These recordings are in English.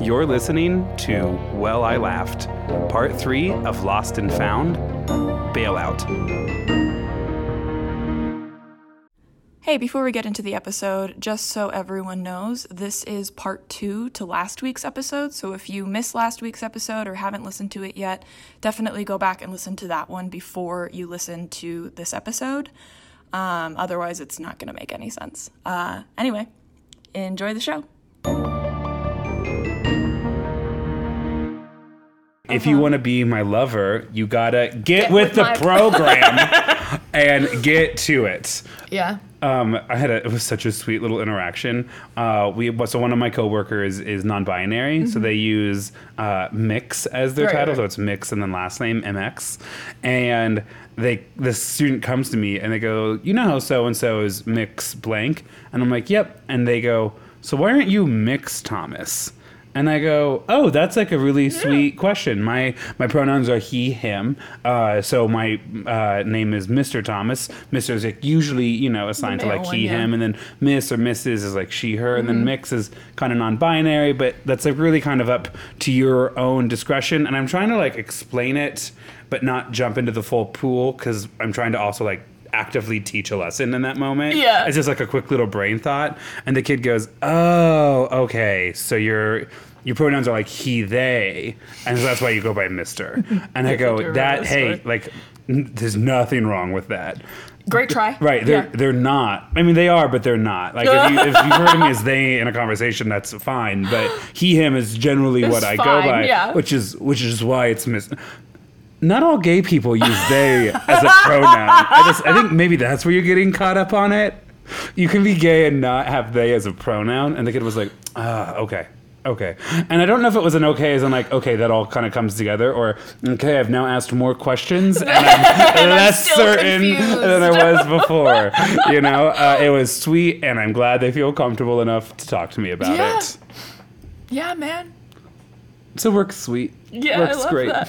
You're listening to Well, I Laughed, part three of Lost and Found Bailout. Hey, before we get into the episode, just so everyone knows, this is part two to last week's episode. So if you missed last week's episode or haven't listened to it yet, definitely go back and listen to that one before you listen to this episode. Um, otherwise, it's not going to make any sense. Uh, anyway, enjoy the show. If you want to be my lover, you gotta get, Get with, with the my- program and get to it. Yeah. Um, I had a, it was such a sweet little interaction. Uh, we so one of my coworkers is non-binary, so they use uh, mix as their Mm-hmm. Right, title, right. so it's mix and then last name MX. And they the student comes to me and they go, "You know how so and so is mix blank?" And I'm like, "Yep." And they go, "So why aren't you mix Thomas?" And I go, oh, that's like a really sweet question. My my pronouns are he, him. Uh, so my uh, name is Mr. Thomas. Mr. is like usually you know assigned to male like one, he, yeah. him, and then Miss or Mrs. is like she, her, and Mm-hmm. then mix is kind of non-binary. But that's like really kind of up to your own discretion. And I'm trying to like explain it, but not jump into the full pool because I'm trying to also like actively teach a lesson in that moment. Yeah. It's just like a quick little brain thought. And the kid goes, Oh, okay. So your your pronouns are like he, they, and so that's why you go by Mister. And I go, that hey, like n- there's nothing wrong with that. Great try. Right, they're Yeah. they're not. I mean, they are, but they're not. Like if, you, if you've heard me as they in a conversation, that's fine. But he, him is generally It's what I go fine, by, yeah. which is which is why it's mis. Not all gay people use they as a pronoun. I just I think maybe that's where you're getting caught up on it. You can be gay and not have they as a pronoun. And the kid was like, ah, okay. Okay. And I don't know if it was an okay as in like, okay, that all kind of comes together, or okay, I've now asked more questions and I'm less still certain confused. than I was before. You know, uh, it was sweet, and I'm glad they feel comfortable enough to talk to me about Yeah. it. Yeah, man. So works sweet. Yeah, works I love great. that.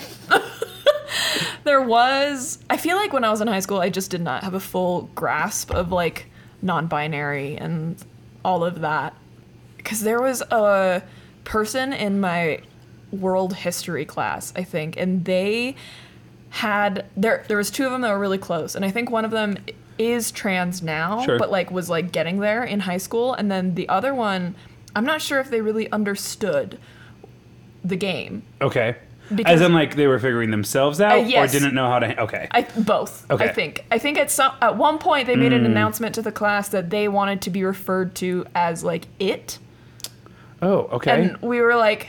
there was I feel like when I was in high school I just did not have a full grasp of like non-binary and all of that cuz there was a person in my world history class, I think, and they had there there was two of them that were really close and I think one of them is trans now Sure. but like was like getting there in high school and then the other one I'm not sure if they really understood the game Okay. Because- As in, like they were figuring themselves out, Uh, yes. or didn't know how to. Okay. I both. Okay. I think. I think at some at one point they made an announcement to the class that they wanted to be referred to as like it, oh, okay. and we were like,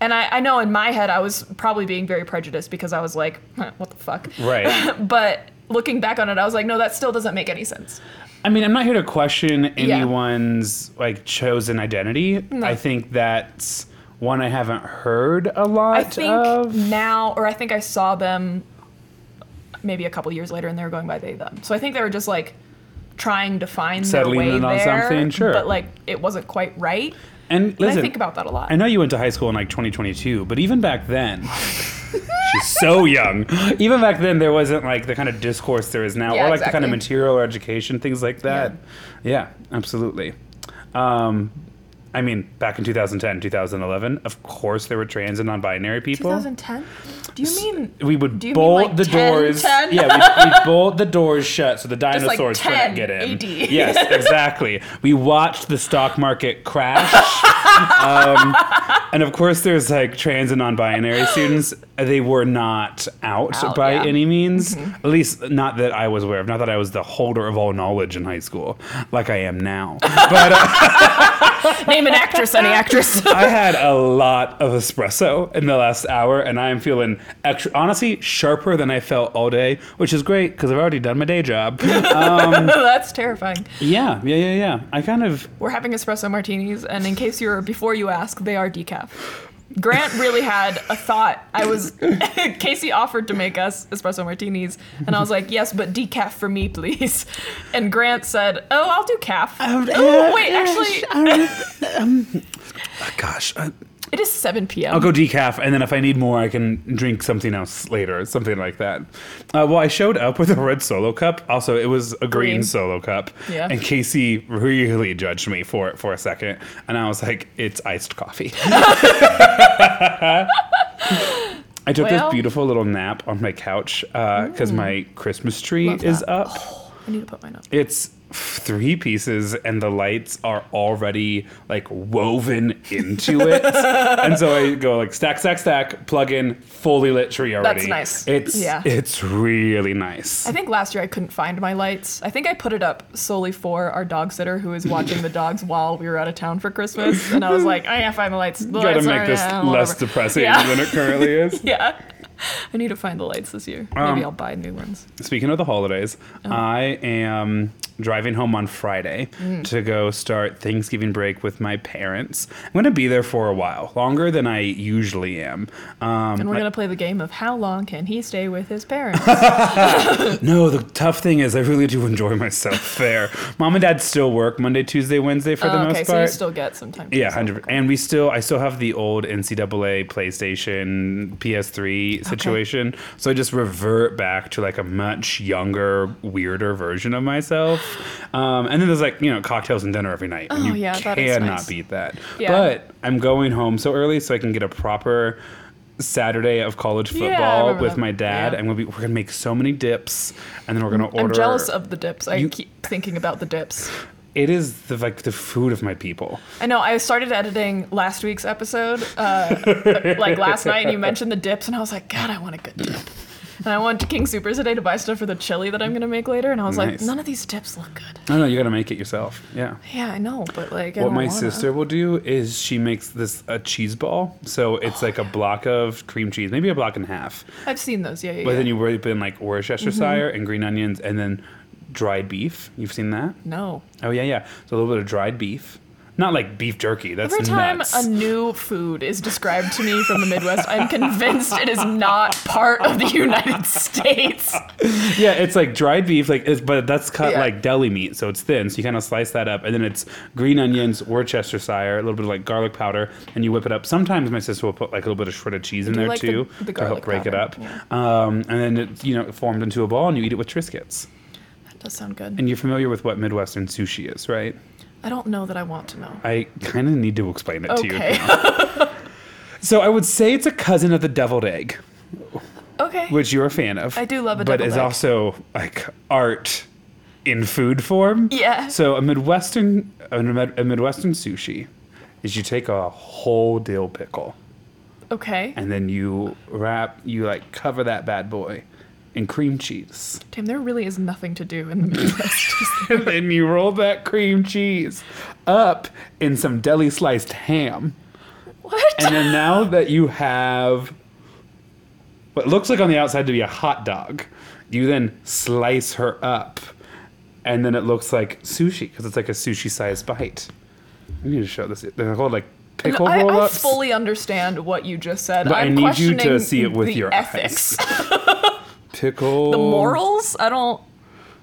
and I, I know in my head I was probably being very prejudiced because I was like, huh, what the fuck, right. but looking back on it, I was like, no, that still doesn't make any sense. I mean, I'm not here to question Yeah. anyone's like chosen identity. No. I think that's one I haven't heard a lot I think of. now, or I think I saw them maybe a couple years later, and they were going by they them. So I think they were just like trying to find Settling their way in on there, something, sure. but like it wasn't quite right. And And listen, I think about that a lot. I know you went to high school in like 2022, but even back then, she's so young. Even back then, there wasn't like the kind of discourse there is now, Yeah, or like the kind of material or education, things like that. Yeah, absolutely. Um, I mean, back in 2010, 2011, of course there were trans and non-binary people. 2010? Do you mean We would bolt like, the 10, doors. 10? Yeah, we would bolt the doors shut so the like dinosaurs couldn't get in. AD. Yes, exactly. We watched the stock market crash. um, and of course, there's like trans and non-binary students. They were not out, Out, by yeah. Mm-hmm. any means. At least, not that I was aware of. Not that I was the holder of all knowledge in high school, like I am now. But uh, name an actress, any actress? I had a lot of espresso in the last hour, and I am feeling extra, honestly sharper than I felt all day, which is great because I've already done my day job. That's terrifying. yeah, yeah, yeah, yeah. I kind of We're having espresso martinis, and in case you're before you ask, they are decaf. Grant really had a thought. I was Casey offered to make us espresso martinis, and I was like, "Yes, but decaf for me, please." And Grant said, "Oh, I'll do calf." oh, wait, actually, uh, gosh, uh, It is 7 p.m. I'll go decaf, and then if I need more, I can drink something else later, something like that. Uh, well, I showed up with a red solo cup. Also, it was a green, Green. solo cup. Yeah. And Casey really judged me for it for a second, and I was like, "It's iced coffee." I took Well- this beautiful little nap on my couch because my Christmas tree is up. I need to put mine up. It's three pieces and the lights are already like woven into it. and so I go like stack, stack, stack, plug in, fully lit tree already. That's nice. It's Yeah. it's really nice. I think last year I couldn't find my lights. I think I put it up solely for our dog sitter who was watching the dogs while we were out of town for Christmas. And I was like, I can't find the lights. The to lights make this less depressing Yeah. than it currently is. Yeah. I need to find the lights this year. Maybe Um, I'll buy new ones. Speaking of the holidays, Oh. I am driving home on Friday Mm. to go start Thanksgiving break with my parents. I'm going to be there for a while, longer than I usually am. Um, And we're going to play the game of how long can he stay with his parents? No, the tough thing is I really do enjoy myself there. Mom and dad still work Monday, Tuesday, Wednesday for the Oh, most okay, so you part. still get some time. yeah, hundred. And we still, I still have the old NCAA, PlayStation, PS3 situation. So I just revert back to like a much younger, weirder version of myself. Um, and then there's like you know cocktails and dinner every night. and Oh, you yeah, that is cannot nice. beat that. Yeah. But I'm going home so early so I can get a proper. Saturday of college football remember with that. my dad, Yeah. and we'll be, we're gonna make so many dips, and then we're gonna order. I'm jealous of the dips. I You- keep thinking about the dips. It is the like the food of my people. I know. I started editing last week's episode, uh, like last night, and you mentioned the dips, and I was like, God, I want a good dip. And I went to King Super today to buy stuff for the chili that I'm gonna make later, and I was like, none of these dips look good. No, no, you gotta make it yourself. Yeah. Yeah, I know, but like, I What my wanna. sister will do is she makes this a cheese ball. So it's like a block of cream cheese, maybe a block and a half. I've seen those. Yeah, yeah. But yeah. then you whip in like Worcestershire mm-hmm. and green onions and then dried beef. You've seen that? no. Oh yeah, yeah. So a little bit of dried beef. Not like beef jerky. That's Every time nuts. a new food is described to me from the Midwest, I'm convinced it is not part of the United States. yeah, it's like dried beef, like, it's, but that's cut Yeah. like deli meat, so it's thin. So you kind of slice that up, and then it's green onions, Worcestershire, a little bit of like garlic powder, and you whip it up. Sometimes my sister will put like a little bit of shredded cheese in there like too the to help garlic break it up. yeah. Um, and then it's you know formed into a ball, and you eat it with Triscuits. That does sound good. And you're familiar with what Midwestern sushi is, right? I don't know that I want to know. I kind of need to explain it to you. Okay. so I would say it's a cousin of the deviled egg, okay. which you're a fan of. I do love a deviled egg. but is egg. also like art in food form. Yeah. So a midwestern a, mid- a midwestern sushi is you take a whole dill pickle Okay. and then you wrap you like cover that bad boy in cream cheese. Damn, there really is nothing to do in the Midwest. and then you roll that cream cheese up in some deli sliced ham. what? And then now that you have what looks like on the outside to be a hot dog, you then slice her up. And then it looks like sushi because it's like a sushi sized bite. I need to show this. They're called like pickle I, I fully understand what you just said. But I I'm need you to see it with the your ethics, Pickle. the morals. I don't.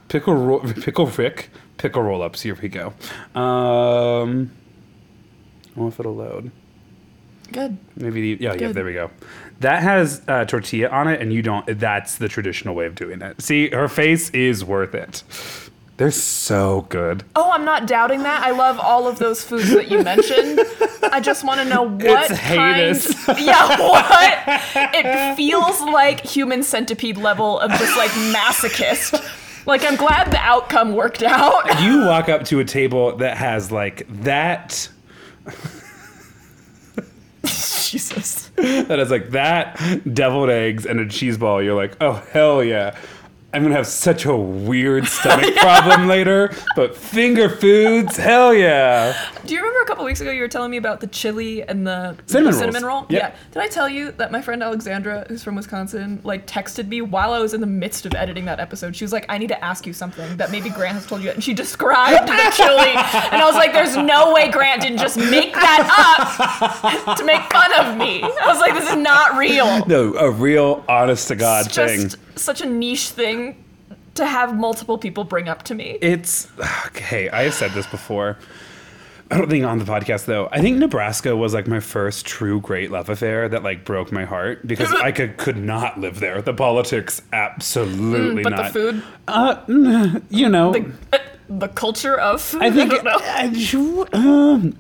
Pickle ro- pickle Rick pickle roll ups. Here we go. Um, I don't know if it'll load. Good. Maybe the, yeah, yeah, there we go. That has uh, tortilla on it, and you don't. That's the traditional way of doing it. See, her face is worth it. They're so good. Oh, I'm not doubting that. I love all of those foods that you mentioned. I just want to know what It's kind. Yeah, what? It feels like human centipede level of just like masochist. Like I'm glad the outcome worked out. You walk up to a table that has like that. Jesus. That is like that deviled eggs and a cheese ball. You're like, oh hell yeah. I'm gonna have such a weird stomach problem later, but finger foods, hell yeah. Do you remember a couple weeks ago you were telling me about the chili and the Cinnamon the cinnamon roll? Yep. Yeah. Did I tell you that my friend Alexandra, who's from Wisconsin, like texted me while I was in the midst of editing that episode? She was like, "I need to ask you something that maybe Grant has told you." And she described the chili, and I was like, "There's no way Grant didn't just make that up to make fun of me." I was like, "This is not real." No, a real honest to God thing. Such a niche thing to have multiple people bring up to me. It's okay. I have said this before. I don't think on the podcast though. I think Nebraska was like my first true great love affair that like broke my heart because I could could not live there. The politics absolutely Mm, but not. the food, Uh, you know, the, uh, the culture of food. I think don't know. I, um,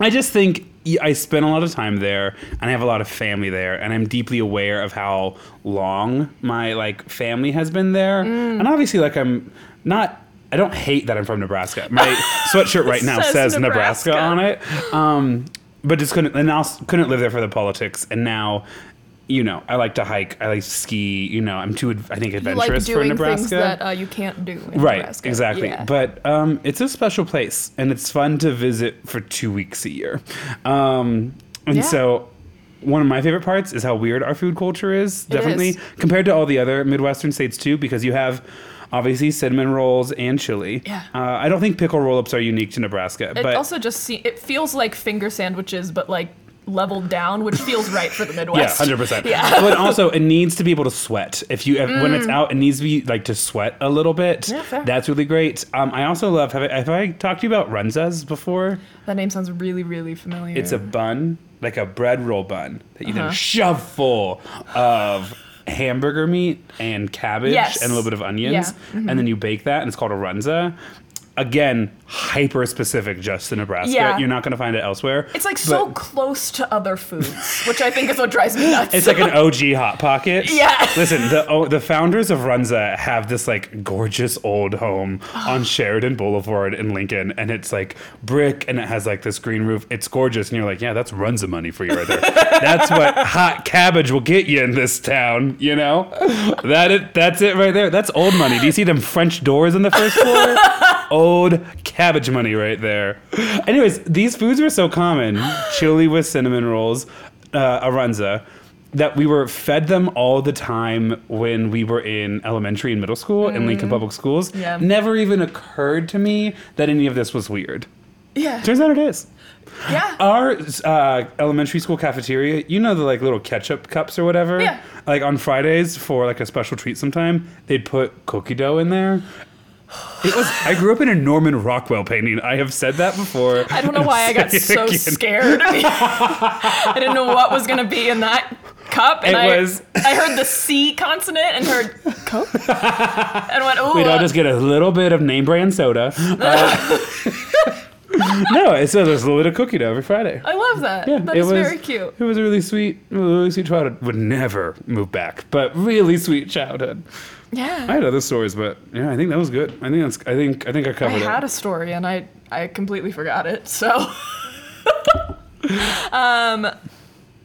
I just think I spent a lot of time there, and I have a lot of family there, and I'm deeply aware of how long my like family has been there, Mm. and obviously, like I'm not. I don't hate that I'm from Nebraska. My sweatshirt right now Says says Nebraska. Nebraska. on it. Um, but just couldn't and also couldn't live there for the politics, and now. You know, I like to hike. I like to ski. You know, I'm too, I think, You adventurous like for Nebraska things that uh, you can't do in right Nebraska. exactly Yeah. but um, it's a special place and it's fun to visit for two weeks a year um, and Yeah. so one of my favorite parts is how weird our food culture is It definitely is. compared to all the other midwestern states too because you have obviously cinnamon rolls and chili Yeah. uh, i don't think pickle roll-ups are unique to nebraska it but also just see, it feels like finger sandwiches, but like leveled down, which feels right for the Midwest. Yeah, hundred percent. Yeah. but also it needs to be able to sweat. If you when it's out, it needs to be like to sweat a little bit. Mm. Yeah, fair. That's really great. Um, I also love. Have I, have I talked to you about runzas before? That name sounds really, really familiar. It's a bun, like a bread roll bun that you Uh-huh. then shove full of hamburger meat and cabbage Yes. and a little bit of onions, Yeah. Mm-hmm. and then you bake that, and it's called a runza. Again, hyper specific just to Nebraska. Yeah. You're not going to find it elsewhere. It's like so close to other foods, which I think is what drives me nuts. It's like an OG hot pocket. Yeah. Listen, the oh, the founders of Runza have this like gorgeous old home on Sheridan Boulevard in Lincoln, and it's like brick, and it has like this green roof. It's gorgeous, and you're like, yeah, that's Runza money for you right there. that's what hot cabbage will get you in this town. You know, that it, that's it right there. That's old money. Do you see them French doors on the first floor? old cabbage money right there. Anyways, these foods were so common chili with cinnamon rolls, uh, a runza, that we were fed them all the time when we were in elementary and middle school in Lincoln Public Schools. Yeah. Never even occurred to me that any of this was weird. yeah, Turns out it is. yeah. Our uh, elementary school cafeteria, you know the like little ketchup cups or whatever. Yeah. Like on Fridays for like a special treat, sometime they'd put cookie dough in there. It was. I grew up in a Norman Rockwell painting. I have said that before. I don't know why I got so again. scared. I didn't know what was gonna be in that cup, and It I was- I heard the C consonant and heard Coke, and went, "Oh, We'd all just get a little bit of name brand soda. Uh, no, so there's a little bit of cookie dough every Friday. I love that. Yeah, that it was very cute." It was a really sweet, really sweet childhood. Would never move back, but really sweet childhood. I had other stories, but yeah, I think that was good. I think that's. I think. I think I covered. I had it. a story and I I completely forgot it. So, um,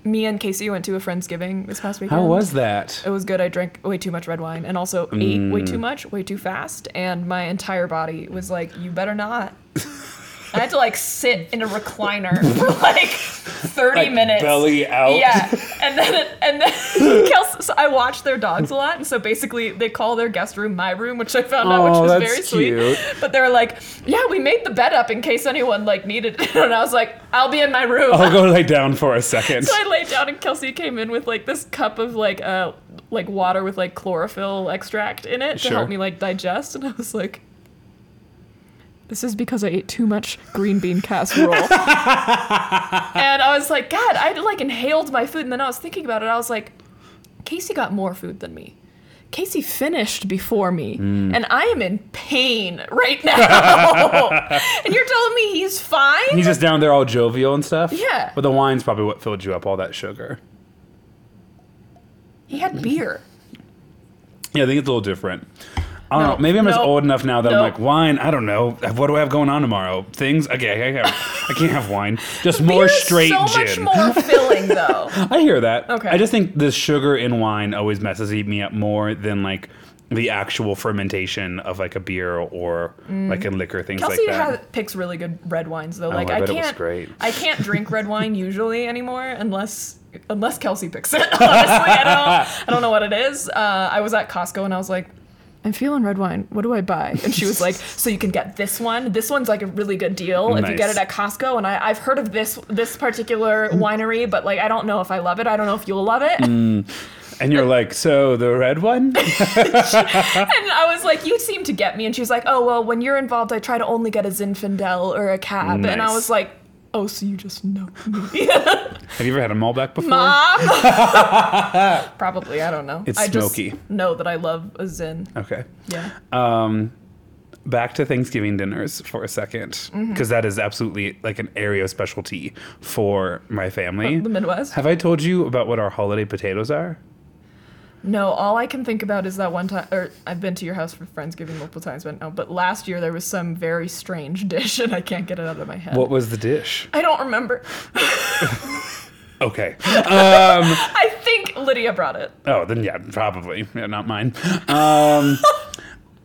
me and Casey went to a friendsgiving this past weekend. How was that? It was good. I drank way too much red wine and also ate way Mm. too much, way too fast, and my entire body was like, "You better not." I had to like sit in a recliner for like thirty Like, minutes. belly out. Yeah, and then and then Kelsey, so I watch their dogs a lot, and so basically they call their guest room my room, which I found out, Oh, which was that's very sweet. cute. But they were like, "Yeah, we made the bed up in case anyone like needed," it. and I was like, "I'll be in my room." I'll go lay down for a second. So I laid down and Kelsey came in with like this cup of like uh like water with like chlorophyll extract in it to Sure. help me like digest and I was like this is because I ate too much green bean casserole. and I was like, God, I like inhaled my food and then I was thinking about it. I was like, Casey got more food than me. Casey finished before me, Mm. and I am in pain right now. and you're telling me he's fine? He's just down there all jovial and stuff. Yeah. But the wine's probably what filled you up, all that sugar. he had beer. Yeah, I think it's a little different. I don't No, know. Maybe I'm just old enough now that I'm like wine. I don't know. What do I have going on tomorrow? Things. Okay, I, have, I can't have wine. Just more straight so gin. much more filling though. I hear that. Okay. I just think the sugar in wine always messes me up more than like the actual fermentation of like a beer or like a liquor, things Mm. Kelsey like that. has, picks really good red wines though. Oh, Like I I, bet it was can't, great. I can't drink red wine usually anymore unless unless Kelsey picks it. Honestly, I don't, I don't know what it is. Uh, I was at Costco and I was like, I'm feeling red wine. What do I buy? And she was like, so you can get this one. This one's like a really good deal if you get it at Costco. And I, I've heard of this this particular winery, but like I don't know if I love it. I don't know if you'll love it. Mm. And you're like, so the red one? And I was like, you seem to get me. And she was like, oh, well, when you're involved, I try to only get a Zinfandel or a cab. And I was like, oh, so you just know me. Have you ever had a Malbec before? Mom? Probably, I don't know. It's I smoky. just know that I love a Zin. Okay. Yeah. Um, back to Thanksgiving dinners for a second, Mm-hmm. because is absolutely like an area of specialty for my family. The Midwest? Have I told you about what our holiday potatoes are? No, all I can think about is that one time, or I've been to your house for Friendsgiving multiple times, but no. But last year there was some very strange dish, and I can't get it out of my head. What was the dish? I don't remember. Okay. I think Lydia brought it. Oh, then yeah, probably. Yeah, not mine. Um,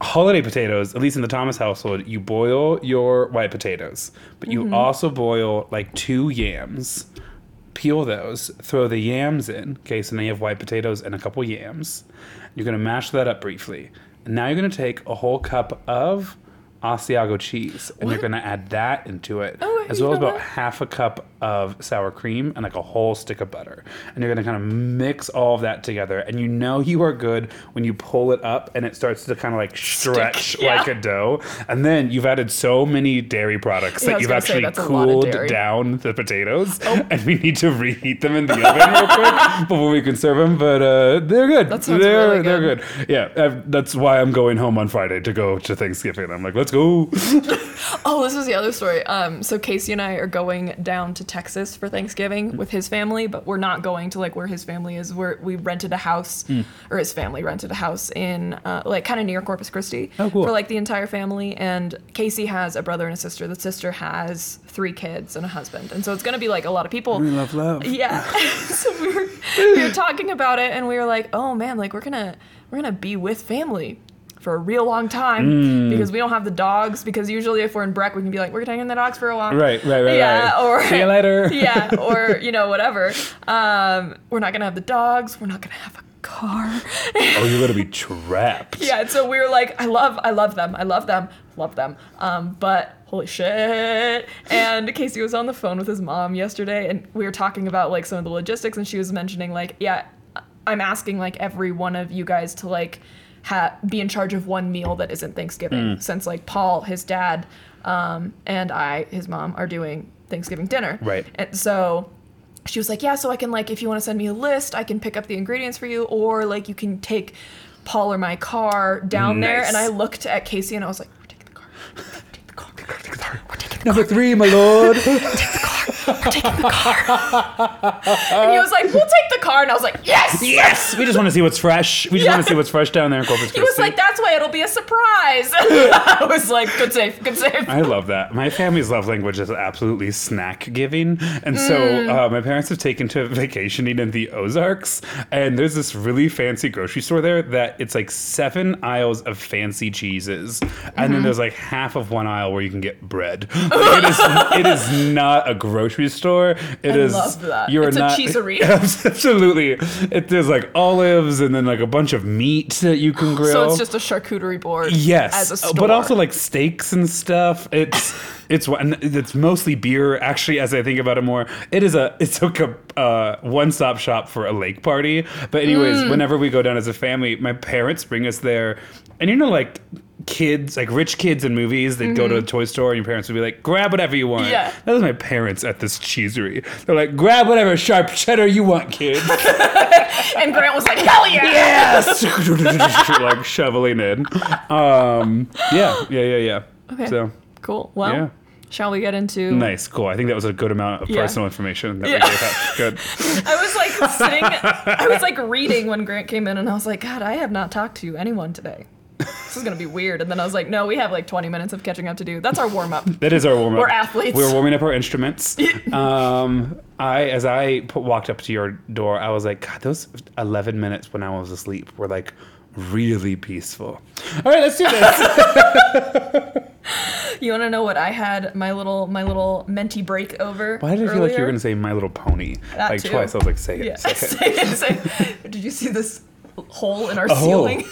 holiday potatoes, at least in the Thomas household, you boil your white potatoes, but you Mm-hmm. also boil like two yams. Peel those, throw the yams in. Okay, so now you have white potatoes and a couple yams. You're gonna mash that up briefly. And now you're gonna take a whole cup of Asiago cheese and you're gonna add that into it, Oh, as well as about what? half a cup of sour cream and like a whole stick of butter. And you're gonna kind of mix all of that together. And you know you are good when you pull it up and it starts to kind of like stretch yeah. like a dough. And then you've added so many dairy products Yeah, that you've say, actually that's a lot of cooled. Oh. down the potatoes. And we need to reheat them in the oven real quick before we can serve them. But uh, they're good. That sounds they're, really They're good. good. Yeah, uh, that's why I'm going home on Friday to go to Thanksgiving. I'm like, let's go. Oh, this was the other story. Um, so Casey and I are going down to Texas for Thanksgiving with his family, but we're not going to like where his family is. Where we rented a house, Hmm. or his family rented a house in uh, like kind of near Corpus Christi Oh, cool. for like the entire family. And Casey has a brother and a sister. The sister has three kids and a husband, and so it's gonna be like a lot of people. We love love. Yeah. so we were we were talking about it and we were like, "Oh man, like we're to we're going to be with family for a real long time Mm. because we don't have the dogs because usually if we're in Breck we can be like, we're taking the dogs for a walk." Right, right, right, Yeah, right. or See you later. yeah, or you know, whatever. Um, we're not to have the dogs, we're not to have a car. Oh, you're gonna be trapped. yeah, and so we were like, I love, I love them, I love them, love them. Um, but holy shit! And Casey was on the phone with his mom yesterday, and we were talking about like some of the logistics, and she was mentioning like, yeah, I'm asking like every one of you guys to like ha- be in charge of one meal that isn't Thanksgiving, since like Paul, his dad, um, and I, his mom, are doing Thanksgiving dinner. Right. And so she was like, yeah, so I can like, if you want to send me a list, I can pick up the ingredients for you, or like you can take Paul or my car down there. And I looked at Casey and I was like, we're taking the car. We're taking the car. We're taking the car. Number three, my lord. We're taking the car. and he was like, we'll take the car. And I was like, yes. yes, we just want to see what's fresh. We just want to see what's fresh down there in Corpus Christi. He was like, that's why it'll be a surprise. I was like, good save, good save. I love that. My family's love language is absolutely snack giving. And so Mm. uh, my parents have taken to vacationing in the Ozarks. And there's this really fancy grocery store there that it's like seven aisles of fancy cheeses. And Mm-hmm. then there's like half of one aisle where you can get bread. Like, it, is, it is not a grocery store. It I is. love that. You're It's a not. Absolutely. It, there's like olives and then like a bunch of meat that you can grill. So it's just a charcuterie board. Yes, As a store. but also like steaks and stuff. It's it's one. It's mostly beer. Actually, as I think about it more, it is a it's like a uh, one stop shop for a lake party. But anyways, Mm. whenever we go down as a family, my parents bring us there, and you know like. Kids, like rich kids in movies, they'd go to a toy store and your parents would be like, grab whatever you want. Mm-hmm. Yeah. That was my parents at this cheesery. They're like, grab whatever sharp cheddar you want, kid. and Grant was like, hell yeah. yes! like shoveling in. Um, yeah, yeah, yeah, yeah. Okay. So Cool. Well, Yeah. shall we get into? nice, cool. I think that was a good amount of Yeah. personal information that Yeah. we gave out. Good. I was like sitting, I was like reading when Grant came in, and I was like, God, I have not talked to anyone today. This is gonna be weird. And then I was like, No, we have like 20 minutes of catching up to do. That's our warm up. That is our warm up. We're athletes. We're warming up our instruments. um, I, as I put, walked up to your door, I was like, God, those 11 minutes when I was asleep were like really peaceful. All right, let's do this. You want to know what I had my little my little menti break over? Why did I feel like you were going to say My Little Pony? That like too. twice. I was like, say it. Yeah. Say it, say it. Did you see this hole in our Oh. ceiling?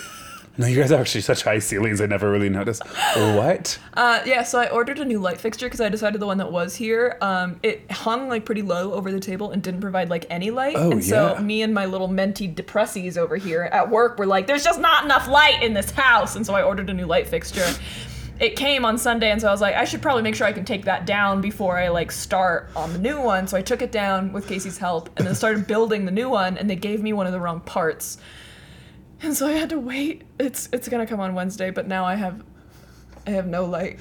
No, you guys have actually such high ceilings. I never really noticed. what? Uh, yeah, so I ordered a new light fixture because I decided the one that was here, um, it hung like pretty low over the table and didn't provide like any light. Oh, and so yeah. me and my little mentee depressies over here at work were like, there's just not enough light in this house. And so I ordered a new light fixture. It came on Sunday, and so I was like, I should probably make sure I can take that down before I like start on the new one. So I took it down with Casey's help, and then started building the new one. And they gave me one of the wrong parts, and so I had to wait. It's it's gonna come on Wednesday, but now I have I have no light.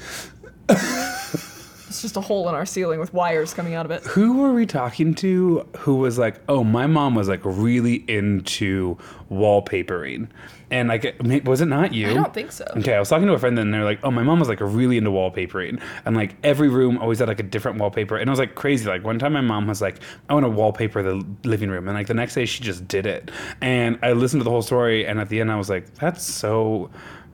it's just a hole in our ceiling with wires coming out of it. Who were we talking to who was like, oh, my mom was like really into wallpapering? And like, was it not you? I don't think so. Okay, I was talking to a friend and they're like, oh, my mom was like really into wallpapering. And like every room always had like a different wallpaper. And it was like crazy. Like one time my mom was like, I want to wallpaper the living room. And like the next day she just did it. And I listened to the whole story. And at the end I was like, that's so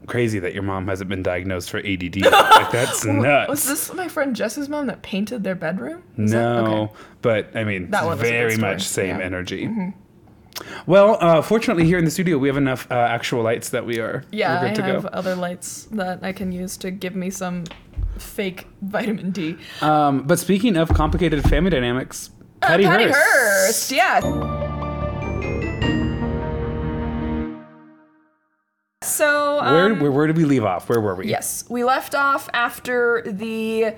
crazy that your mom hasn't been diagnosed for ADD. like that's nuts. Was this my friend Jess's mom that painted their bedroom? That- No, okay. but I mean, That was very much same Yeah. Mm-hmm. Well, uh, fortunately, here in the studio, we have enough uh, actual lights that we are Yeah, I have go. other lights that I can use to give me some fake vitamin D. Um, but speaking of complicated family dynamics, Patty, Uh, Patty Hearst. Hearst, yeah. So, um, Where, where where did we leave off? Where were we? Yes, we left off after the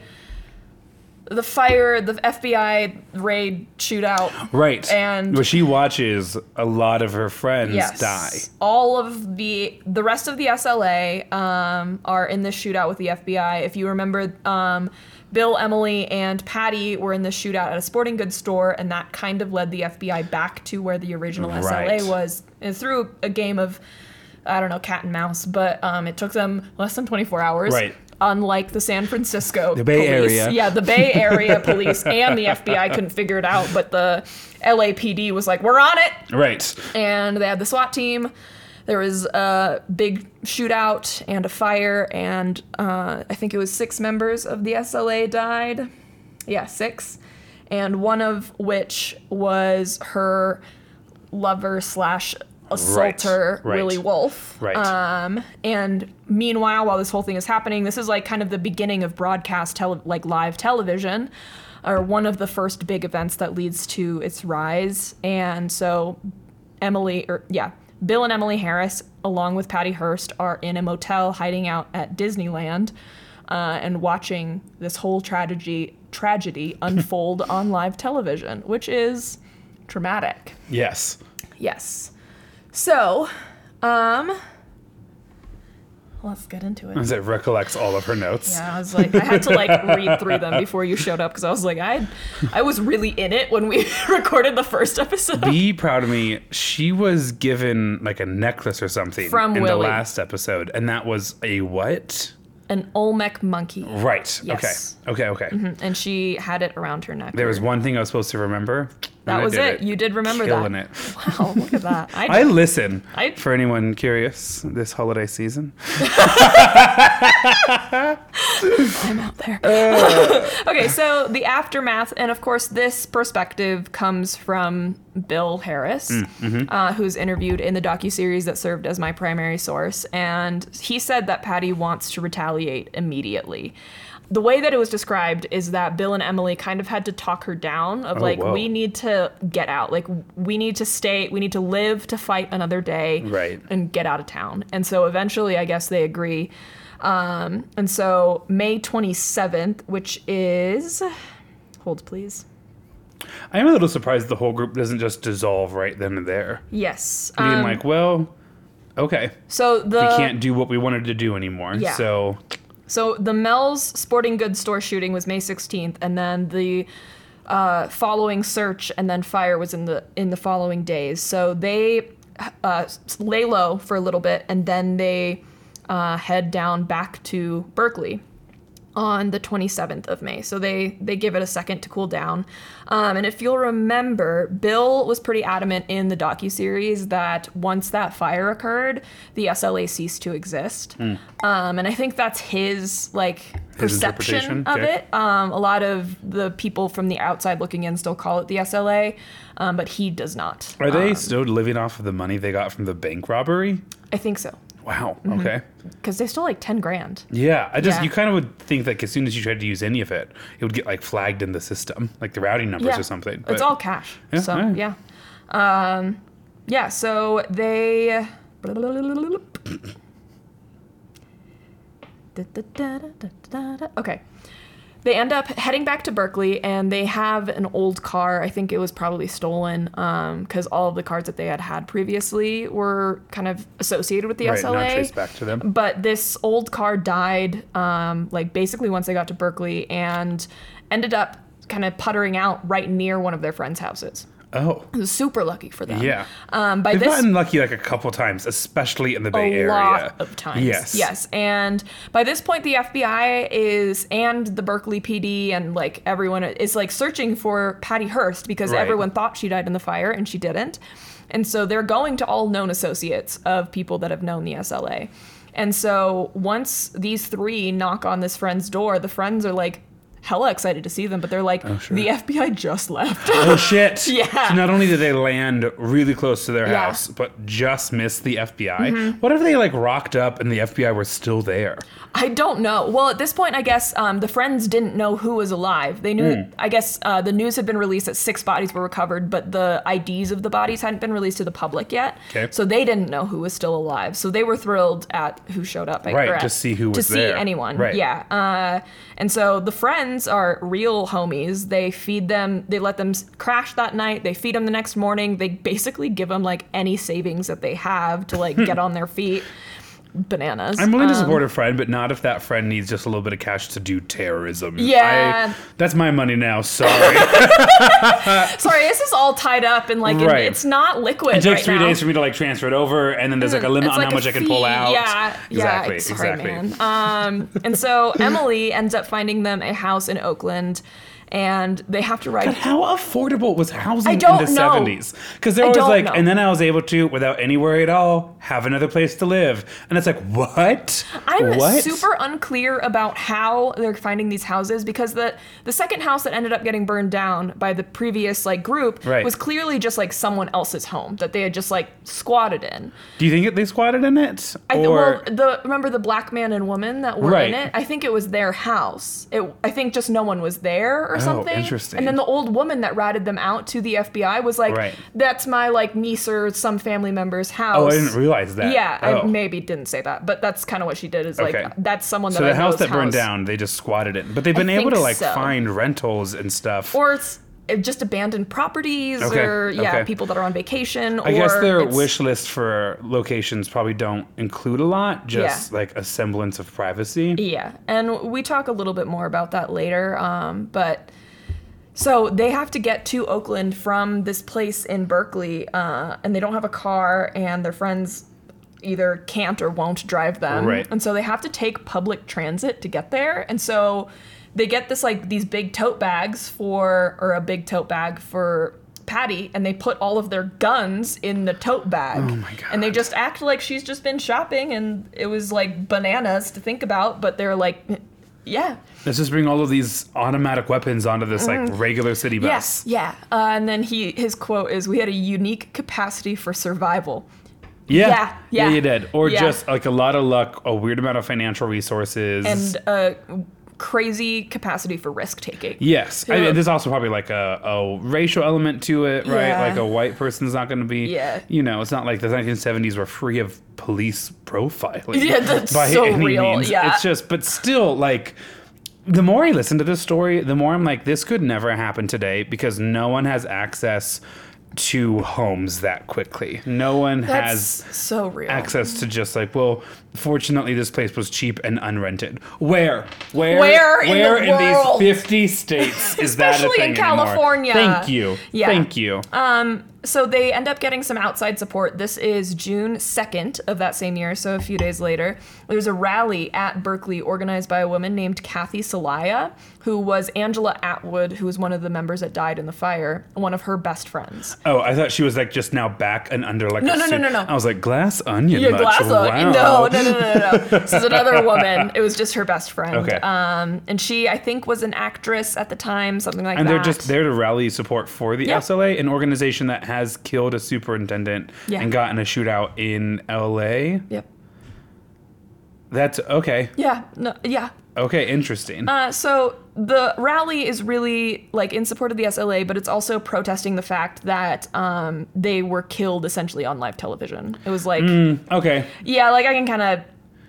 the fire, the FBI raid shootout. Right. And- where she watches a lot of her friends Yes, die. all of the the rest of the SLA um, are in this shootout with the FBI. If you remember, um, Bill, Emily, and Patty were in this shootout at a sporting goods store, and that kind of led the FBI back to where the original Right. SLA was, and through a game of I don't know, cat and mouse, but um, it took them less than 24 hours. Right. Unlike the San Francisco The Bay police. Area. Yeah, the Bay Area police and the FBI couldn't figure it out, but the LAPD was like, we're on it Right. and they had the SWAT team. There was a big shootout and a fire, and uh, I think it was six members of the SLA died. Yeah, six, and one of which was her lover slash assaulter, right. Willie Wolfe. Right. Um, and meanwhile, while this whole thing is happening, this is like kind of the beginning of broadcast tele- like live television, or one of the first big events that leads to its rise. And so, Emily, or yeah, Bill and Emily Harris, along with Patty Hearst, are in a motel hiding out at Disneyland, uh, and watching this whole tragedy tragedy unfold on live television, which is traumatic. Yes. Yes. So, um, let's get into it. As it recollects all of her notes. Yeah, I was like, I had to like read through them before you showed up because I was like, I, I was really in it when we recorded the first episode. Be proud of me. She was given like a necklace or something From in the last episode, and that was a what? An Olmec monkey, Right. Yes. Okay. Okay. Okay. and she had it around her neck. There was one thing I was supposed to remember. That was did it. You did remember Killing that. it. Wow, look at that. I, I listen. I- for anyone curious, this holiday season. I'm out there. Uh. okay, so the aftermath, and of course, this perspective comes from Bill Harris, mm, mm-hmm. uh, who's interviewed in the docuseries that served as my primary source, and he said that Patty wants to retaliate immediately. The way that it was described is that Bill and Emily kind of had to talk her down of Oh, like whoa. we need to get out, like we need to stay, we need to live to fight another day, Right. and get out of town. And so eventually, I guess they agree. Um, and so May 27th, which is. Hold, please. I am a little surprised the whole group doesn't just dissolve right then and there. Yes. Being um, like, well, okay, so the we can't do what we wanted to do anymore. Yeah. So So the Mel's sporting goods store shooting was May 16th, and then the uh, following search and then fire was in the in the following days. So they uh, lay low for a little bit, and then they uh, head down back to Berkeley on the 27th of May. So they they give it a second to cool down. Um, and if you'll remember, Bill was pretty adamant in the docuseries that once that fire occurred, the SLA ceased to exist. Um, and I think that's his like perception interpretation? of Okay. it. Um, a lot of the people from the outside looking in still call it the SLA, um, but he does not. are they Um, still living off of the money they got from the bank robbery? I think so. Wow. Mm-hmm. Okay. because they stole like 10 grand. Yeah, I just Yeah. you kind of would think like as soon as you tried to use any of it, it would get like flagged in the system, like the routing numbers Yeah. or something. But, it's all cash. Yeah, so, alright. yeah. Um, yeah, so they. Okay. They end up heading back to Berkeley and they have an old car. I think it was probably stolen because all of the cars that they had had previously were kind of associated with the right, SLA. not traced back to them. But this old car died, um, like basically once they got to Berkeley, and ended up kind of puttering out right near one of their friends' houses. Oh, was super lucky for them. yeah. Um, by They've this gotten lucky like a couple times, especially in the Bay Area. a lot of times. Yes. Yes. And by this point, the FBI is and the Berkeley PD and like everyone is like searching for Patty Hearst because Right. everyone thought she died in the fire and she didn't. And so they're going to all known associates of people that have known the SLA. And so once these three knock on this friend's door, the friends are like hella excited to see them, but they're like, Oh, sure. the FBI just left. Oh shit! Yeah. So not only did they land really close to their Yeah. Mm-hmm. house, but just missed the FBI. What if they like rocked up and the FBI were still there? I don't know. Well, at this point, I guess um, the friends didn't know who was alive. They knew. Hmm. I guess uh, the news had been released that six bodies were recovered, but the IDs of the bodies hadn't been released to the public yet. Okay. So they didn't know who was still alive. So they were thrilled at who showed up. Right, or to see who was to see anyone. Right. Yeah. Uh, and so the friends are real homies. They feed them. They let them crash that night. They feed them the next morning. They basically give them like any savings that they have to like get on their feet. Bananas. I'm willing to Um, support a friend, but not if that friend needs just a little bit of cash to do terrorism. Yeah. I- that's my money now. Sorry. Sorry, this is all tied up and like Right. it's not liquid. it takes right three now. days for me to like transfer it over, and then there's like a limit It's on like how a much I can pull fee. out. Yeah, exactly, yeah. Sorry, exactly. man. Um, and so Emily ends up finding them a house in Oakland, and they have to ride. God, how affordable was housing in the 70s? Because they're I always like, know. and then I was able to, without any worry at all, have another place to live. And it's like, what? I'm what? super unclear about how they're finding these houses because the the second house that ended up getting burned down by the previous like group Right. was clearly just like someone else's home that they had just like squatted in. Do you think that they squatted in it? I or well, the remember the black man and woman that were Right. in it. I think it was their house. It, I think just no one was there or Oh, something. interesting. And then the old woman that ratted them out to the FBI was like, Right. "That's my like niece or some family member's house." oh, I didn't realize that. Yeah, oh. I maybe didn't say that, but that's kind of what she did. Is like Okay. that's someone that So I the house that burned down, they just squatted in. But they've been able to like so. find rentals and stuff. or it's it just abandoned properties, Okay, or yeah, okay. people that are on vacation. I guess or their wish list for locations probably don't include a lot, just like a semblance of privacy. Yeah, and we talk a little bit more about that later. Um, but so they have to get to Oakland from this place in Berkeley, uh, and they don't have a car, and their friends either can't or won't drive them, Right. and so they have to take public transit to get there. And so they get this like these big tote bags for, or a big tote bag for. Patty and they put all of their guns in the tote bag. Oh my god. And they just act like she's just been shopping and it was like bananas to think about, but they're like, yeah. Let's just bring all of these automatic weapons onto this like regular city bus. Yes, yeah. Uh, and then he his quote is, "We had a unique capacity for survival." Yeah, Yeah, yeah. you did. Or Yeah. just like a lot of luck, a weird amount of financial resources. and a crazy capacity for risk taking. yes, I mean, there's also probably like a, a racial element to it, right? Yeah. Like a white person's not going to be, Yeah. you know, it's not like the 1970s were free of police profiling. Yeah, that's by so any real, means. yeah. It's just, but still, like, the more I listen to this story, the more I'm like, this could never happen today because no one has access to homes that quickly. No one That's has so real. access to just like well fortunately this place was cheap and unrented where where Where in where the in world? these 50 states is that a Especially thing in anymore? California. thank you Yeah. thank you um, So they end up getting some outside support. This is June 2nd of that same year, so a few days later. There's a rally at Berkeley organized by a woman named Kathy Soliah, who was Angela Atwood, who was one of the members that died in the fire, one of her best friends. oh i thought she was like just now back and under like No, a no, no, no, no. i was like glass onion Yeah, glass onion. No, no, no, no, no, no. this is another woman. It was just her best friend. Okay. Um, and she, I think, was an actress at the time, something like and that. And they're just there to rally support for the Yeah. SLA, an organization that has killed a superintendent Yeah. and gotten a shootout in LA. Yep. That's okay. Yeah, no, yeah. Okay, interesting. Uh, so the rally is really like in support of the SLA, but it's also protesting the fact that um, they were killed essentially on live television. It was like, okay. yeah, like I can kind of.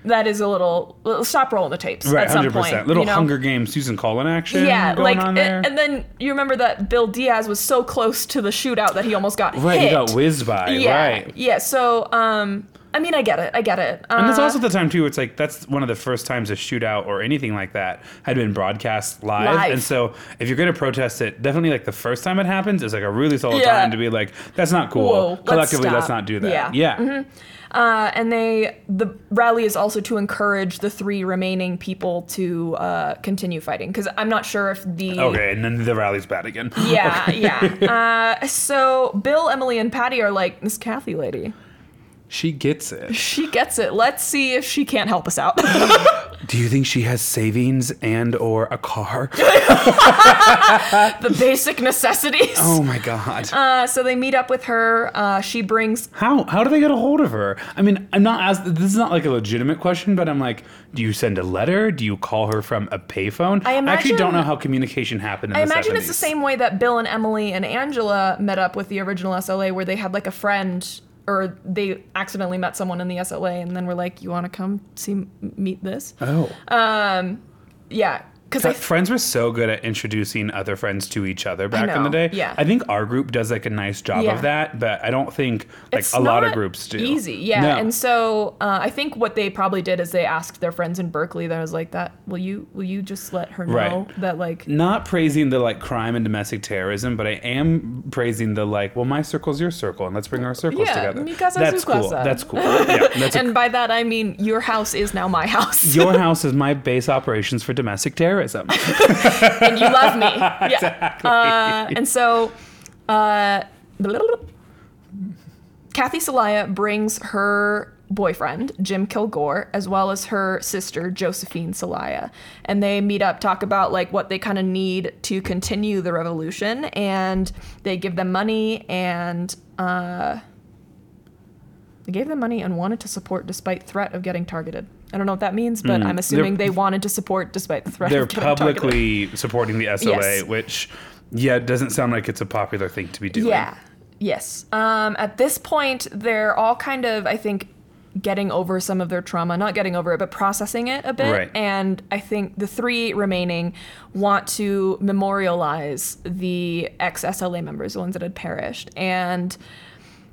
That is a little. little- Stop rolling the tapes Right, at some hundred point. percent. Little you know? Hunger Games Susan Collin action. Yeah, like, and, then you remember that Bill Diaz was so close to the shootout that he almost got right, hit. he got whizzed by. yeah, Right. yeah. So, um, I mean, I get it. I get it. And that's Uh, also the time too. where It's like that's one of the first times a shootout or anything like that had been broadcast live. Live. And so, if you're going to protest it, definitely like the first time it happens is like a really solid Yeah. time to be like, "That's not cool." Whoa, let's Collectively, let's not do that. Yeah. Yeah. Uh, and they the rally is also to encourage the three remaining people to uh, continue fighting because I'm not sure if the Okay, and then the rally's bad again. yeah yeah uh, so Bill Emily and Patty are like this Kathy lady She gets it. she gets it let's see if she can't help us out Do you think she has savings and or a car? the basic necessities oh my god. uh, so they meet up with her uh, she brings How how do they get a hold of her? I mean, I'm not as this is not like a legitimate question, but I'm like, do you send a letter? Do you call her from a payphone? I actually don't know how communication happened. In I the imagine it's the same way that Bill and Emily and Angela met up with the original SLA, where they had like a friend or they accidentally met someone in the SLA and then were like, "You want to come see meet this?" Oh, Um, yeah, because But friends were so good at introducing other friends to each other back in the day. yeah. I think our group does like a nice job Yeah. of that, but I don't think like it's a lot of groups do. Easy, yeah. No. And so uh, I think what they probably did is they asked their friends in Berkeley. That was like, "That will you will you just let her know Right. that like." not praising the like crime and domestic terrorism, but I am praising the like, well, my circle's your circle, and let's bring our circles Yeah, together. That's cool. That's cool. Yeah, that's a And by that I mean your house is now my house, Your house is my base operations for domestic terrorism. and you love me. Yeah. Uh, and so, uh, Kathy Soliah brings her boyfriend, Jim Kilgore, as well as her sister, Josephine Soliah. And they meet up, talk about like what they kind of need to continue the revolution. And they give them money and, uh, they gave them money and wanted to support despite threat of getting targeted. I don't know what that means, but I'm assuming Mm. They're- they wanted to support despite the threat They're of getting targeted. publicly supporting the SLA, Yes. which, yeah, doesn't sound like it's a popular thing to be doing. Yeah. Yes. Um, at this point, they're all kind of, I think, getting over some of their trauma. Not getting over it, but processing it a bit. Right. And I think the three remaining want to memorialize the ex SLA members, the ones that had perished. And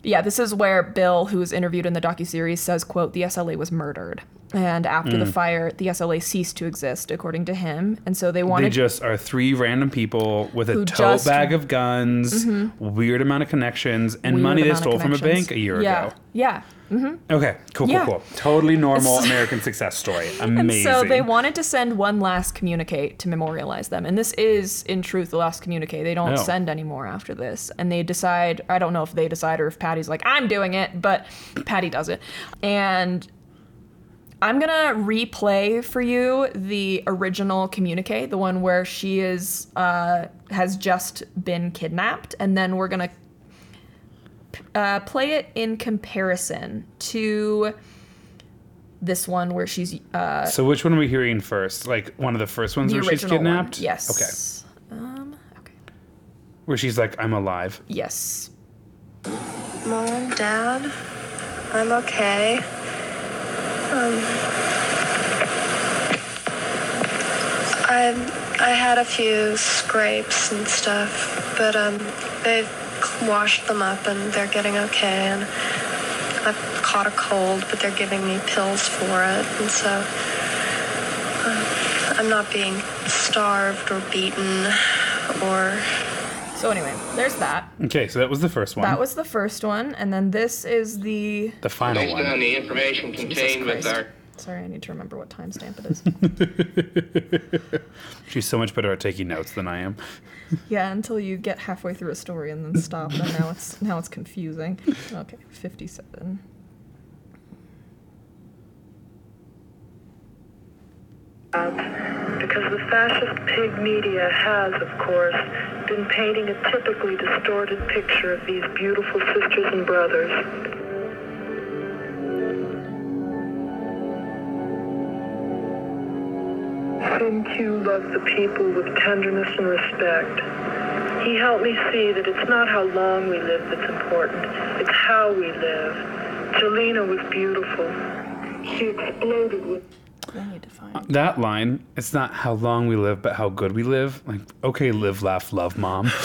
yeah, this is where Bill, who was interviewed in the docuseries, says, quote, the SLA was murdered. And after Mm. the fire, the SLA ceased to exist, according to him. And so they wanted. They just are three random people with a tote just- Mm-hmm. bag of guns, weird amount of connections, and weird money they stole from a bank a year ago. yeah. ago. Yeah. Okay, cool, Yeah. cool, cool. Totally normal American success story. Amazing. And so they wanted to send one last communique to memorialize them. And this is, in truth, the last communique. They don't Oh. send anymore after this. And they decide, I don't know if they decide or if Patty's like, I'm doing it, but Patty does it. And I'm going to replay for you the original communique, the one where she is, uh, has just been kidnapped. And then we're going to uh, play it in comparison to this one where she's uh, So which one are we hearing first? Like one of the first ones the where she's original one. kidnapped? Yes. Um, okay. Okay. Where she's like, I'm alive. Yes. Mom, Dad, I'm okay. Um, I I had a few scrapes and stuff, but um, they've washed them up and they're getting okay. And I've caught a cold, but they're giving me pills for it, and so uh, I'm not being starved or beaten or So anyway, there's that. Okay, so that was the first one. That was the first one, and then this is the. the final Based on one. the information contained with our Sorry, I need to remember what timestamp it is. She's so much better at taking notes than I am. yeah, until you get halfway through a story and then stop, and now it's now it's confusing. Okay, fifty-seven. Because the fascist pig media has, of course, been painting a typically distorted picture of these beautiful sisters and brothers. Cinque love the people with tenderness and respect. He helped me see that it's not how long we live that's important, it's how we live. Gelina was beautiful. She exploded with I need to find. That line, it's not how long we live, but how good we live. Like, okay, live, laugh, love, mom.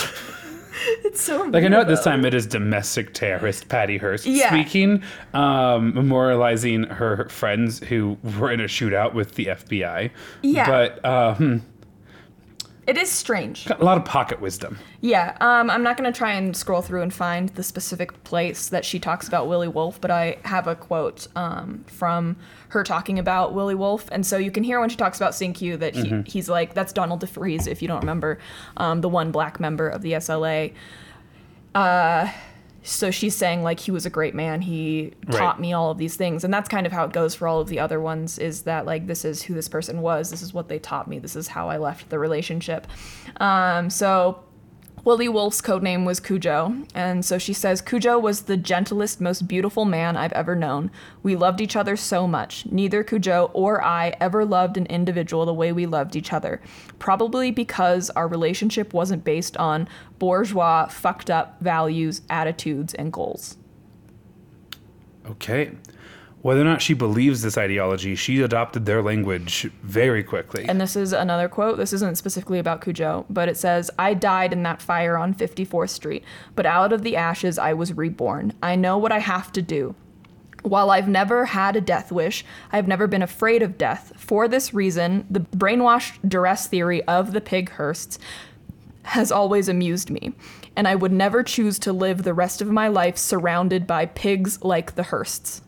It's so Like, I know at this time it is domestic terrorist Patty Hearst Yeah. speaking, um, memorializing her friends who were in a shootout with the FBI. Yeah. But um, It is strange. a lot of pocket wisdom. Yeah, um, I'm not going to try and scroll through and find the specific place that she talks about Willie Wolfe, but I have a quote um, from her talking about Willie Wolfe. And so you can hear when she talks about Q that he, he's like, that's Donald DeFreeze, if you don't remember, um, the one black member of the SLA. Uh, so she's saying like he was a great man. He taught Right. me all of these things. And that's kind of how it goes for all of the other ones is that like this is who this person was. This is what they taught me. This is how i left the relationship. Um, so Willie Wolfe's codename was Cujo, and so she says Cujo was the gentlest, most beautiful man I've ever known. We loved each other so much. Neither Cujo or I ever loved an individual the way we loved each other. Probably because our relationship wasn't based on bourgeois, fucked up values, attitudes, and goals. Okay. Whether or not she believes this ideology, she adopted their language very quickly. And this is another quote. This isn't specifically about Cujo, but it says, I died in that fire on 54th Street, but out of the ashes I was reborn. I know what I have to do. While I've never had a death wish, I've never been afraid of death. For this reason, the brainwashed duress theory of the pig Hearsts has always amused me, and I would never choose to live the rest of my life surrounded by pigs like the Hearsts.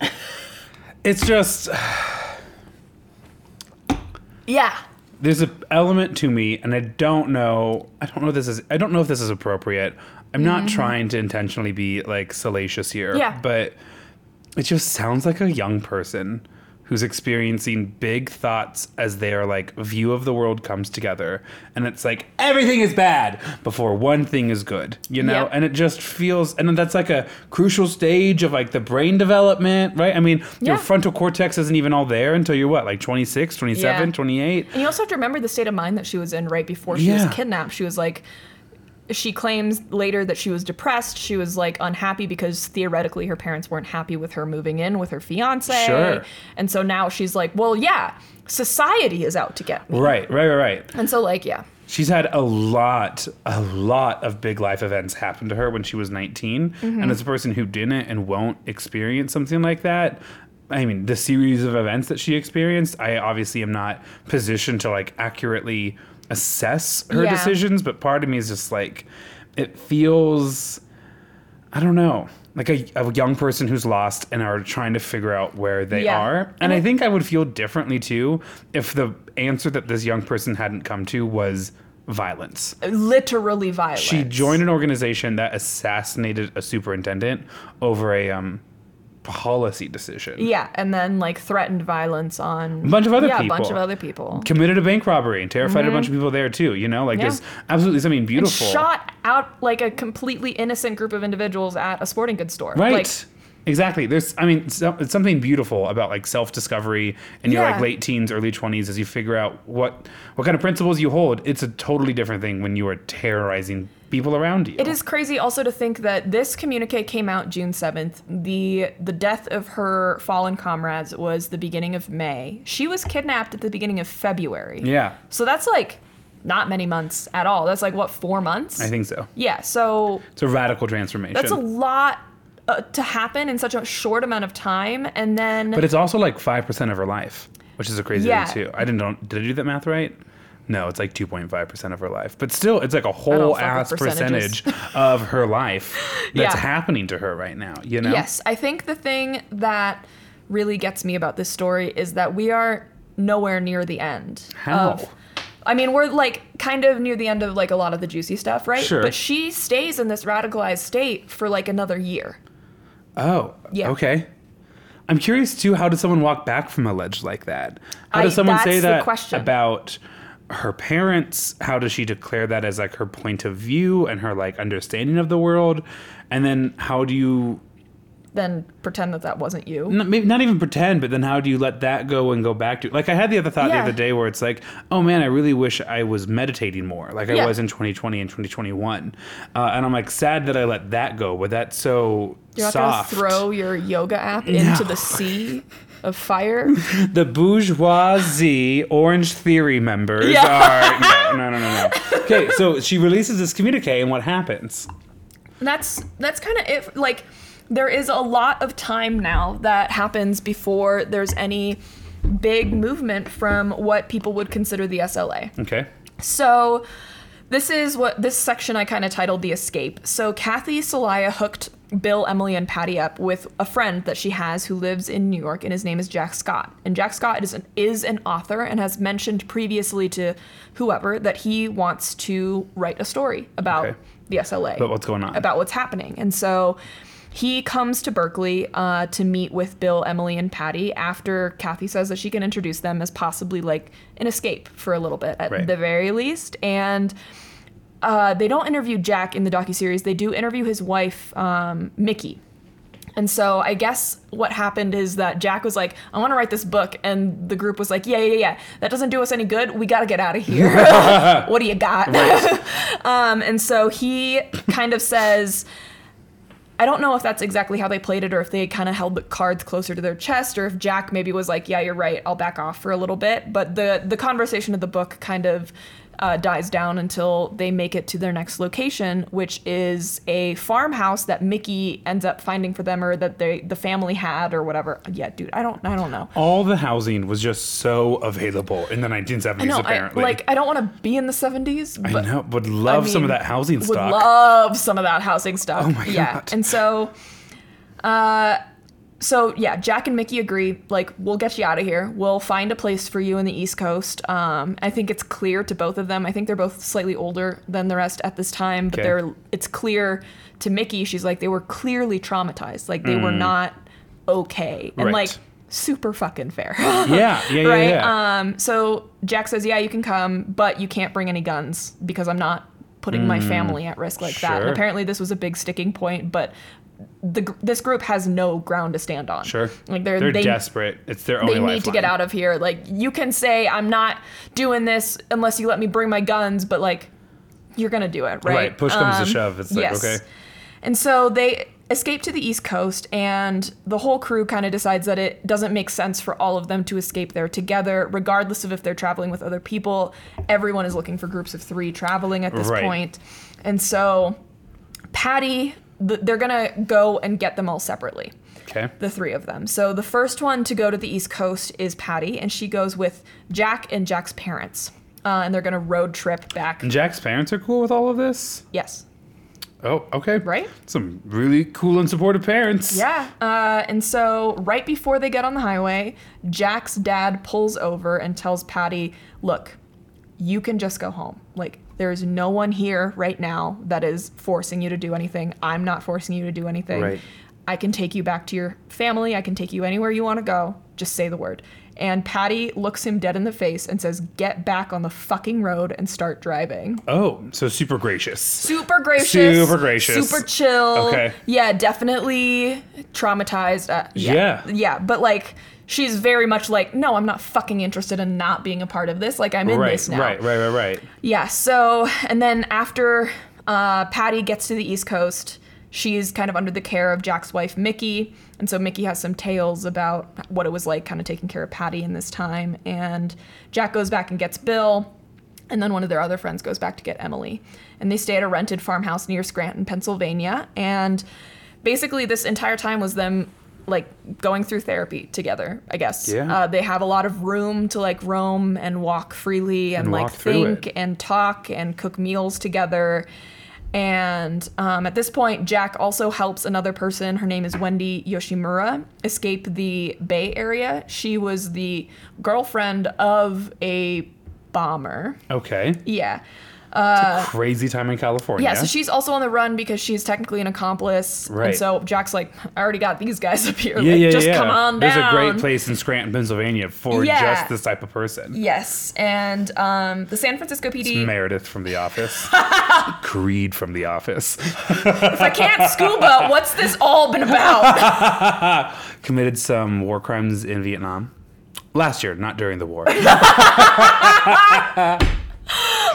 it's just Yeah. there's an element to me, and I don't know. I don't know if this is. I don't know if this is appropriate. I'm not trying to intentionally be like salacious here. Mm-hmm. Yeah. But it just sounds like a young person who's experiencing big thoughts as their like view of the world comes together and it's like everything is bad before one thing is good you know Yeah. and it just feels and that's like a crucial stage of like the brain development right i mean your frontal cortex isn't even all there until you're what like 26 27 Yeah. 28 And you also have to remember the state of mind that she was in right before she Yeah. was kidnapped. She was like, she claims later that she was depressed. She was like unhappy because theoretically her parents weren't happy with her moving in with her fiance. Sure. And so now she's like, well, yeah, society is out to get me. right right right right And so, like, yeah. She's had a lot, a lot of big life events happen to her when she was 19. Mm-hmm. And as a person who didn't and won't experience something like that, I mean, the series of events that she experienced, I obviously am not positioned to like accurately assess her Yeah. decisions, but part of me is just like, it feels, I don't know, like a, a young person who's lost and are trying to figure out where they Yeah. are. And And I it- think I would feel differently too if the answer that this young person hadn't come to was violence. Literally violence. She joined an organization that assassinated a superintendent over a um, policy decision. Yeah, and then like threatened violence on A bunch of other yeah, people. a bunch of other people. Committed a bank robbery and terrified a bunch of people there too. You know, like Mm-hmm. Yeah. there's absolutely something And beautiful. shot out like a completely innocent group of individuals at a sporting goods store. Right. Like, exactly. There's, I mean, so, it's something beautiful about like self-discovery in your Yeah. like late teens, early 20s as you figure out what what kind of principles you hold. It's a totally different thing when you are terrorizing people around you. It is crazy also to think that this communique came out June 7th. The the death of her fallen comrades was the beginning of May. She was kidnapped at the beginning of February. Yeah, So that's like not many months at all. That's like what 4 months? I think so. Yeah, so It's a radical transformation. that's a lot uh, to happen in such a short amount of time and then But it's also like five percent of her life, which is a crazy Yeah. thing too. I didn't know. Did I do that math right? No, it's like two point five percent of her life. But still, it's like a whole ass percentage of her life that's Yeah. happening to her right now. You know? Yes, I think the thing that really gets me about this story is that we are nowhere near the end. How? Of, I mean, we're like kind of near the end of like a lot of the juicy stuff, right? Sure. But she stays in this radicalized state for like another year. Oh. Yeah. Okay. I'm curious too. How does someone walk back from a ledge like that? How I- does someone say that question. about her parents? How does she declare that as like her point of view and her like understanding of the world? And then how do you then pretend that that wasn't you. N- maybe not even pretend, but then how do you let that go and go back to like I had the other thought Yeah. the other day where it's like, oh man, I really wish I was meditating more, like I Yeah. was in 2020 and 2021, uh, and I'm like sad that I let that go, but that's so You're not soft. gonna throw your yoga app into the sea of fire. the bourgeoisie Orange Theory members Yeah. are no, no, no, no, no. Okay, so she releases this communique, and what happens? that's that's kind of it. Like there is a lot of time now that happens before there's any big movement from what people would consider the SLA. Okay, So this is what this section I kind of titled the escape. So Kathy Soliah hooked Bill, Emily, and Patty up with a friend that she has who lives in New York, and his name is Jack Scott. And Jack Scott is an, is an author and has mentioned previously to whoever that he wants to write a story about Okay. the SLA, About what's going on. about what's happening. And so he comes to Berkeley uh, to meet with Bill, Emily, and Patty after Kathy says that she can introduce them as possibly like an escape for a little bit at Right. the very least. And uh, they don't interview Jack in the docuseries. They do interview his wife, um, Mickey. And so I guess what happened is that Jack was like, I want to write this book. And the group was like, yeah, yeah, yeah. That doesn't do us any good. We got to get out of here. what do you got? um, and so he kind of says, I don't know if that's exactly how they played it or if they kind of held the cards closer to their chest or if Jack maybe was like, yeah, you're right. I'll back off for a little bit. But the, the conversation of the book kind of uh, dies down until they make it to their next location, which is a farmhouse that Mickey ends up finding for them or that they, the family had or whatever. Yeah, dude, I don't, I don't know. all the housing was just so available in the 1970s. I know, I, apparently, like, I don't want to be in the 70s, I but know, would love some of that housing would stock. love some of that housing stuff. Oh my Yeah, God. and so, uh, so yeah, Jack and Mickey agree. Like, we'll get you out of here. We'll find a place for you in the East Coast. Um, I think it's clear to both of them. I think they're both slightly older than the rest at this time, but Okay. they're. It's clear to Mickey. She's like they were clearly traumatized. Like they were not okay, and Mm. Right. like super fucking fair. yeah, yeah, yeah, right? yeah. Um, so Jack says, "Yeah, you can come, but you can't bring any guns because I'm not putting my family at risk like that." And Mm. apparently, this was a big sticking point, but the this group has no ground to stand on. sure, like they're they're they, desperate. It's their only they need to get out of here. Like you can say, "I'm not doing this unless you let me bring my guns," but like you're gonna do it, right? Right, push comes to Um, shove, it's like, okay. And so they escape to the East Coast, and the whole crew kind of decides that it doesn't make sense for all of them to escape there together, regardless of if they're traveling with other people. Everyone is looking for groups of three traveling at this Right. point. And so Patty, th- they're gonna go and get them all separately Okay, the three of them. So the first one to go to the East Coast is Patty, and she goes with Jack and Jack's parents. Uh, and they're gonna road trip back. and Jack's parents are cool with all of this. Yes. Oh, okay, Right? Some really cool and supportive parents. Yeah. Uh, and so right before they get on the highway, Jack's dad pulls over and tells Patty, "Look, you can just go home. Like there's no one here right now that is forcing you to do anything. I'm not forcing you to do anything. Right. I can take you back to your family. I can take you anywhere you want to go. Just say the word." And Patty looks him dead in the face and says, "Get back on the fucking road and start driving." Oh, so super gracious. super gracious, Super gracious. super chill. Okay. Yeah, definitely traumatized. Uh, yeah, Yeah. yeah, but like she's very much like, no, I'm not fucking interested in not being a part of this. Like I'm in right, this now. right, right, right, right. Yeah. So and then after uh, Patty gets to the East Coast, she's kind of under the care of Jack's wife Mickey, and so Mickey has some tales about what it was like, kind of taking care of Patty in this time. And Jack goes back and gets Bill. And then one of their other friends goes back to get Emily. And they stay at a rented farmhouse near Scranton, Pennsylvania. And basically, this entire time was them like going through therapy together, I guess. Yeah. Uh, they have a lot of room to like roam and walk freely and, And like think and talk and cook meals together. And um, at this point, Jack also helps another person. Her name is Wendy Yoshimura escape the Bay Area. She was the girlfriend of a bomber. Okay. Yeah. Crazy time in California. Yeah, so she's also on the run because she's technically an accomplice. Right. And so Jack's like, I already got these guys up here. yeah, like, yeah, just yeah. come on There's down. a great place in Scranton, Pennsylvania for Yeah. just this type of person. Yes, and um, the San Francisco PD. Meredith from The Office. Creed from The Office. if I can't scuba, what's this all been about? Committed some war crimes in Vietnam. Last year, not during the war.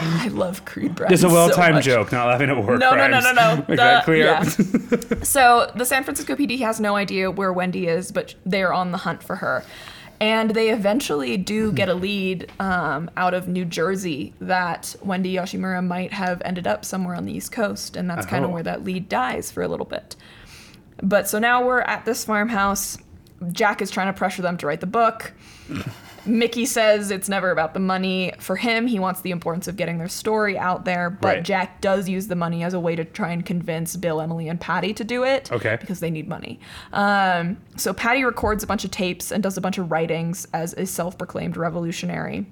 I love Creed Brad. It's a well-timed much. joke, not laughing at war No, no, crimes. no, no, no. Make The- that clear. yeah. So the San Francisco PD has no idea where Wendy is, but they're on the hunt for her. And they eventually do get a lead um, out of New Jersey that Wendy Yoshimura might have ended up somewhere on the East Coast, and that's kind of Oh. where that lead dies for a little bit. But so now we're at this farmhouse. Jack is trying to pressure them to write the book. Mickey says it's never about the money. For him, he wants the importance of getting their story out there, but Right. Jack does use the money as a way to try and convince Bill, Emily, and Patty to do it. Okay. Because they need money. Um, so Patty records a bunch of tapes and does a bunch of writings as a self proclaimed revolutionary.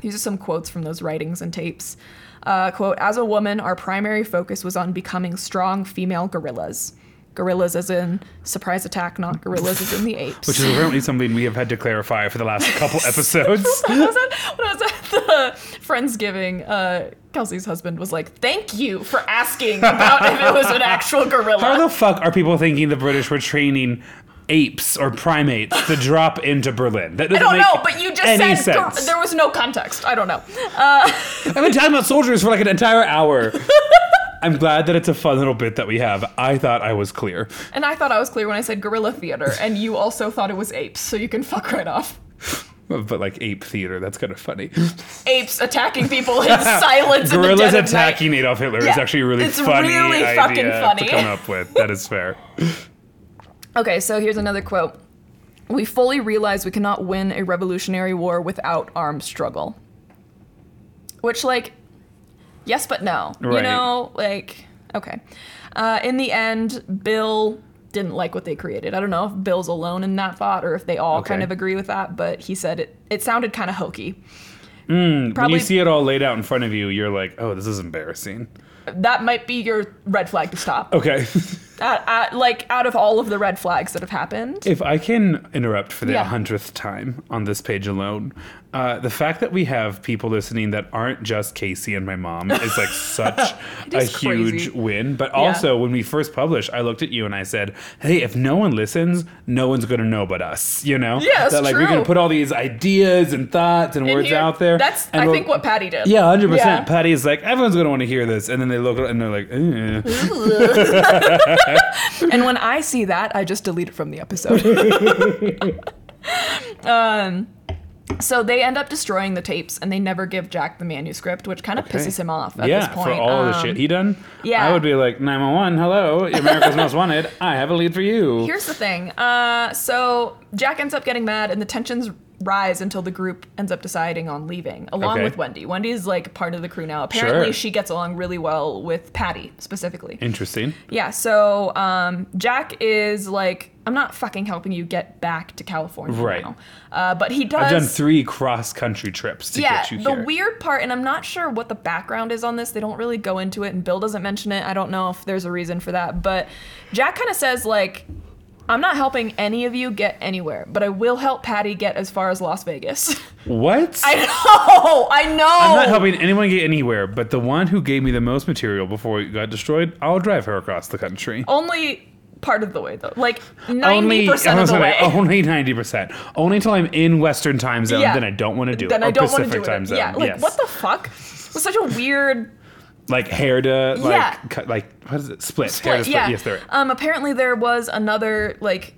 These are some quotes from those writings and tapes. Uh, quote, as a woman, our primary focus was on becoming strong female gorillas. Gorillas as in surprise attack, not gorillas as in the apes. Which is apparently something we have had to clarify for the last couple episodes. when I was at, when I was at the Friendsgiving, uh, Kelsey's husband was like, "Thank you for asking about if it was an actual gorilla." How the fuck are people thinking the British were training apes or primates to drop into Berlin? That I doesn't don't make know, but you just any said gor- there was no context. I don't know. I've been talking about soldiers for like an entire hour. I'm glad that it's a fun little bit that we have. I thought I was clear. And I thought I was clear when I said gorilla theater, and you also thought it was apes, so you can fuck right off. But like ape theater, that's kind of funny. Apes attacking people in silence. in the Gorillas night. attacking Adolf Hitler is actually a really it's funny really fucking funny. to come up with. That is fair. Okay, so here's another quote. We fully realize we cannot win a revolutionary war without armed struggle. Which, like, yes, but no. You know, like, okay. Uh, in the end, Bill didn't like what they created. I don't know if Bill's alone in that thought or if they all kind of agree with that, but he said it, it sounded kind of hokey. when Probably you see it all laid out in front of you, you're like, oh, this is embarrassing. that might be your red flag to stop. Okay. Uh, uh, like, out of all of the red flags that have happened. if I can interrupt for the Yeah. hundredth time on this page alone, uh, the fact that we have people listening that aren't just Casey and my mom is like such a is huge win. But also, when we first published, I looked at you and I said, "Hey, if no one listens, no one's gonna know but us." You know? Yeah, that like we true. can put all these ideas and thoughts and in words here. out there. That's, and I think, what Patty did. Yeah, hundred percent. Yeah. Patty's like, everyone's gonna want to hear this, and then they look and they're like, eh. And when I see that, I just delete it from the episode. um, so they end up destroying the tapes, and they never give Jack the manuscript, which kind of Okay. pisses him off at yeah, this point. for all the Um, shit he done. yeah. I would be like, 911, hello, America's Most Wanted. I have a lead for you. Here's the thing. Uh, so Jack ends up getting mad, and the tensions rise until the group ends up deciding on leaving, along Okay. with Wendy. Wendy's like part of the crew now. Apparently, Sure. she gets along really well with Patty specifically. Interesting. Yeah, so um, Jack is like, I'm not fucking helping you get back to California Right. now. Uh, but he does. I've done three cross country trips to yeah, get you the here. weird part, and I'm not sure what the background is on this. They don't really go into it, and Bill doesn't mention it. I don't know if there's a reason for that. But Jack kind of says, like, I'm not helping any of you get anywhere, but I will help Patty get as far as Las Vegas. what? I know, I know. I'm not helping anyone get anywhere, but the one who gave me the most material before it got destroyed, I'll drive her across the country. Only part of the way, though. Like, 90% only, of the way. only 90%. Only until I'm in Western time zone, Yeah. then I don't want to do then it. Then I don't want to do time it. zone. Yeah, like, yes. what the fuck? It was such a weird Like hair to, like, Yeah. cut, like, what is it? Split. Hair split. to split. Yeah. Yes, there. Um, apparently there was another like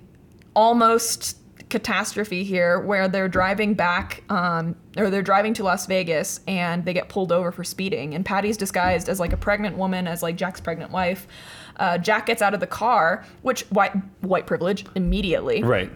almost catastrophe here where they're driving back um, or they're driving to Las Vegas and they get pulled over for speeding and Patty's disguised as like a pregnant woman as like Jack's pregnant wife. Uh, Jack gets out of the car, which white white privilege immediately. Right.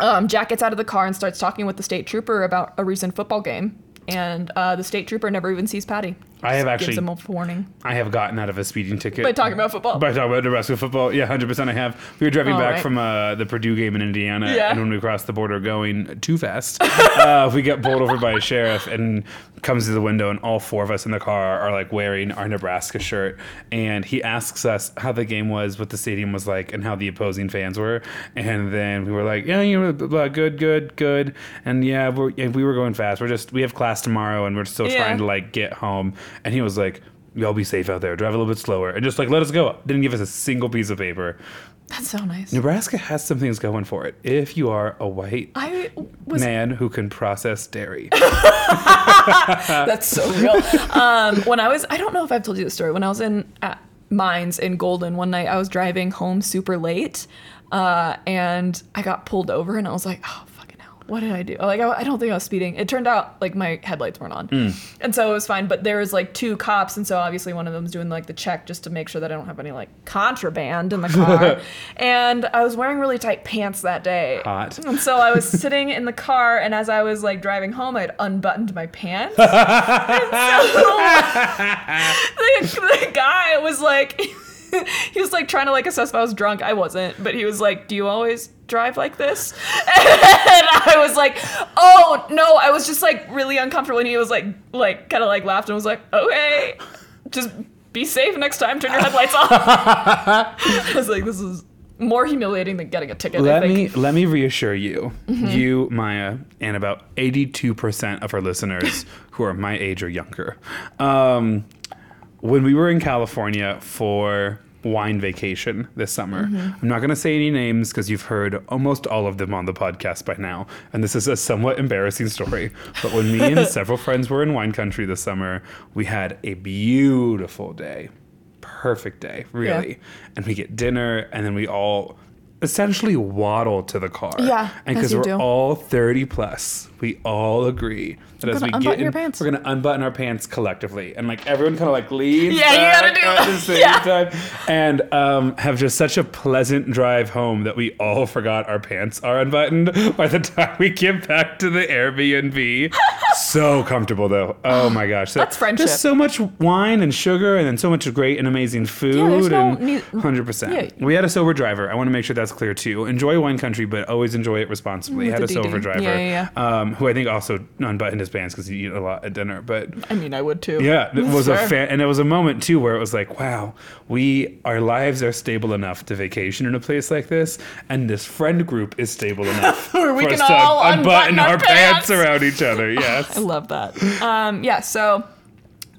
Um, Jack gets out of the car and starts talking with the state trooper about a recent football game, and uh, the state trooper never even sees Patty. I have Gives actually them a warning. I have gotten out of a speeding ticket By talking about football. By talking about Nebraska football, yeah, hundred percent. I have. We were driving All back right. from uh, the Purdue game in Indiana, Yeah. and when we crossed the border going too fast, uh, we get pulled over by a sheriff and comes to the window, and all four of us in the car are like wearing our Nebraska shirt, and he asks us how the game was, what the stadium was like, and how the opposing fans were, and then we were like, yeah, you know, blah, blah, good, good, good, and yeah, we're, we were going fast. We're just we have class tomorrow, and we're still Yeah. trying to like get home, and he was like. Y'all be safe out there. Drive a little bit slower, and just like let us go. Didn't give us a single piece of paper. That's so nice. Nebraska has some things going for it. If you are a white I was man who can process dairy, That's so real. Um, when I was, I don't know if I've told you the story. When I was in at Mines in Golden one night, I was driving home super late, uh, and I got pulled over, and I was like, oh what did I do? Like, I, I don't think I was speeding. It turned out like my headlights weren't on, hmm. and so it was fine. But there was like two cops, and so obviously one of them was doing like the check just to make sure that I don't have any like contraband in the car. and I was wearing really tight pants that day. Hot. And so I was sitting in the car, and as I was like driving home, I'd unbuttoned my pants. the, the guy was like, he was like trying to like assess if I was drunk. I wasn't, but he was like, "Do you always drive like this?" And I was like, "Oh no!" I was just like really uncomfortable, and he was like, like kind of like laughed and was like, "Okay, just be safe next time. Turn your headlights off." I was like, "This is." More humiliating than getting a ticket. I let think. me let me reassure you, Mm-hmm. you Maya, and about eighty-two percent of our listeners who are my age or younger. Um, when we were in California for wine vacation this summer, Mm-hmm. I'm not going to say any names because you've heard almost all of them on the podcast by now, and this is a somewhat embarrassing story. But when me and several friends were in wine country this summer, we had a beautiful day perfect day, really. And we get dinner, and then we all essentially waddle to the car. Yeah, and because we're do. all thirty plus, we all agree that as we get in, we're gonna unbutton our pants collectively, and like everyone kind of like leans. Yeah, you gotta do at the same Yeah. time, and um, have just such a pleasant drive home that we all forgot our pants are unbuttoned by the time we get back to the Airbnb. so comfortable though. Oh my gosh, so, That's friendship. Just so much wine and sugar, and then so much great and amazing food. no and hundred percent. Yeah. We had a sober driver. I want to make sure that's clear too. Enjoy wine country, but always enjoy it responsibly. With had a sober driver, Yeah, yeah, Um, who I think also unbuttoned his pants because he ate a lot at dinner. But I mean, I would too. yeah, it was a fan, and it was a moment too where it was like, wow, we our lives are stable enough to vacation in a place like this, and this friend group is stable enough Where we for can us to all unbutton our pants. pants. around each other. Yes. I love that. Um, yeah, so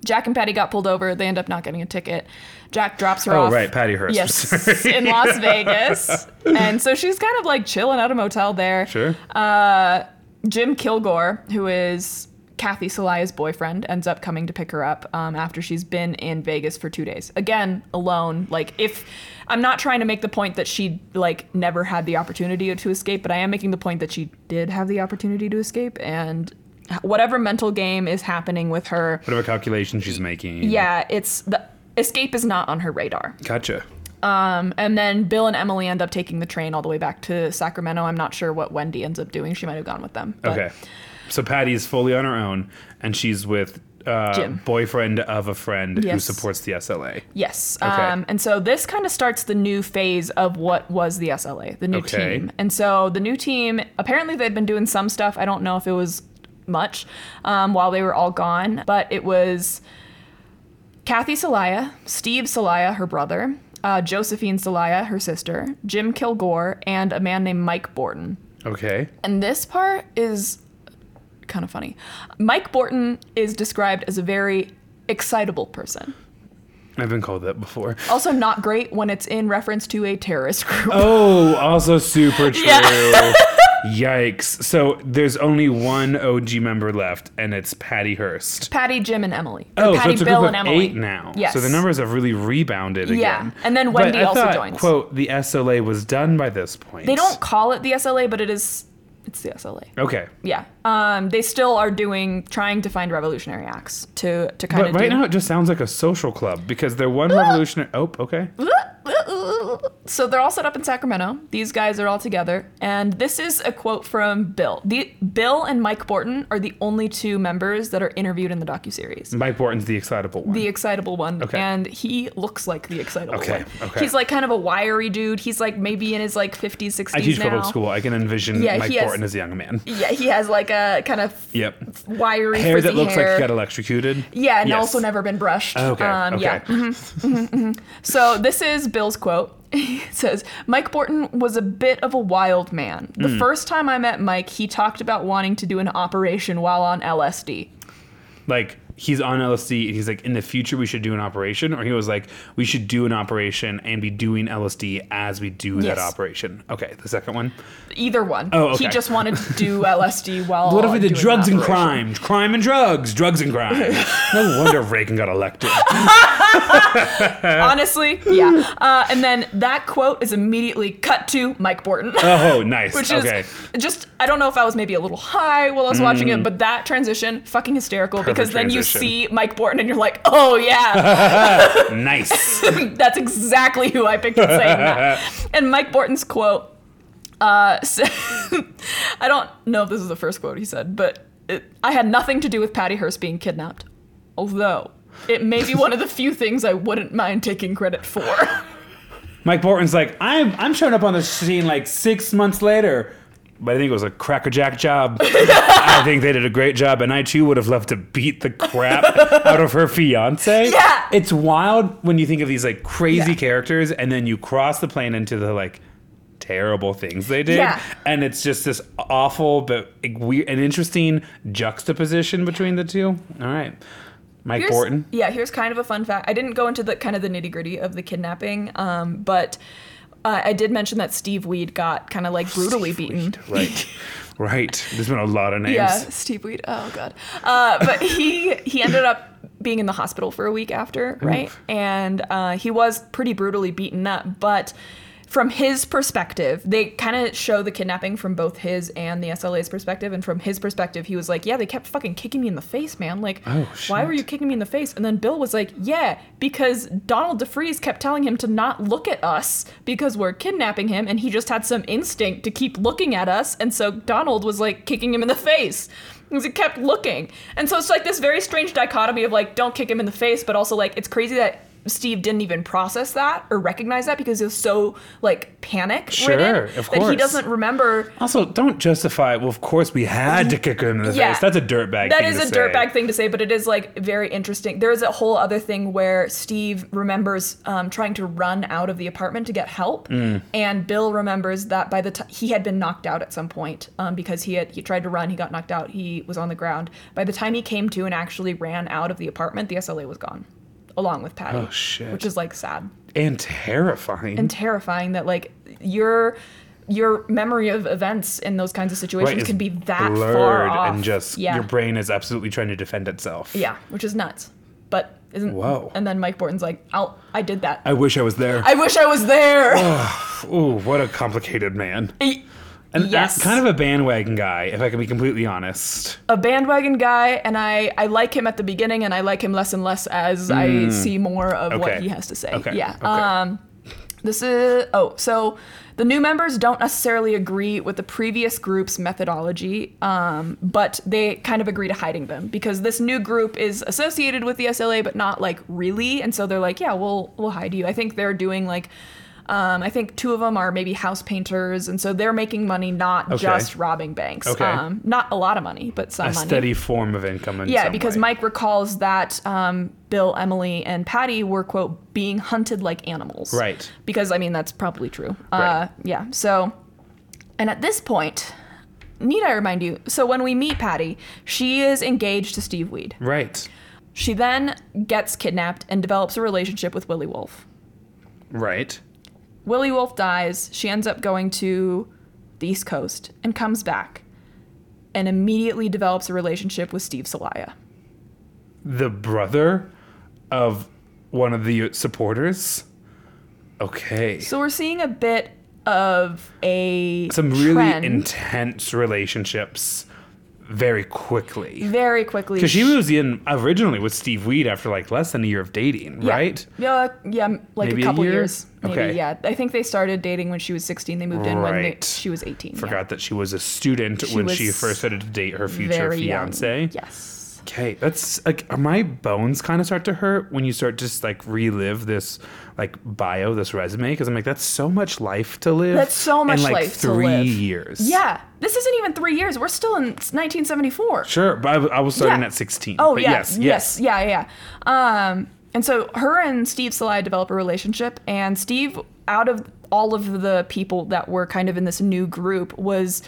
Jack and Patty got pulled over. They end up not getting a ticket. Jack drops her Oh, off. right, Patty Hearst. Yes, in Las Vegas. and so she's kind of like chilling at a motel there. Sure. Uh, Jim Kilgore, who is Kathy Soliah's boyfriend, ends up coming to pick her up um, after she's been in Vegas for two days. Again, alone. Like, if I'm not trying to make the point that she like never had the opportunity to escape, but I am making the point that she did have the opportunity to escape, and whatever mental game is happening with her, Whatever calculation she's making. yeah, it's the escape is not on her radar. Gotcha. Um, and then Bill and Emily end up taking the train all the way back to Sacramento. I'm not sure what Wendy ends up doing. She might have gone with them. but- Okay. So Patty's fully on her own, and she's with uh, Jim. boyfriend of a friend who Yes. supports the SLA. Yes. Okay. Um, and so this kind of starts the new phase of what was the SLA, the new Okay. team. And so the new team, apparently they'd been doing some stuff. I don't know if it was much um, while they were all gone, but it was Kathy Soliah, Steve Soliah, her brother, uh, Josephine Soliah, her sister, Jim Kilgore, and a man named Mike Bortin. Okay. And this part is kind of funny. Mike Bortin is described as a very excitable person. I've been called that before. Also, not great when it's in reference to a terrorist group. Oh, also super true. Yeah. Yikes. So there's only one OG member left, and it's Patty Hearst. Patty, Jim, and Emily. Or Oh, so Patty, it's a Bill, group and of Emily. eight now. Yes. So the numbers have really rebounded again. Yeah, and then But Wendy I also thought, joins. Quote: The SLA was done by this point. They don't call it the SLA, but it is. It's the SLA. Okay. Yeah. Um, they still are doing, trying to find revolutionary acts to to kind But of. right do. now, it just sounds like a social club because they're one revolutionary. Oh, okay. so they're all set up in Sacramento. These guys are all together, and this is a quote from Bill. The Bill and Mike Bortin are the only two members that are interviewed in the docuseries. Mike Bortin's the excitable one. The excitable one, Okay. and he looks like the excitable Okay, one. okay. He's like kind of a wiry dude. He's like maybe in his like 50s, 60s I teach now. public school. I can envision Yeah, Mike has- Borton as a young man. Yeah, he has like a kind of Yep. wiry Hair that looks hair. like he got electrocuted. Yeah, and Yes. also never been brushed. Okay. Um, okay. Yeah. mhm, mhm. So this is Bill's quote. It says, Mike Bortin was a bit of a wild man. The Hmm. first time I met Mike, he talked about wanting to do an operation while on LSD. Like he's on LSD and he's like, in the future we should do an operation, or he was like, we should do an operation and be doing LSD as we do Yes. that operation. Okay. The second one. Either one. Oh, okay. He just wanted to do LSD while. What if we did an drugs and crime? Crime and drugs. Drugs and crime. no wonder Reagan got elected. Honestly, yeah. Uh, and then that quote is immediately cut to Mike Bortin. Oh, nice. Which is okay. just I don't know if I was maybe a little high while I was watching it, but that transition fucking hysterical because then you transition. See Mike Bortin and you're like, oh yeah, nice. that's exactly who I pictured saying that. And Mike Bortin's quote, uh, I don't know if this is the first quote he said, but it, I had nothing to do with Patty Hearst being kidnapped, although it may be one of the few things I wouldn't mind taking credit for. Mike Bortin's like, I'm I'm showing up on the scene like six months later. But I think it was a crackerjack job. I think they did a great job, and I too would have loved to beat the crap out of her fiance. Yeah. It's wild when you think of these like crazy Yeah. characters, and then you cross the plane into the like terrible things they did, Yeah. and it's just this awful but weird and interesting juxtaposition between the two. All right, Mike Here's- Bortin. Yeah, here's kind of a fun fact. I didn't go into the kind of the nitty gritty of the kidnapping, um, but uh, I did mention that Steve Weed got kind of like brutally beaten. Right, right. There's been a lot of names. Yeah, Steve Weed. Oh god. Uh, but he he ended up being in the hospital for a week after, right? And uh, he was pretty brutally beaten up. But from his perspective, they kind of show the kidnapping from both his and the SLA's perspective. And from his perspective, he was like, "Yeah, they kept fucking kicking me in the face, man. Like, Oh, why were you kicking me in the face?" And then Bill was like, "Yeah, because Donald DeFreeze kept telling him to not look at us because we're kidnapping him, and he just had some instinct to keep looking at us, and so Donald was like kicking him in the face." Because he kept looking. And so it's like this very strange dichotomy of like, don't kick him in the face, but also like, it's crazy that Steve didn't even process that or recognize that because he was so like panic Sure, ridden of that he doesn't remember Also, don't justify. Well, of course we had to kick him in the Yeah. face. That's a dirtbag. That is a dirtbag thing to say, but it is like very interesting. There is a whole other thing where Steve remembers um, trying to run out of the apartment to get help, Mm. and Bill remembers that by the time he had been knocked out at some point um, because he had he tried to run, he got knocked out, he was on the ground. By the time he came to and actually ran out of the apartment, the SLA was gone, along with Patty. Oh, shit. Which is like sad and terrifying. and terrifying that like your your memory of events in those kinds of situations it's can be that blurred far off. and just yeah. your brain is absolutely trying to defend itself. Yeah, which is nuts. But isn't Whoa. And then Mike Bortin's like, "I'll, I did that. I wish I was there. I wish I was there." Ooh, what a complicated man. And yes, kind of a bandwagon guy, if I can be completely honest. a bandwagon guy, and I, I like him at the beginning, and I like him less and less as I see more of what Hmm. He has to say. Okay, Yeah. okay. Um, this is oh, so the new members don't necessarily agree with the previous group's methodology, um, but they kind of agree to hiding them because this new group is associated with the SLA, but not like really, and so they're like, yeah, we'll we'll hide you. I think they're doing like. Um, I think two of them are maybe house painters, and so they're making money, not Okay. just robbing banks. Okay. Um, not a lot of money, but some A money. steady form of income. In Yeah, because way. Mike recalls that um, Bill, Emily, and Patty were quote being hunted like animals. Right. Because I mean that's probably true. Uh, Right. yeah. So, and at this point, need I remind you? So when we meet Patty, she is engaged to Steve Weed. Right. She then gets kidnapped and develops a relationship with Willie Wolfe. Right. Willie Wolfe dies. She ends up going to the East Coast and comes back, and immediately develops a relationship with Steve Soliah. The brother of one of the supporters. Okay. So we're seeing a bit of a Some really trend. intense relationships very quickly. very quickly. Because she moves in originally with Steve Weed after like less than a year of dating, Yeah. right? Yeah, uh, yeah, like Maybe a a couple year? years. Maybe, Okay. yeah. I think they started dating when she was 16. They moved in when they, she was 18. yeah. Forgot that she was a student She when she first started to date her future Very young. fiance. Yes. Okay, that's like are my bones kind of start to hurt when you start just like relive this like bio, this resume, because I'm like that's so much life to live. That's so much in, like, life to three live. years. Yeah. This isn't even three years. We're still in 1974. sure, but I, w- I was starting Yeah. at 16. Oh but yeah, yes, yes, yeah, yeah. Um, and so her and Steve Soliah develop a relationship, and Steve, out of all of the people that were kind of in this new group, was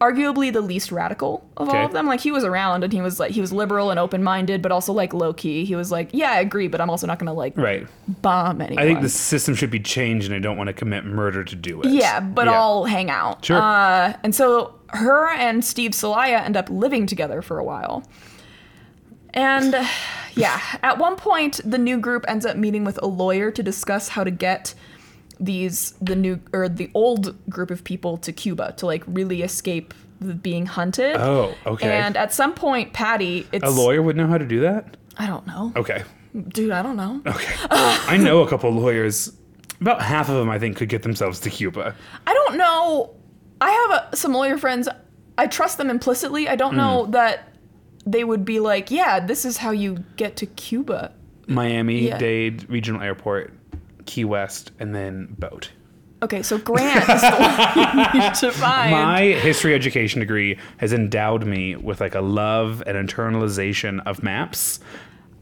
arguably the least radical of Okay. all of them. Like he was around, and he was like he was liberal and open minded, but also like low key. He was like, yeah, I agree, but I'm also not gonna like Right. bomb anyone. I think the system should be changed, and I don't want to commit murder to do it. Yeah, but I'll hang out. Sure. Uh, and so her and Steve Soliah end up living together for a while. And uh, yeah, at one point, the new group ends up meeting with a lawyer to discuss how to get these the new or the old group of people to Cuba to like really escape being hunted. Oh, okay. And at some point, Patty, it's a lawyer would know how to do that. I don't know, Okay. dude. I don't know. Okay. I know a couple lawyers. About half of them, I think, could get themselves to Cuba. I don't know. I have a, some lawyer friends. I trust them implicitly. I don't Hmm. know that they would be like, yeah, this is how you get to Cuba. Miami Yeah. Dade Regional Airport, Key West, and then boat. Okay, so Grant is the one you need to find. My history education degree has endowed me with like a love and internalization of maps.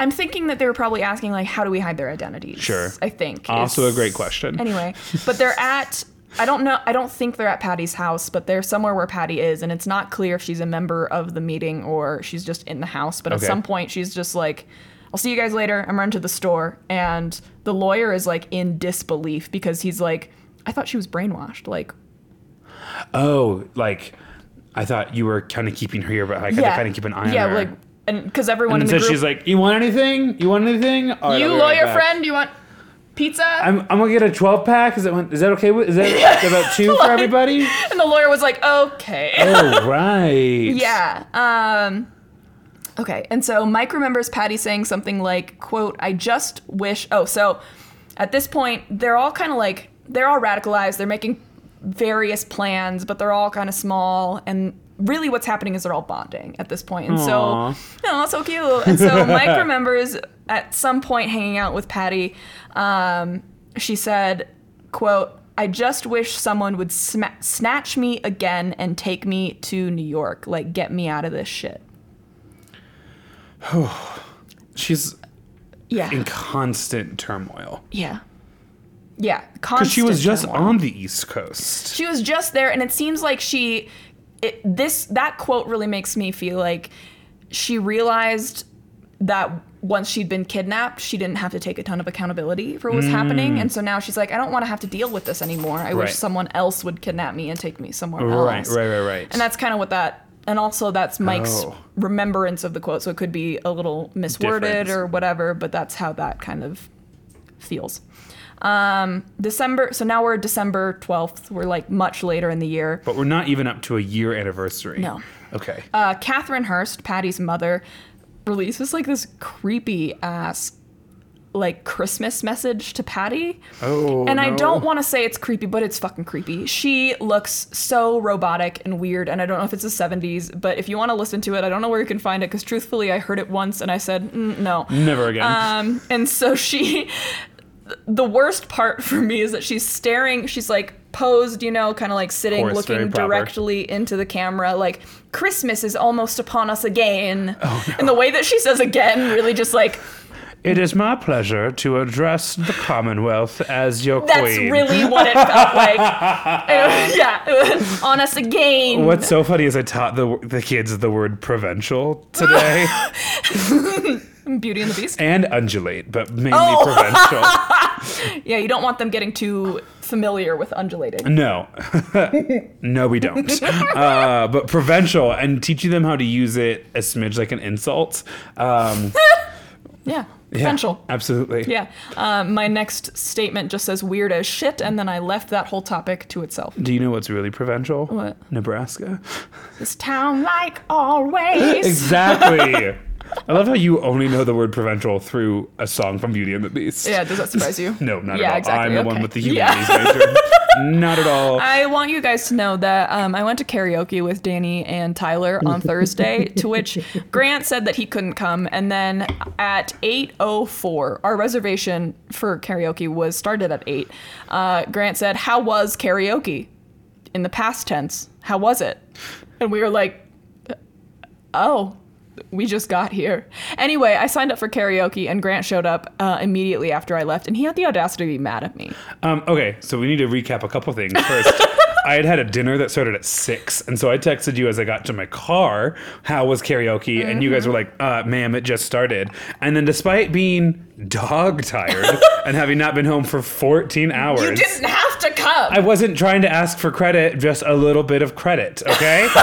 I'm thinking that they were probably asking like, how do we hide their identities? Sure. I think. Also a great question. Anyway, but they're at. I don't know. I don't think they're at Patty's house, but they're somewhere where Patty is, and it's not clear if she's a member of the meeting or she's just in the house. But Okay. at some point, she's just like, "I'll see you guys later. I'm running to the store," and the lawyer is like in disbelief because he's like, "I thought she was brainwashed." Like, Oh, like I thought you were kind of keeping her here, but like I to kind of keep an eye yeah, on her. Yeah, like, and because everyone and in so the group, she's like, "You want anything? You want anything?" Right, "You right lawyer back." friend, you want pizza?" I'm, I'm gonna get a 12 pack. Is that one, is that okay? With, is that about two for everybody? and the lawyer was like, "Okay." Oh right. Yeah. Um Okay. And so Mike remembers Patty saying something like, quote, I just wish oh, so at this point, they're all kind of like they're all radicalized. They're making various plans, but they're all kind of small and really what's happening is they're all bonding at this point. And Aw. so oh, so cute. And so Mike remembers at some point hanging out with Patty, um, she said, quote, I just wish someone would sma- snatch me again and take me to New York. Like, get me out of this shit. She's Yeah. in constant turmoil yeah. Yeah. because she was just turmoil. on the East Coast. She was just there, and it seems like she. It, this that quote really makes me feel like she realized that once she'd been kidnapped, she didn't have to take a ton of accountability for what was happening, and so now she's like, I don't want to have to deal with this anymore. I Mm. Right. wish someone else would kidnap me and take me somewhere Right, else. Right, right, right, right. And that's kind of what that. And also, that's Mike's Oh. remembrance of the quote, so it could be a little misworded Different. or whatever, but that's how that kind of feels. Um, December. So now we're December twelfth. We're like much later in the year. but we're not even up to a year anniversary. No. Okay. Uh, Catherine Hearst, Patty's mother, releases like this creepy ass like Christmas message to Patty. oh. And I don't want to say it's creepy, but it's fucking creepy. She looks so robotic and weird, and I don't know if it's the 70s, but if you want to listen to it, I don't know where you can find it because truthfully, I heard it once and I said, mm, no. Never again. Um, and so she, the worst part for me is that she's staring, she's like posed, you know, kind of like sitting, Course, looking directly into the camera, like Christmas is almost upon us again. Oh, And the way that she says again really just like, it is my pleasure to address the Commonwealth as your that's queen. That's really what it felt like. Yeah, on us again. What's so funny is I taught the the kids the word provincial today Beauty and the Beast? and undulate, but mainly Oh. provincial. Yeah, you don't want them getting too familiar with undulating. No, no, we don't. Uh, but provincial and teaching them how to use it a smidge like an insult. Um, Yeah. Yeah, absolutely. Yeah. Um, my next statement just says weird as shit, and then I left that whole topic to itself. Do you know what's really provincial? What? Nebraska. This town like always. Exactly. I love how you only know the word provincial through a song from Beauty and the Beast. Yeah, does that surprise you? No, not Yeah, at all. exactly, I'm the one with the Yeah. humanities major. not at all. I want you guys to know that um, I went to karaoke with Danny and Tyler on Thursday, to which Grant said that he couldn't come. And then at 8.04, our reservation for karaoke was started at 8. Uh, Grant said, how was karaoke? In the past tense, how was it? And we were like, oh, we just got here. Anyway, I signed up for karaoke and Grant showed up uh, immediately after I left, and he had the audacity to be mad at me. Um, okay, so we need to recap a couple things. First, I had had a dinner that started at six, and so I texted you as I got to my car, "How was karaoke?" And you guys were like, uh, "Ma'am, it just started." And then, despite being dog tired and having not been home for 14 hours, You didn't have to come. I wasn't trying to ask for credit, just a little bit of credit, okay?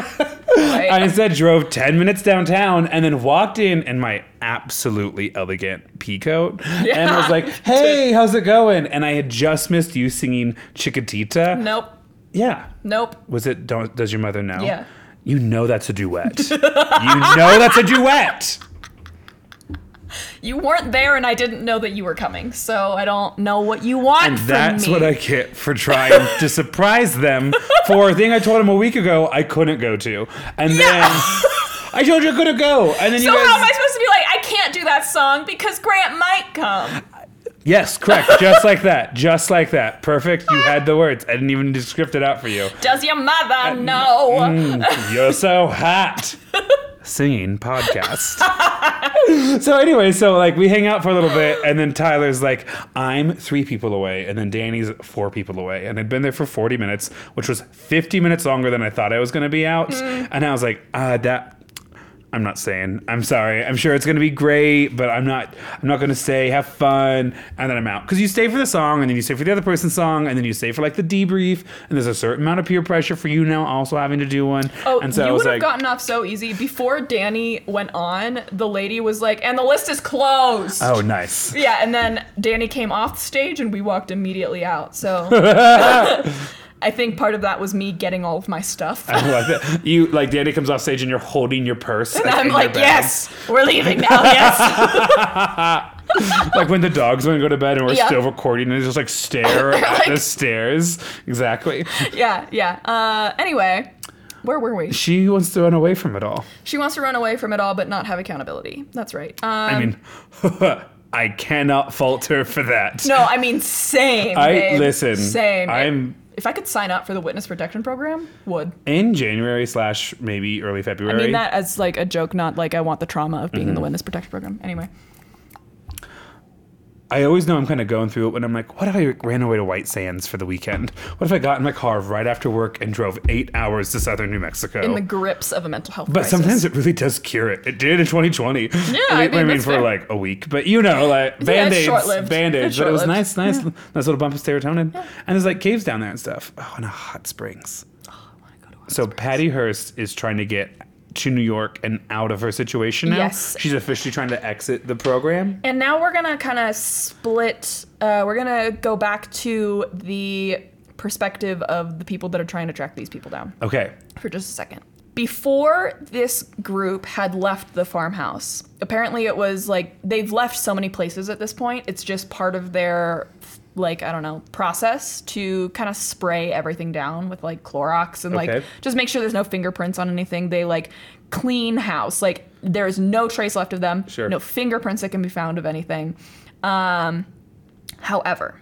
I instead drove 10 minutes downtown and then walked in in my absolutely elegant pea coat and I was like, hey, how's it going? And I had just missed you singing Chiquitita. Nope. Yeah. Nope. Was it Don't Does Your Mother Know? Yeah. You know that's a duet. you know that's a duet. You weren't there and I didn't know that you were coming. So I don't know what you want And that's what I get for trying to surprise them for a thing I told them a week ago I couldn't go to. And then I told you I couldn't go. And then so you guys how am I supposed to be like, I can't do that song because Grant might come? Yes, correct. Just like that. Just like that. Perfect. You had the words. I didn't even script it out for you. Does your mother know? Mm. You're so hot. Singing podcast. so anyway, so like we hang out for a little bit, and then Tyler's like, "I'm three people away," and then Danny's four people away, and I'd been there for 40 minutes, which was 50 minutes longer than I thought I was going to be out, and I was like, "Uh, that." I'm not saying. I'm sorry. I'm sure it's gonna be great, but I'm not. I'm not gonna say have fun and then I'm out because you stay for the song and then you stay for the other person's song and then you stay for like the debrief and there's a certain amount of peer pressure for you now also having to do one. Oh, and so you would have like, gotten off so easy. Before Danny went on, the lady was like, and the list is closed. oh, nice. Yeah, and then Danny came off stage and we walked immediately out. So I think part of that was me getting all of my stuff. I like that. You like Danny comes off stage and you're holding your purse. And I'm like, yes, we're leaving now. Yes. Like when the dogs want to go to bed and we're Yeah. still recording and they just like stare at Like- the stairs. Exactly. yeah, yeah. Uh, anyway, where were we? She wants to run away from it all. She wants to run away from it all, but not have accountability. That's right. Um, I mean, I cannot fault her for that. no, I mean same. I babe. listen. Same. I'm If I could sign up for the witness protection program, would. in January slash maybe early February. I mean that as like a joke, not like I want the trauma of being Mm-hmm. in the witness protection program. Anyway. I always know I'm kind of going through it when I'm like, what if I ran away to White Sands for the weekend? What if I got in my car right after work and drove eight hours to southern New Mexico? In the grips of a mental health But crisis. sometimes it really does cure it. It did in 2020. Yeah, I I mean, mean, that's for fair. like a week, but you know, like band aids, short-lived. band aids. But it was nice, nice, nice little bump of serotonin. And there's like caves down there and stuff. Oh, and a hot springs. Oh my god. So Patty Hearst is trying to get to New York and out of her situation now. Yes. she's officially trying to exit the program. And now we're gonna kind of split. Uh, we're gonna go back to the perspective of the people that are trying to track these people down Okay, for just a second. Before this group had left the farmhouse, apparently it was like they've left so many places at this point. It's just part of their like I don't know process to kind of spray everything down with like Clorox and like just make sure there's no fingerprints on anything. They like clean house. Like there's no trace left of them. Sure. No fingerprints that can be found of anything. Um, however,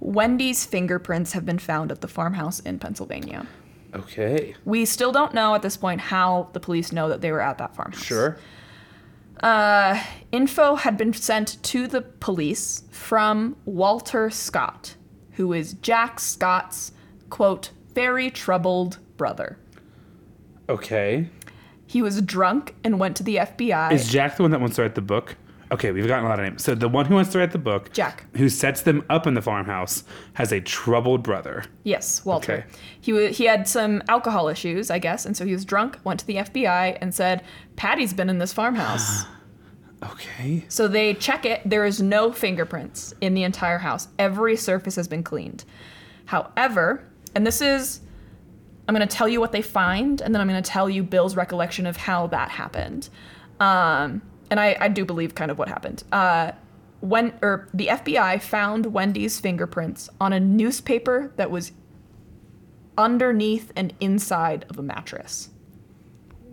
Wendy's fingerprints have been found at the farmhouse in Pennsylvania. okay, We still don't know at this point how the police know that they were at that farmhouse. sure. Uh, info had been sent to the police from Walter Scott, who is Jack Scott's, quote, very troubled brother. Okay, He was drunk and went to the FBI. is Jack the one that wants to write the book? Okay, we've gotten a lot of names. So the one who wants to write the book, Jack. who sets them up in the farmhouse, has a troubled brother. Yes, Walter. Okay. He wa he had some alcohol issues, I guess, and so he was drunk. Went to the FBI and said, "Patty's been in this farmhouse." Okay. So they check it. There is no fingerprints in the entire house. Every surface has been cleaned. However, and this is, I'm going to tell you what they find, and then I'm going to tell you Bill's recollection of how that happened. Um, and I, I do believe kind of what happened. Uh, when or the FBI found Wendy's fingerprints on a newspaper that was underneath and inside of a mattress.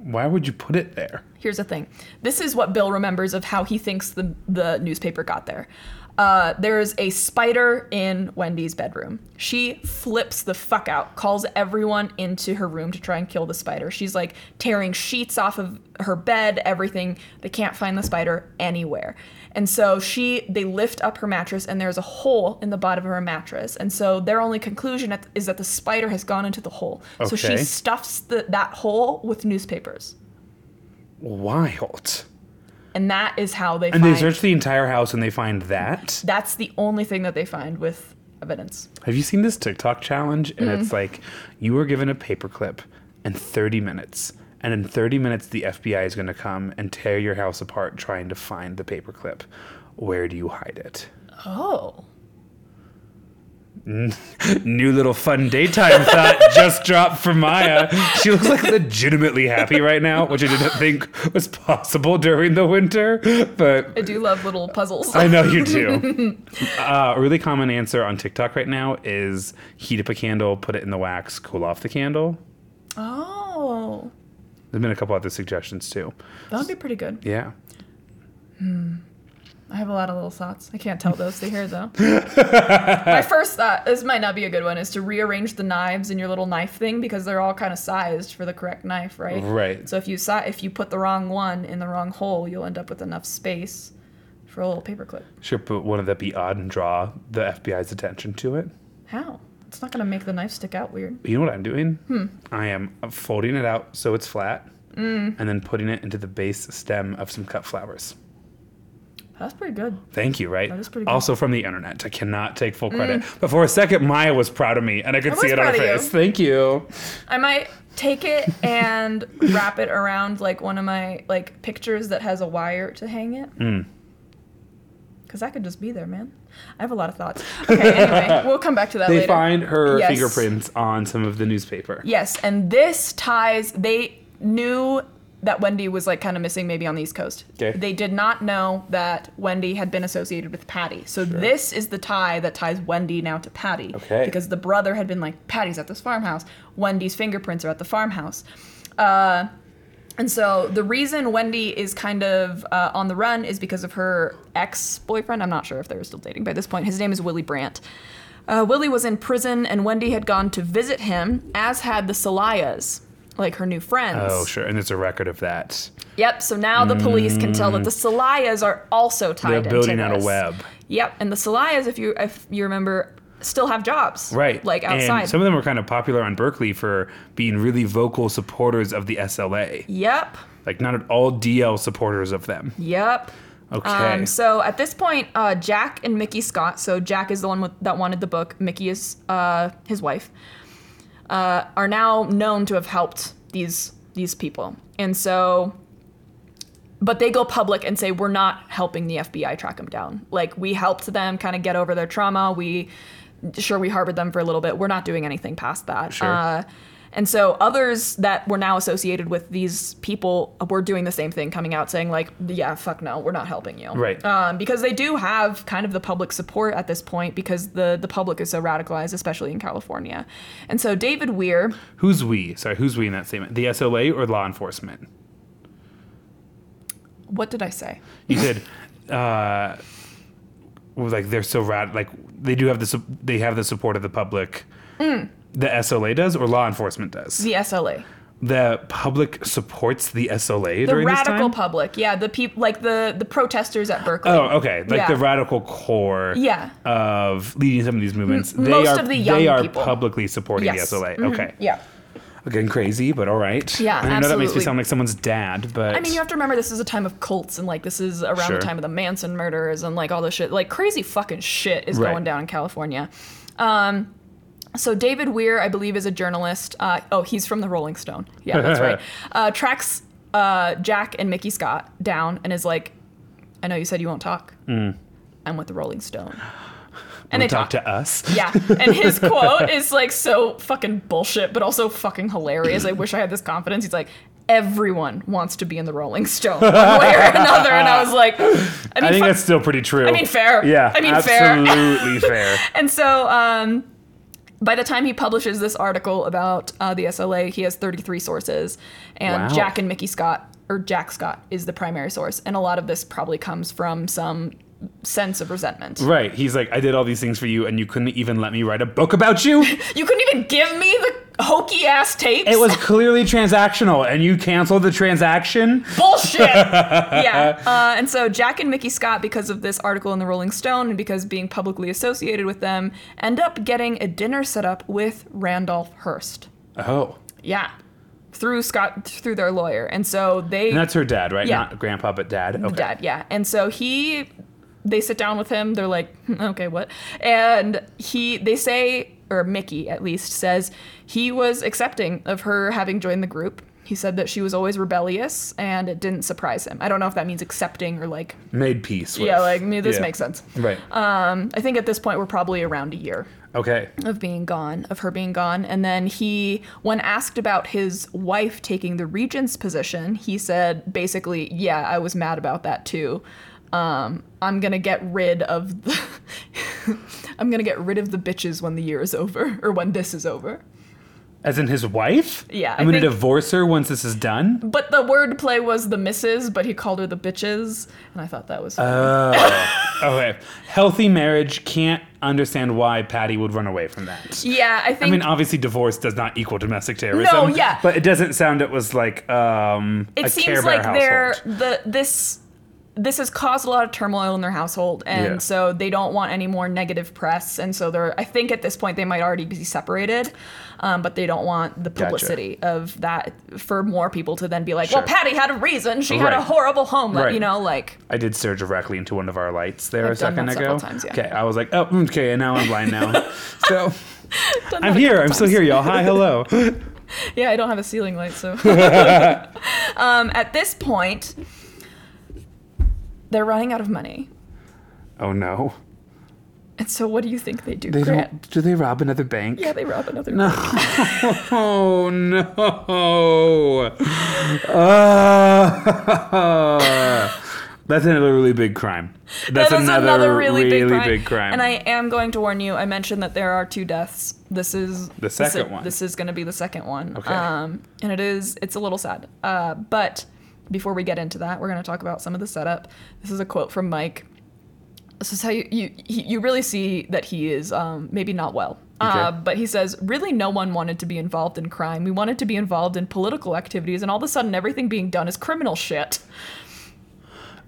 Why would you put it there? Here's the thing. This is what Bill remembers of how he thinks the the newspaper got there. Uh, there's a spider in Wendy's bedroom. She flips the fuck out, calls everyone into her room to try and kill the spider. She's like tearing sheets off of her bed, everything. They can't find the spider anywhere. And so she, they lift up her mattress, and there's a hole in the bottom of her mattress. And so their only conclusion is that the spider has gone into the hole. So she stuffs the, that hole with newspapers Wild. And that is how they And find. they search the entire house and they find that. that's the only thing that they find with evidence. Have you seen this TikTok challenge? And Mm. it's like you were given a paperclip and 30 minutes. And in 30 minutes, the FBI is going to come and tear your house apart trying to find the paperclip. Where do you hide it? Oh, New little fun daytime thought just dropped from Maya. She looks like legitimately happy right now, which I didn't think was possible during the winter. But I do love little puzzles. I know you do. uh, a really common answer on TikTok right now is heat up a candle, put it in the wax, cool off the candle. oh, There's been a couple other suggestions too. that would be pretty good. Yeah. I have a lot of little thoughts. I can't tell those to here though. My first thought, this might not be a good one, is to rearrange the knives in your little knife thing because they're all kind of sized for the correct knife, right? Right. So if you si- if you put the wrong one in the wrong hole, you'll end up with enough space for a little paperclip. Sure, but wouldn't that be odd and draw the FBI's attention to it? How? It's not gonna make the knife stick out weird. You know what I'm doing? Hmm. I am folding it out so it's flat Mm. and then putting it into the base stem of some cut flowers. That's pretty good. Thank you, right? That is pretty good. Mm. Also from the internet. I cannot take full credit. But for a second, Maya was proud of me and I could I see it on her of you. face. Thank you. I might take it and wrap it around like one of my like pictures that has a wire to hang it. Mm. Cause I could just be there, man. I have a lot of thoughts. Okay, anyway, we'll come back to that They later. find her Yes. fingerprints on some of the newspaper. Yes, and this ties. They knew that Wendy was like kind of missing, maybe on the East Coast. Okay. They did not know that Wendy had been associated with Patty. So this is the tie that ties Wendy now to Patty. Okay. Because the brother had been like, Patty's at this farmhouse. Wendy's fingerprints are at the farmhouse. Uh, and so the reason Wendy is kind of uh, on the run is because of her ex boyfriend. I'm not sure if they were still dating by this point. His name is Willie Brandt. Uh, Willie was in prison, and Wendy had gone to visit him, as had the Soliahs, like her new friends. Oh, sure. And there's a record of that. Yep. So now the police can tell that the Soliahs are also tied They're into building out a web. Yep. And the Soliahs, if you if you remember, still have jobs. Right. Like outside. And some of them were kind of popular on Berkeley for being really vocal supporters of the SLA. yep. Like, not at all DL supporters of them. Yep. Okay. Um, so at this point, uh, Jack and Mickey Scott. So Jack is the one with, that wanted the book. Mickey is uh, his wife. Uh, are now known to have helped these these people, and so. But they go public and say we're not helping the FBI track them down. Like we helped them kind of get over their trauma. We sure we harbored them for a little bit. We're not doing anything past that. Sure. Uh, and so others that were now associated with these people were doing the same thing, coming out saying like, "Yeah, fuck no, we're not helping you." Right. Um, because they do have kind of the public support at this point because the the public is so radicalized, especially in California. And so David Weir, Who's we? Sorry, who's we in that statement? The SLA or law enforcement? what did I say? You said, uh, like they're so rad. Like they do have the su- they have the support of the public. The SLA does, or law enforcement does. The SLA, The public supports the SLA the during this time? radical public, yeah, the people like the the protesters at Berkeley. Oh, okay. Like Yeah. the radical core Yeah. of leading some of these movements. M- they most are of the young they are people. publicly supporting Yes. the SLA. Mhm. Okay. Yeah. Again, crazy, but all right. Yeah, I know that makes me absolutely. sound like someone's dad, but I mean, you have to remember this is a time of cults and like this is around Sure. the time of the Manson murders and like all this shit. Like crazy fucking shit is Right. going down in California. Um, so David Weir, I believe, is a journalist. Uh, oh, he's from the Rolling Stone. Yeah, that's right. Uh, tracks uh, Jack and Mickey Scott down and is like, I know you said you won't talk. I'm with the Rolling Stone. And they talk talk. to us. Yeah, and his quote is like so fucking bullshit, but also fucking hilarious. I wish I had this confidence. He's like, everyone wants to be in the Rolling Stone, one way or another. And I was like, I mean, I think fuck- that's still pretty true. I mean, fair. Yeah, I mean, fair. absolutely fair. And so, um, by the time he publishes this article about uh, the SLA, he has 33 sources, and Wow. Jack and Mickey Scott, or Jack Scott, is the primary source. And a lot of this probably comes from some sense of resentment. Right. He's like, I did all these things for you, and you couldn't even let me write a book about you. You couldn't even give me the hokey ass tapes. It was clearly transactional, and you canceled the transaction. bullshit. yeah. Uh, and so Jack and Mickey Scott, because of this article in the Rolling Stone and because being publicly associated with them, end up getting a dinner set up with Randolph Hearst. Oh, Yeah. Through Scott, through their lawyer. And so they. and that's her dad, right? Yeah. Not grandpa, but dad. Okay. dad, yeah. And so he they sit down with him, they're like, "Hmm, okay, what? And he they say or Mickey at least says he was accepting of her having joined the group. He said that she was always rebellious and it didn't surprise him. I don't know if that means accepting or like Made peace. With. yeah, like me this Yeah. makes sense. Right. Um I think at this point we're probably around a year okay. of being gone, of her being gone. And then he, when asked about his wife taking the regent's position, he said basically, yeah, I was mad about that too. Um, I'm gonna get rid of the I'm gonna get rid of the bitches when the year is over, or when this is over. As in his wife? Yeah, I I'm gonna think- divorce her once this is done. But the wordplay was the misses, but he called her the bitches, and I thought that was Oh. okay. Healthy marriage can't understand why Patty would run away from that. yeah. I think I mean, obviously, divorce does not equal domestic terrorism. No, yeah. But it doesn't sound it was like um, it seems like Bear they're the this this has caused a lot of turmoil in their household and Yeah. so they don't want any more negative press and so they're i think at this point they might already be separated um, but they don't want the Gotcha. publicity of that for more people to then be like well patty had a reason she had a horrible home Right. you know like I did stare directly into one of our lights there I've a second ago. times, yeah. Okay, I was like, oh, okay, and now I'm blind now. so I'm here. I'm still here, y'all. Hi, hello. yeah i don't have a ceiling light so um, at this point they're running out of money Oh no. and so what do you think they do They Grant? don't. They rob another bank? yeah they rob another No. Oh no. Uh, that's another really big crime. That's That is another, really, big, crime. big crime. And I am going to warn you. I mentioned that there are two deaths. This is The this second is- one. This is going to be the second one. Okay. Um, and it is. It's a little sad. Uh, but before we get into that, we're going to talk about some of the setup. This is a quote from Mike. This is how you you he- you really see that he is um, maybe not well. Uh, but he says, really, no one wanted to be involved in crime. We wanted to be involved in political activities, and all of a sudden, everything being done is criminal shit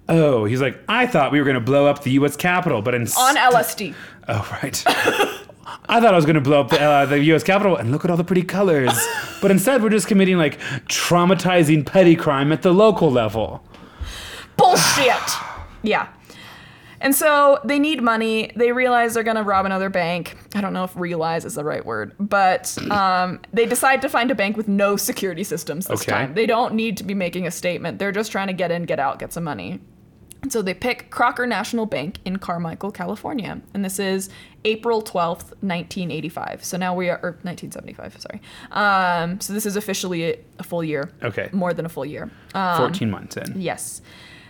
oh, he's like, I thought we were going to blow up the U.S. Capitol, but in on LSD. Oh, right. I thought I was going to blow up the, uh, the U.S. Capitol and look at all the pretty colors. but instead, we're just committing like traumatizing petty crime at the local level. bullshit. yeah. And so they need money. They realize they're going to rob another bank. I don't know if realize is the right word, but um, they decide to find a bank with no security systems this Okay. time. They don't need to be making a statement. They're just trying to get in, get out, get some money. And so they pick Crocker National Bank in Carmichael, California. And this is April 12th, 1985. So now we are, or 1975, sorry. Um, so this is officially a, a full year. Okay. More than a full year. Um, 14 months in. Yes.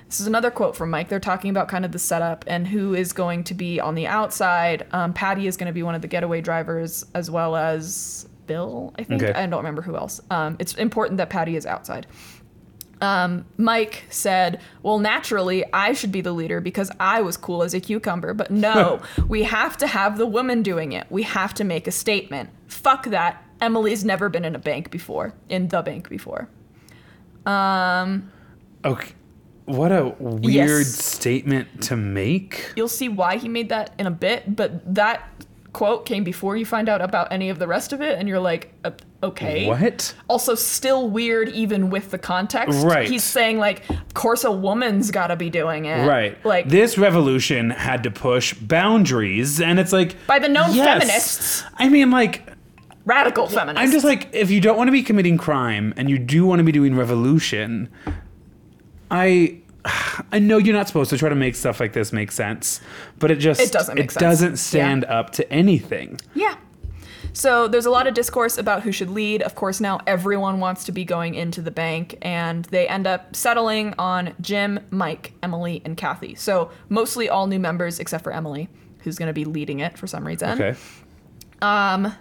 This is another quote from Mike. They're talking about kind of the setup and who is going to be on the outside. Um, Patty is going to be one of the getaway drivers, as well as Bill, I think. Okay. I don't remember who else. Um, it's important that Patty is outside. Um, Mike said, Well, naturally, I should be the leader because I was cool as a cucumber. But no, we have to have the woman doing it. We have to make a statement. Fuck that. Emily's never been in a bank before, in the bank before. Okay. What a weird Yes. statement to make. You'll see why he made that in a bit, but that quote came before you find out about any of the rest of it, and you're like, uh, okay. What? Also, still weird even with the context. Right. He's saying, like, of course a woman's gotta be doing it. Right. Like, this revolution had to push boundaries, and it's like By the known yes. feminists. I mean, like, radical feminists. I'm just like, if you don't want to be committing crime and you do want to be doing revolution, I I know you're not supposed to try to make stuff like this make sense, but it just It doesn't it sense. doesn't stand up to anything. Yeah. So there's a lot of discourse about who should lead. Of course, now everyone wants to be going into the bank, and they end up settling on Jim, Mike, Emily, and Kathy. So mostly all new members except for Emily, who's going to be leading it for some reason. Okay. Um,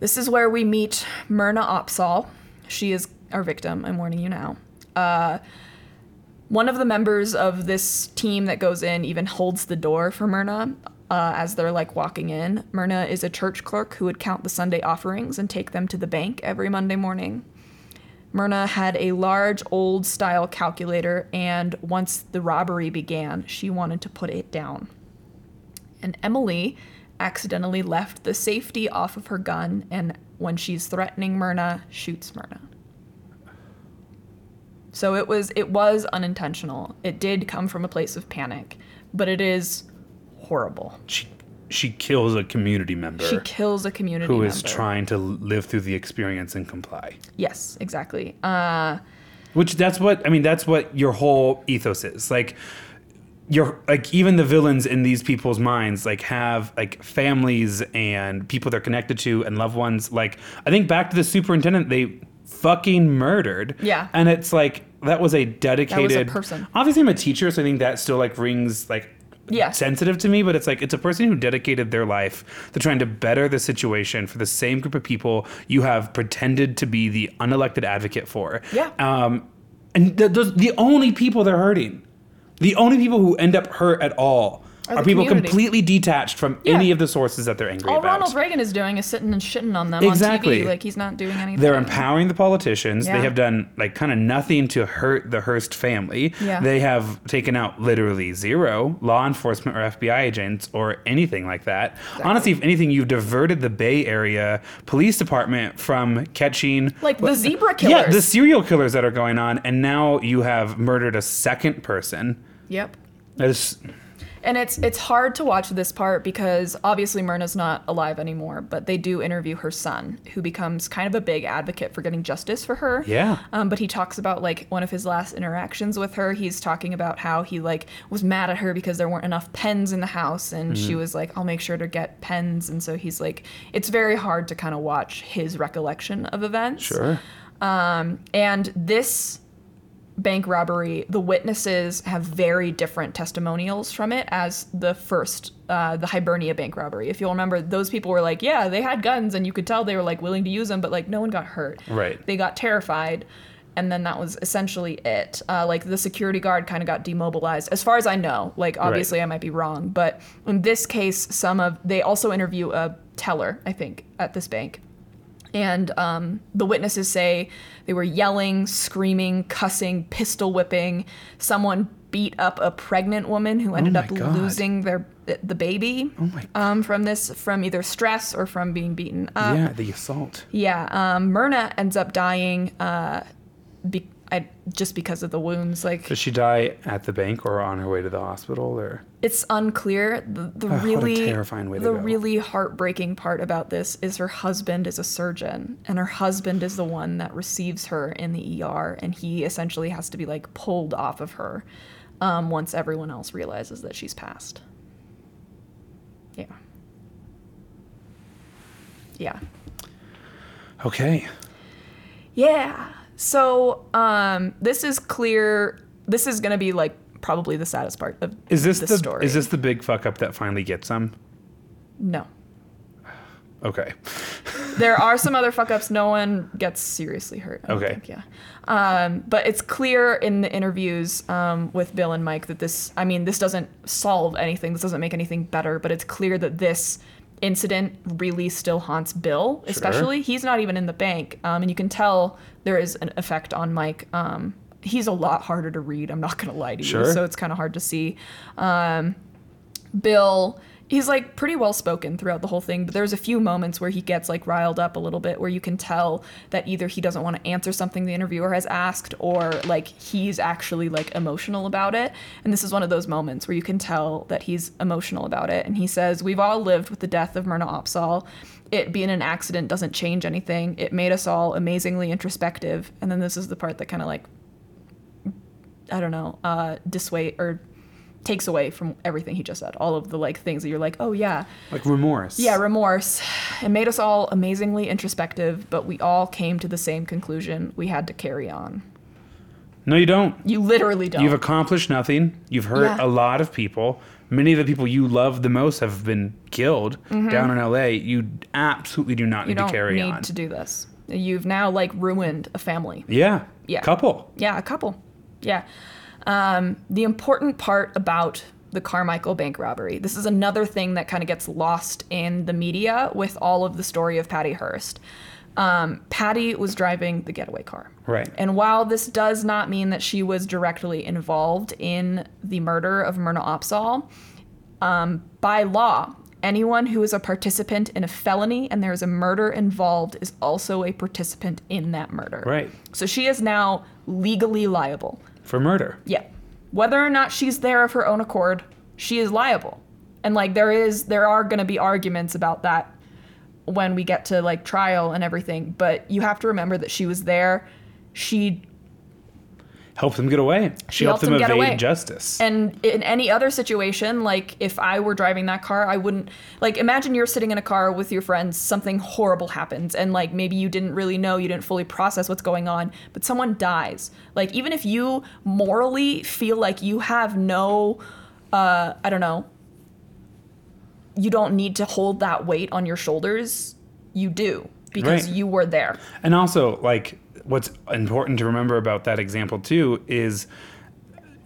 this is where we meet Myrna Opsahl. She is our victim. I'm warning you now. Uh, one of the members of this team that goes in even holds the door for Myrna uh, as they're like walking in. Myrna is a church clerk who would count the Sunday offerings and take them to the bank every Monday morning. Myrna had a large old style calculator, and once the robbery began, she wanted to put it down. And Emily accidentally left the safety off of her gun, and when she's threatening Myrna, shoots Myrna. So it was it was unintentional. It did come from a place of panic, but it is horrible. She she kills a community member She kills a community who member. is trying to live through the experience and comply. Yes, exactly. Uh, Which that's what I mean. That's what your whole ethos is. Like you're like even the villains in these people's minds like have like families and people they're connected to and loved ones. Like I think back to the superintendent, they fucking murdered. Yeah. and it's like that was a dedicated person. Obviously, I'm a teacher, so I think that still like rings like Yeah. sensitive to me, but it's like it's a person who dedicated their life to trying to better the situation for the same group of people you have pretended to be the unelected advocate for. Yeah. Um, and th- those the only people they're hurting, the only people who end up hurt at all Are people community. completely detached from Yeah. any of the sources that they're angry all about. All Ronald Reagan is doing is sitting and shitting on them Exactly. on TV. Like he's not doing anything. They're empowering the politicians. Yeah. They have done like kind of nothing to hurt the Hearst family. Yeah. They have taken out literally zero law enforcement or FBI agents or anything like that. Honestly, if anything, you've diverted the Bay Area Police Department from catching Like the zebra killers. Yeah, the serial killers that are going on, and now you have murdered a second person. Yep. That is And it's it's hard to watch this part because obviously Myrna's not alive anymore, but they do interview her son, who becomes kind of a big advocate for getting justice for her. Yeah. Um, but he talks about like one of his last interactions with her. He's talking about how he like was mad at her because there weren't enough pens in the house, and she was like, "I'll make sure to get pens." And so he's like, it's very hard to kind of watch his recollection of events. sure. And this bank robbery, the witnesses have very different testimonials from it as the first, uh, the Hibernia bank robbery. If you'll remember, those people were like, yeah, they had guns and you could tell they were like willing to use them, but like no one got hurt. Right. They got terrified. And then that was essentially it. Uh, like the security guard kind of got demobilized, as far as I know. Like obviously I might be wrong, but in this case, some of they also interview a teller, I think, at this bank. And um, the witnesses say they were yelling, screaming, cussing, pistol whipping. Someone beat up a pregnant woman who ended my up God. losing their the baby Oh my um, from this from either stress or from being beaten up. yeah, the assault. Yeah, um, Myrna ends up dying uh, be- I, just because of the wounds. Like Does she die at the bank or on her way to the hospital or? it's unclear. The, the a really terrifying way to the really heartbreaking part about this is her husband is a surgeon, and her husband is the one that receives her in the ER, and he essentially has to be like pulled off of her um, once everyone else realizes that she's passed. Yeah. Yeah. Okay. Yeah. So um, this is clear. This is gonna be like probably the saddest part of Is this the the story. is this the big fuck up that finally gets them? no? Okay. There are some other fuck ups. No one gets seriously hurt. Okay. think, yeah. Um, but it's clear in the interviews um, with Bill and Mike that this. I mean, this doesn't solve anything. This doesn't make anything better. But it's clear that this incident really still haunts Bill, especially. He's not even in the bank, um, and you can tell there is an effect on Mike. Um, he's a lot harder to read. I'm not gonna lie to you. Sure. So it's kind of hard to see. Um, Bill, he's like pretty well spoken throughout the whole thing, but there's a few moments where he gets like riled up a little bit where you can tell that either he doesn't want to answer something the interviewer has asked or like he's actually like emotional about it. And this is one of those moments where you can tell that he's emotional about it. And he says, We've all lived with the death of Myrna Opsahl. It being an accident doesn't change anything. It made us all amazingly introspective. And then this is the part that kind of like I don't know, uh, dissuade or takes away from everything he just said. All of the like things that you're like, oh yeah, Like remorse. yeah, remorse. It made us all amazingly introspective, but we all came to the same conclusion: we had to carry on. No, you don't. You literally don't. You've accomplished nothing. You've hurt Yeah. a lot of people. Many of the people you love the most have been killed down in LA. You absolutely do not Mm-hmm. you need to don't carry need on. to do this. You've now like ruined a family. yeah. Yeah. Couple. Yeah, a couple. Yeah. Um, the important part about the Carmichael bank robbery, this is another thing that kind of gets lost in the media with all of the story of Patty Hearst. Um, Patty was driving the getaway car. Right. And while this does not mean that she was directly involved in the murder of Myrna Opsahl, um, by law, anyone who is a participant in a felony and there is a murder involved is also a participant in that murder. Right. So she is now legally liable. For murder. Yeah. Whether or not she's there of her own accord, she is liable. And like there is there are going to be arguments about that when we get to like trial and everything, but you have to remember that she was there. She Helped them get away. She, She helped, helped them them evade away. justice. And in any other situation, like if I were driving that car, I wouldn't like imagine you're sitting in a car with your friends, something horrible happens, and like maybe you didn't really know, you didn't fully process what's going on, but someone dies. Like even if you morally feel like you have no uh I don't know, you don't need to hold that weight on your shoulders, you do because Right. you were there. And also, like, what's important to remember about that example too is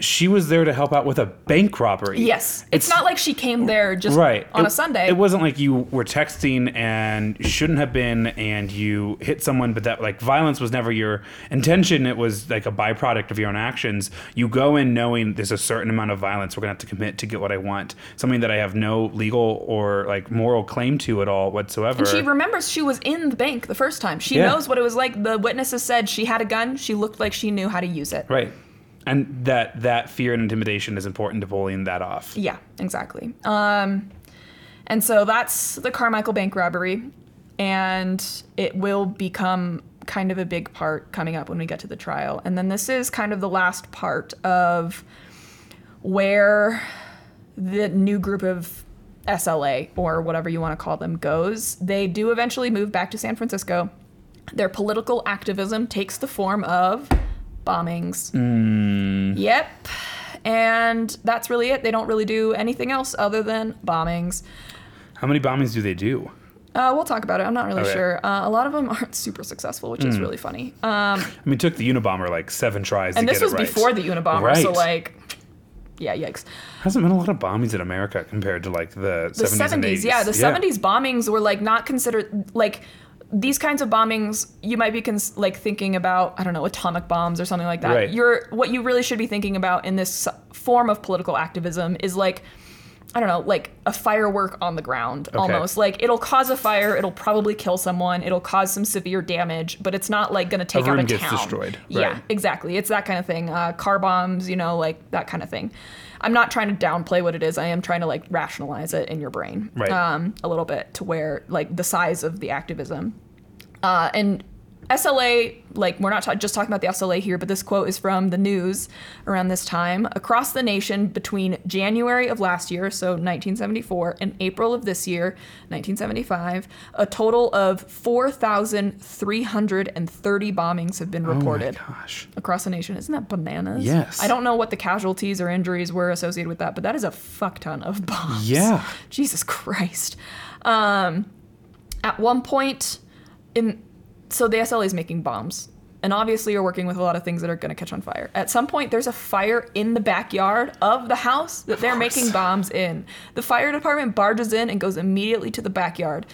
she was there to help out with a bank robbery. Yes. It's, not like she came there just right on It- a Sunday. It wasn't like you were texting and shouldn't have been, and you hit someone, but that like violence was never your intention. It was like a byproduct of your own actions. You go in knowing there's a certain amount of violence we're gonna have to commit to get what I want, something that I have no legal or like moral claim to at all whatsoever. And she remembers she was in the bank the first time. She Yeah. knows what it was like. The witnesses said she had a gun. She looked like she knew how to use it. right, and that that fear and intimidation is important to pulling that off. Yeah, exactly. Um, and so that's the Carmichael bank robbery, and it will become kind of a big part coming up when we get to the trial. And then this is kind of the last part of where the new group of SLA or whatever you want to call them goes. They do eventually move back to San Francisco. Their political activism takes the form of bombings. Yep. And that's really it. They don't really do anything else other than bombings. How many bombings do they do? Uh, we'll talk about it. I'm not really Okay. sure. Uh, a lot of them aren't super successful, which is really funny. Um, I mean, it took the Unabomber like seven tries and to this get was it right. before the Unabomber, so like, yeah, yikes. Hasn't been a lot of bombings in America compared to like the, the 70s, and 70s yeah the 70s bombings were like not considered like these kinds of bombings you might be cons- like thinking about i don't know atomic bombs or something like that Right. you're what you really should be thinking about in this form of political activism is like I don't know, like a firework on the ground almost. Like it'll cause a fire, it'll probably kill someone, it'll cause some severe damage, but it's not like gonna take out room a gets town. destroyed, Yeah, exactly. It's that kind of thing. Uh, car bombs, you know, like that kind of thing. I'm not trying to downplay what it is. I am trying to like rationalize it in your brain, Right. um, a little bit to where like the size of the activism. Uh, and SLA, like we're not ta- just talking about the SLA here, but this quote is from the news around this time. Across the nation between January of last year, so 1974, and April of this year, 1975, a total of 4,330 bombings have been Oh my reported gosh. across the nation. Isn't that bananas? Yes. I don't know what the casualties or injuries were associated with that, but that is a fuck ton of bombs. Yeah. Jesus Christ. Um, at one point, in so the SLA is making bombs, and obviously you're working with a lot of things that are going to catch on fire. At some point, there's a fire in the backyard of the house that they're making bombs in. The fire department barges in and goes immediately to the backyard.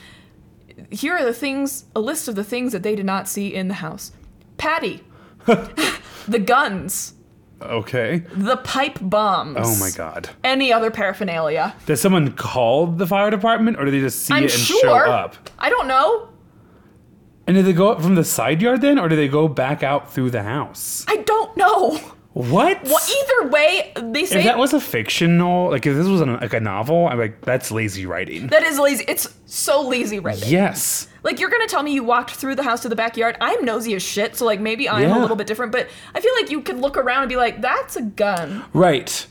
Here are the things, a list of the things that they did not see in the house. Patty, the guns, Okay. the pipe bombs. Oh my god. Any other paraphernalia. Did someone call the fire department or did they just see I'm it and sure. show up? I don't know. And did they go up from the side yard then or did they go back out through the house? I don't know. What? Well, either way, they say If that was a fictional, like if this was an, like a novel, I'm like, that's lazy writing. that is lazy. It's so lazy writing. yes. Like you're gonna tell me you walked through the house to the backyard. I'm nosy as shit, so like maybe I'm Yeah. a little bit different, but I feel like you could look around and be like, "That's a gun." Right.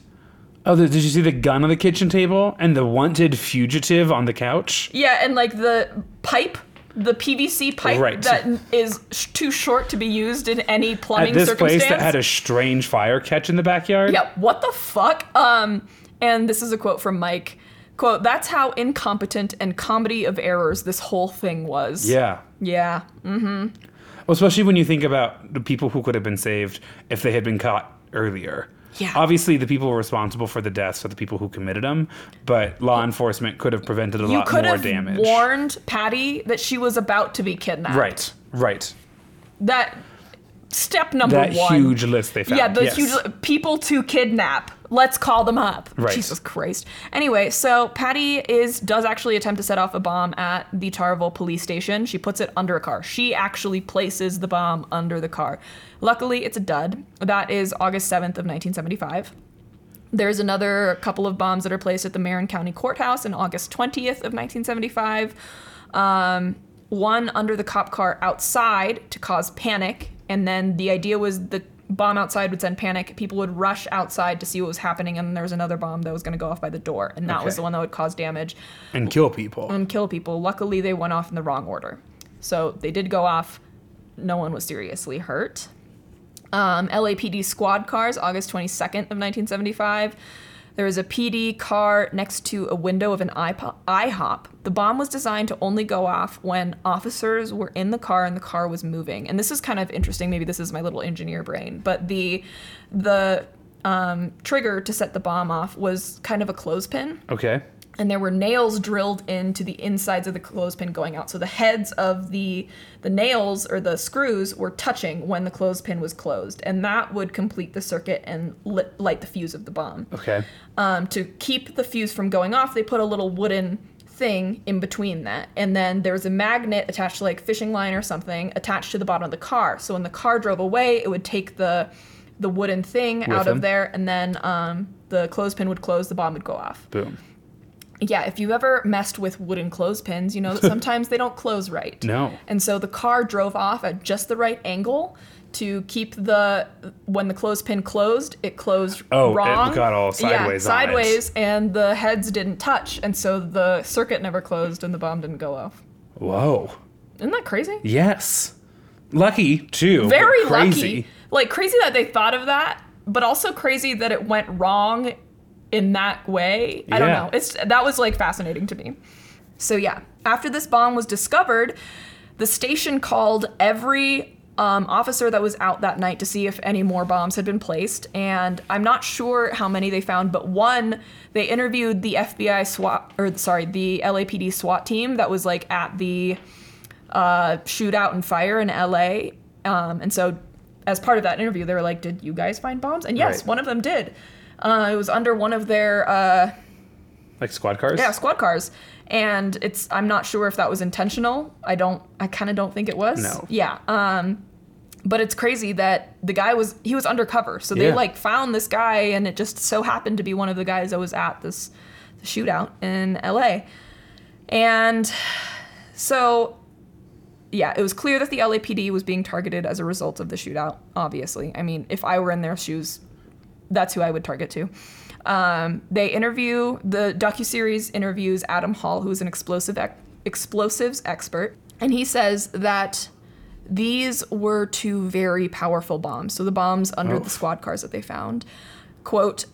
Oh, the, did you see the gun on the kitchen table and the wanted fugitive on the couch? Yeah, and like the pipe, the PVC pipe Right. that is sh- too short to be used in any plumbing At this circumstance. place that had a strange fire catch in the backyard? yeah, what the fuck? Um, and this is a quote from Mike. Quote, that's how incompetent and comedy of errors this whole thing was. Yeah. Yeah. Well, especially when you think about the people who could have been saved if they had been caught earlier. Yeah. Obviously, the people responsible for the deaths are the people who committed them, but law enforcement could have prevented a You lot could more have damage. warned Patty that she was about to be kidnapped. Right, right. That step number That one. huge list they found. Yeah, the yes. huge people to kidnap. Let's call them up. Right. Jesus Christ. Anyway, so Patty is does actually attempt to set off a bomb at the Tarville police station. She puts it under a car. She actually places the bomb under the car. Luckily, it's a dud. That is August 7th of 1975. There's another couple of bombs that are placed at the Marin County Courthouse in August 20th of 1975. Um, one under the cop car outside to cause panic, and then the idea was the bomb outside would send panic. People would rush outside to see what was happening, and then there was another bomb that was going to go off by the door, and that was the one that would cause damage and kill people. and kill people. Luckily, they went off in the wrong order. So they did go off. No one was seriously hurt. Um, LAPD squad cars, August 22nd of 1975. There was a PD car next to a window of an IHOP. The bomb was designed to only go off when officers were in the car and the car was moving. And this is kind of interesting. Maybe this is my little engineer brain, but the the um, trigger to set the bomb off was kind of a clothespin okay. And there were nails drilled into the insides of the clothespin going out. So the heads of the the nails or the screws were touching when the clothespin was closed, and that would complete the circuit and lit, light the fuse of the bomb. Okay. Um, to keep the fuse from going off, they put a little wooden thing in between that, and then there was a magnet attached to like fishing line or something attached to the bottom of the car. So when the car drove away, it would take the the wooden thing out them. of there, and then um, the clothespin would close, the bomb would go off. Boom. Yeah, if you've ever messed with wooden clothespins, you know that sometimes they don't close right. No. And so the car drove off at just the right angle to keep the when the clothespin closed, it closed Oh, it got all sideways on Yeah, it. sideways, and the heads didn't touch, and so the circuit never closed, and the bomb didn't go off. Whoa. Isn't that crazy? Yes. Lucky too. Very crazy. lucky. Like crazy that they thought of that, but also crazy that it went wrong in that way. I don't know. It's that was like fascinating to me. So yeah, after this bomb was discovered, the station called every um, officer that was out that night to see if any more bombs had been placed. And I'm not sure how many they found, but one they interviewed the FBI SWAT or sorry the LAPD SWAT team that was like at the uh, shootout and fire in LA. Um, and so, as part of that interview, they were like, "Did you guys find bombs?" And yes, Right. one of them did. Uh, it was under one of their uh, Like squad cars? yeah squad cars, and it's I'm not sure if that was intentional. I don't. I kind of don't think it was. No. Yeah. Um, but it's crazy that the guy was he was undercover, so they Yeah. like found this guy, and it just so happened to be one of the guys that was at this shootout in L.A. And so yeah, it was clear that the LAPD was being targeted as a result of the shootout, obviously. I mean, if I were in their shoes, that's who I would target to. Um, they interview, the docuseries interviews Adam Hall, who's an explosive ec- explosives expert, and he says that these were two very powerful bombs. So the bombs under Oh. the squad cars that they found. Quote,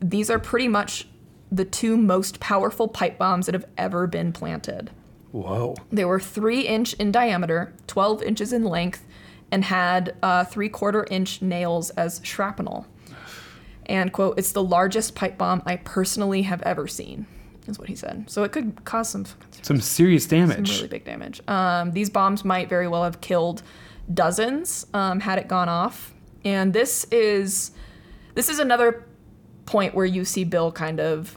these are pretty much the two most powerful pipe bombs that have ever been planted. Whoa. They were three inch in diameter, 12 inches in length, and had uh, three quarter inch nails as shrapnel. And, quote, it's the largest pipe bomb I personally have ever seen, is what he said. So it could cause some, Some serious some damage. really big damage. Um, these bombs might very well have killed dozens um, had it gone off. And this is this is another point where you see Bill kind of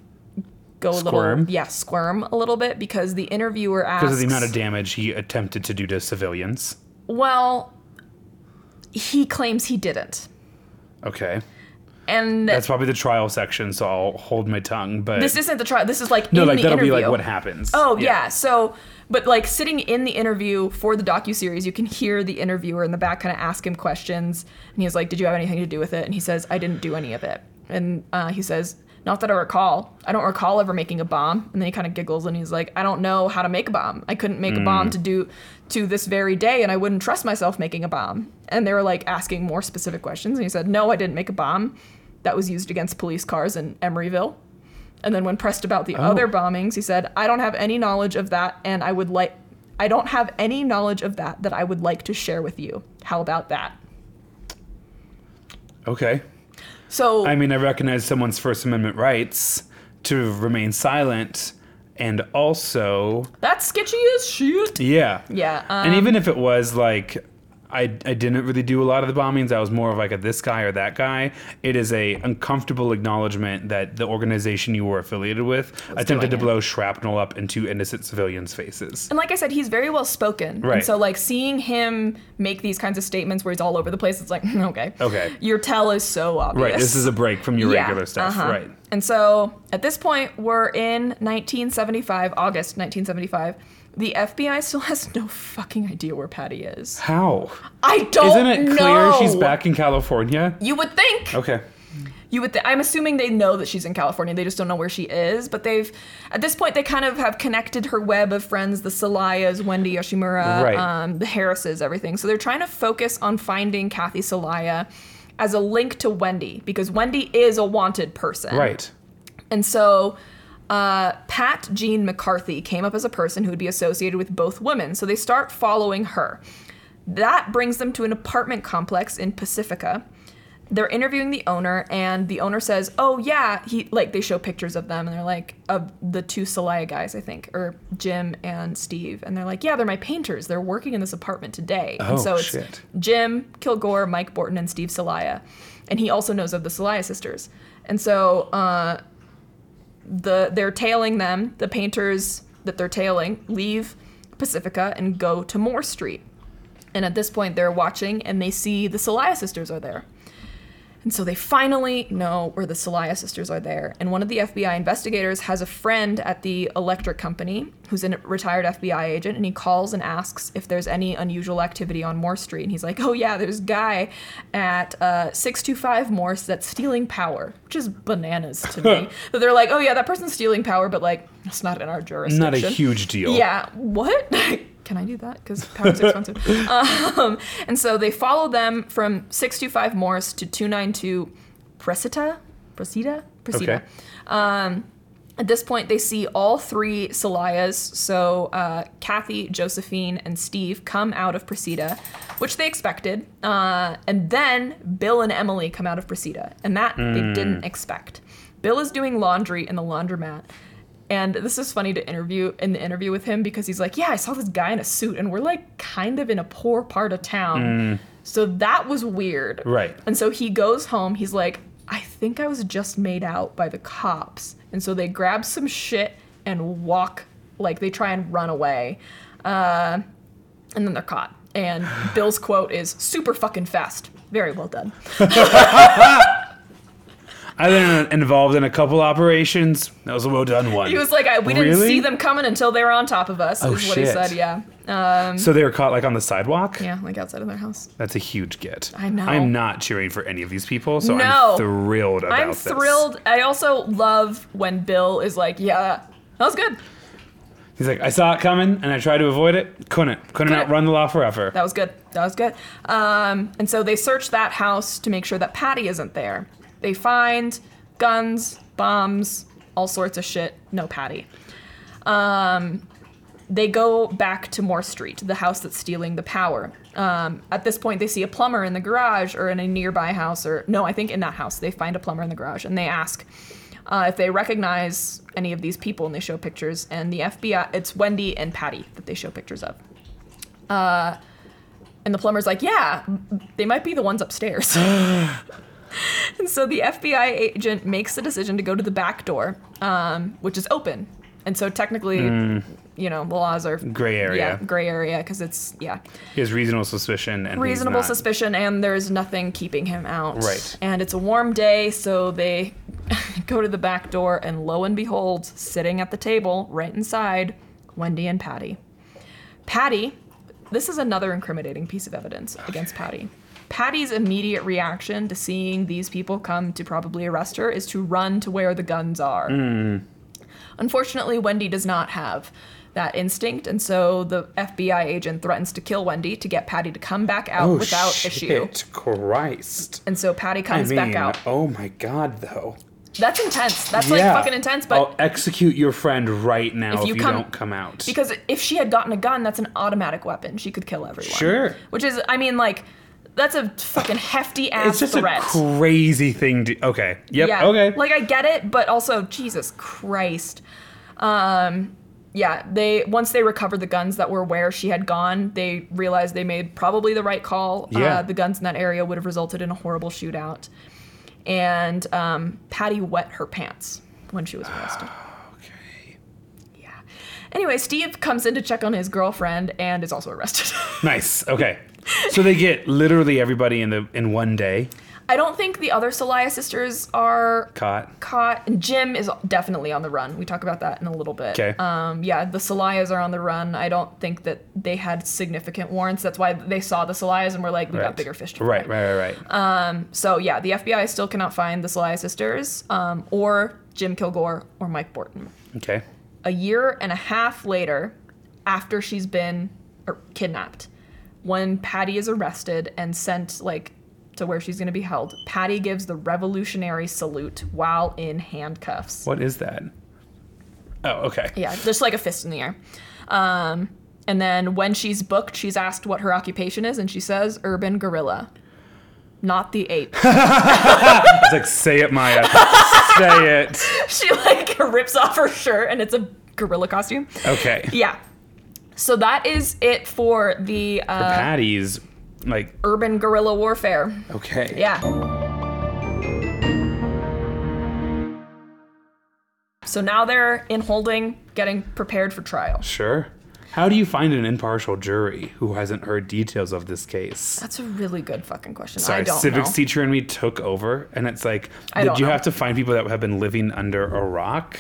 go a Squirm? little yeah squirm a little bit because the interviewer asks Because of the amount of damage he attempted to do to civilians. Well, he claims he didn't. Okay. And That's probably the trial section, so I'll hold my tongue. But this isn't the trial. This is like no, in like the that'll interview. be like what happens. Oh yeah. So, but like sitting in the interview for the docu series, you can hear the interviewer in the back kind of ask him questions, and he's like, "Did you have anything to do with it?" And he says, "I didn't do any of it." And uh, he says, "Not that I recall. I don't recall ever making a bomb." And then he kind of giggles and he's like, "I don't know how to make a bomb. I couldn't make a bomb mm. to do to this very day, and I wouldn't trust myself making a bomb." And they were like asking more specific questions, and he said, "No, I didn't make a bomb." That was used against police cars in Emeryville. And then when pressed about the other oh. bombings, he said, "I don't have any knowledge of that, and I would like, I don't have any knowledge of that that I would like to share with you. How about that?" Okay. So I mean, I recognize someone's First Amendment rights to remain silent, and also, that's sketchy as shit. yeah, Yeah. Um, and even if it was like. I, I didn't really do a lot of the bombings. I was more of like a this guy or that guy. It is a uncomfortable acknowledgement that the organization you were affiliated with attempted to it. blow shrapnel up into innocent civilians' faces. and like I said, he's very well spoken. Right. And so like seeing him make these kinds of statements where he's all over the place, it's like okay. Okay. Your tell is so obvious. Right. This is a break from your Yeah, regular stuff. uh-huh. Right. And so at this point, we're in 1975, August 1975. The FBI still has no fucking idea where Patty is. How? I don't Isn't it clear know. she's back in California? You would think. Okay. You would. Th- I'm assuming they know that she's in California. They just don't know where she is. But they've, at this point, they kind of have connected her web of friends: the Soliahs, Wendy Yoshimura, Right. um, the Harrises, everything. So they're trying to focus on finding Kathy Soliah as a link to Wendy because Wendy is a wanted person. Right. And so uh, Pat Jean McCarthy came up as a person who would be associated with both women. So they start following her. That brings them to an apartment complex in Pacifica. They're interviewing the owner, and the owner says, "Oh yeah, he like." They show pictures of them, and they're like, of the two Soliah guys, I think, or Jim and Steve, and they're like, "Yeah, they're my painters. They're working in this apartment today." Oh, and so it's shit. Jim Kilgore, Mike Bortin, and Steve Soliah, and he also knows of the Soliah sisters. And so uh, the they're tailing them. The painters that they're tailing leave Pacifica and go to Moore Street. And at this point, they're watching and they see the Soliah sisters are there. And so they finally know where the Soliah sisters are there. And one of the FBI investigators has a friend at the electric company who's a retired FBI agent, and he calls and asks if there's any unusual activity on Moore Street. And he's like, "Oh yeah, there's a guy at uh, 625 Morse that's stealing power," which is bananas to me. that they're like, "Oh yeah, that person's stealing power," but like, it's not in our jurisdiction. Not a huge deal. Yeah. What? Can I do that? Because power's expensive. um, and so they follow them from 625 Morse to 292 Precita? Precita? Precita. Okay. Um, at this point, they see all three Soliahs, so uh, Kathy, Josephine, and Steve, come out of Precita, which they expected. Uh, and then Bill and Emily come out of Precita, and that they didn't expect. Bill is doing laundry in the laundromat. And this is funny to interview in the interview with him because he's like, Yeah, I saw this guy in a suit, and we're like kind of in a poor part of town. So that was weird. Right. And so he goes home. He's like, I think I was just made out by the cops. And so they grab some shit and walk, like they try and run away. Uh, and then they're caught. And Bill's quote is super fucking fast. Very well done. I've been involved in a couple operations. That was a well done one. He was like, I, we didn't Really? see them coming until they were on top of us, Oh, is what he shit. said, yeah. so they were caught like on the sidewalk. Yeah, like outside of their house. That's a huge get. I know. I'm not cheering for any of these people, so No. I'm thrilled about this. I'm this. thrilled. I also love when Bill is like, yeah, that was good. He's like, I saw it coming and I tried to avoid it. Couldn't. Couldn't Couldn't. outrun the law forever. That was good. That was good. Um, and so they search that house to make sure that Patty isn't there. They find guns, bombs, all sorts of shit. No Patty. Um, they go back to Moore Street, the house that's stealing the power. Um, at this point, they see a plumber in the garage or in a nearby house, or no, I think in that house. They find a plumber in the garage and they ask uh, if they recognize any of these people and they show pictures. And the FBI, it's Wendy and Patty that they show pictures of. Uh, and the plumber's like, yeah, they might be the ones upstairs. and so the FBI agent makes the decision to go to the back door, um, which is open. And so technically, you you know the laws are Gray area. Yeah, gray area because it's yeah He has reasonable suspicion and reasonable suspicion and there's nothing keeping him out. Right. And it's a warm day, so they go to the back door and lo and behold, sitting at the table right inside, Wendy and Patty. Patty, this is another incriminating piece of evidence against Patty. Patty's immediate reaction to seeing these people come to probably arrest her is to run to where the guns are. Unfortunately, Wendy does not have that instinct, and so the FBI agent threatens to kill Wendy to get Patty to come back out Oh, without shit, issue. Christ. And so Patty I comes mean, back out. oh my god, though. That's intense. That's like fucking intense. But I'll execute your friend right now if you you, come- don't come out. because if she had gotten a gun, that's an automatic weapon. She could kill everyone. Sure. Which is, I mean, like, that's a fucking hefty ass it's just threat. a crazy thing to. Okay. Yep. yeah. Okay. Like I get it, but also Jesus Christ. Um yeah, they once they recovered the guns that were where she had gone, they realized they made probably the right call. Yeah. Uh, the guns in that area would have resulted in a horrible shootout. And um, Patty wet her pants when she was arrested. okay. Yeah. Anyway, Steve comes in to check on his girlfriend and is also arrested. Nice. Okay. So they get literally everybody in the in one day I don't think the other Soliah sisters are caught. caught. Jim is definitely on the run. We talk about that in a little bit. Okay. Um, yeah, the Soliahs are on the run. I don't think that they had significant warrants. That's why they saw the Soliahs and were like, we got bigger fish to Right. fry. Right. Right. Right. So yeah, the FBI still cannot find the Soliah sisters um, or Jim Kilgore or Mike Bortin. okay. A year and a half later, after she's been er, kidnapped, when Patty is arrested and sent like to where she's going to be held, Patty gives the revolutionary salute while in handcuffs. What is that? Oh. Okay. Yeah, just like a fist in the air. Um, and then when she's booked, she's asked what her occupation is, and she says urban gorilla, not the ape. It's like say it, Maya. say it. she like rips off her shirt, and it's a gorilla costume. Okay. Yeah. So that is it for the uh, Patty's like urban guerrilla warfare. okay. Yeah. So now they're in holding, getting prepared for trial. Sure. How do you find an impartial jury who hasn't heard details of this case? That's a really good fucking question. I Sorry, don't civics know. teacher and me took over, and it's like, I did you know. have to find people that have been living under a rock?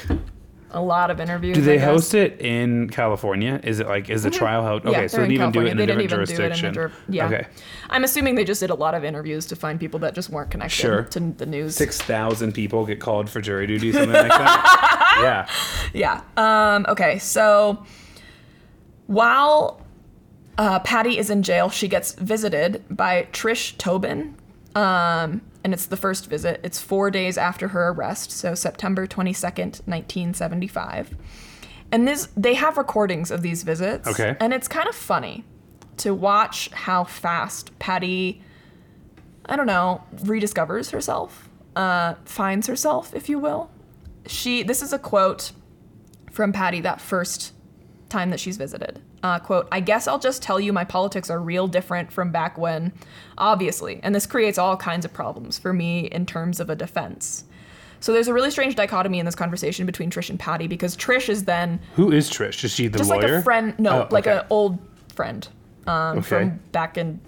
A lot of interviews. Do they host it in California? Is it like is the trial held? Okay, Yeah, so they're in didn't even do it in California. a They different didn't even do it in a jurisdiction. yeah. Okay. I'm assuming they just did a lot of interviews to find people that just weren't connected Sure. to the news. Six thousand people get called for jury duty, something like that. yeah. Yeah. Um, okay, so while uh, Patty is in jail, she gets visited by Trish Tobin. Um, and it's the first visit. It's four days after her arrest, so September 22nd, 1975. And this, they have recordings of these visits. Okay. And it's kind of funny to watch how fast Patty, I don't know, rediscovers herself, uh, finds herself, if you will. She, this is a quote from Patty that first time that she's visited. Uh, quote, I guess I'll just tell you my politics are real different from back when, obviously, and this creates all kinds of problems for me in terms of a defense. So there's a really strange dichotomy in this conversation between Trish and Patty because Trish is then Who is Trish? Is she the just lawyer? like a friend, no, Oh, like an old friend um, Okay. from back in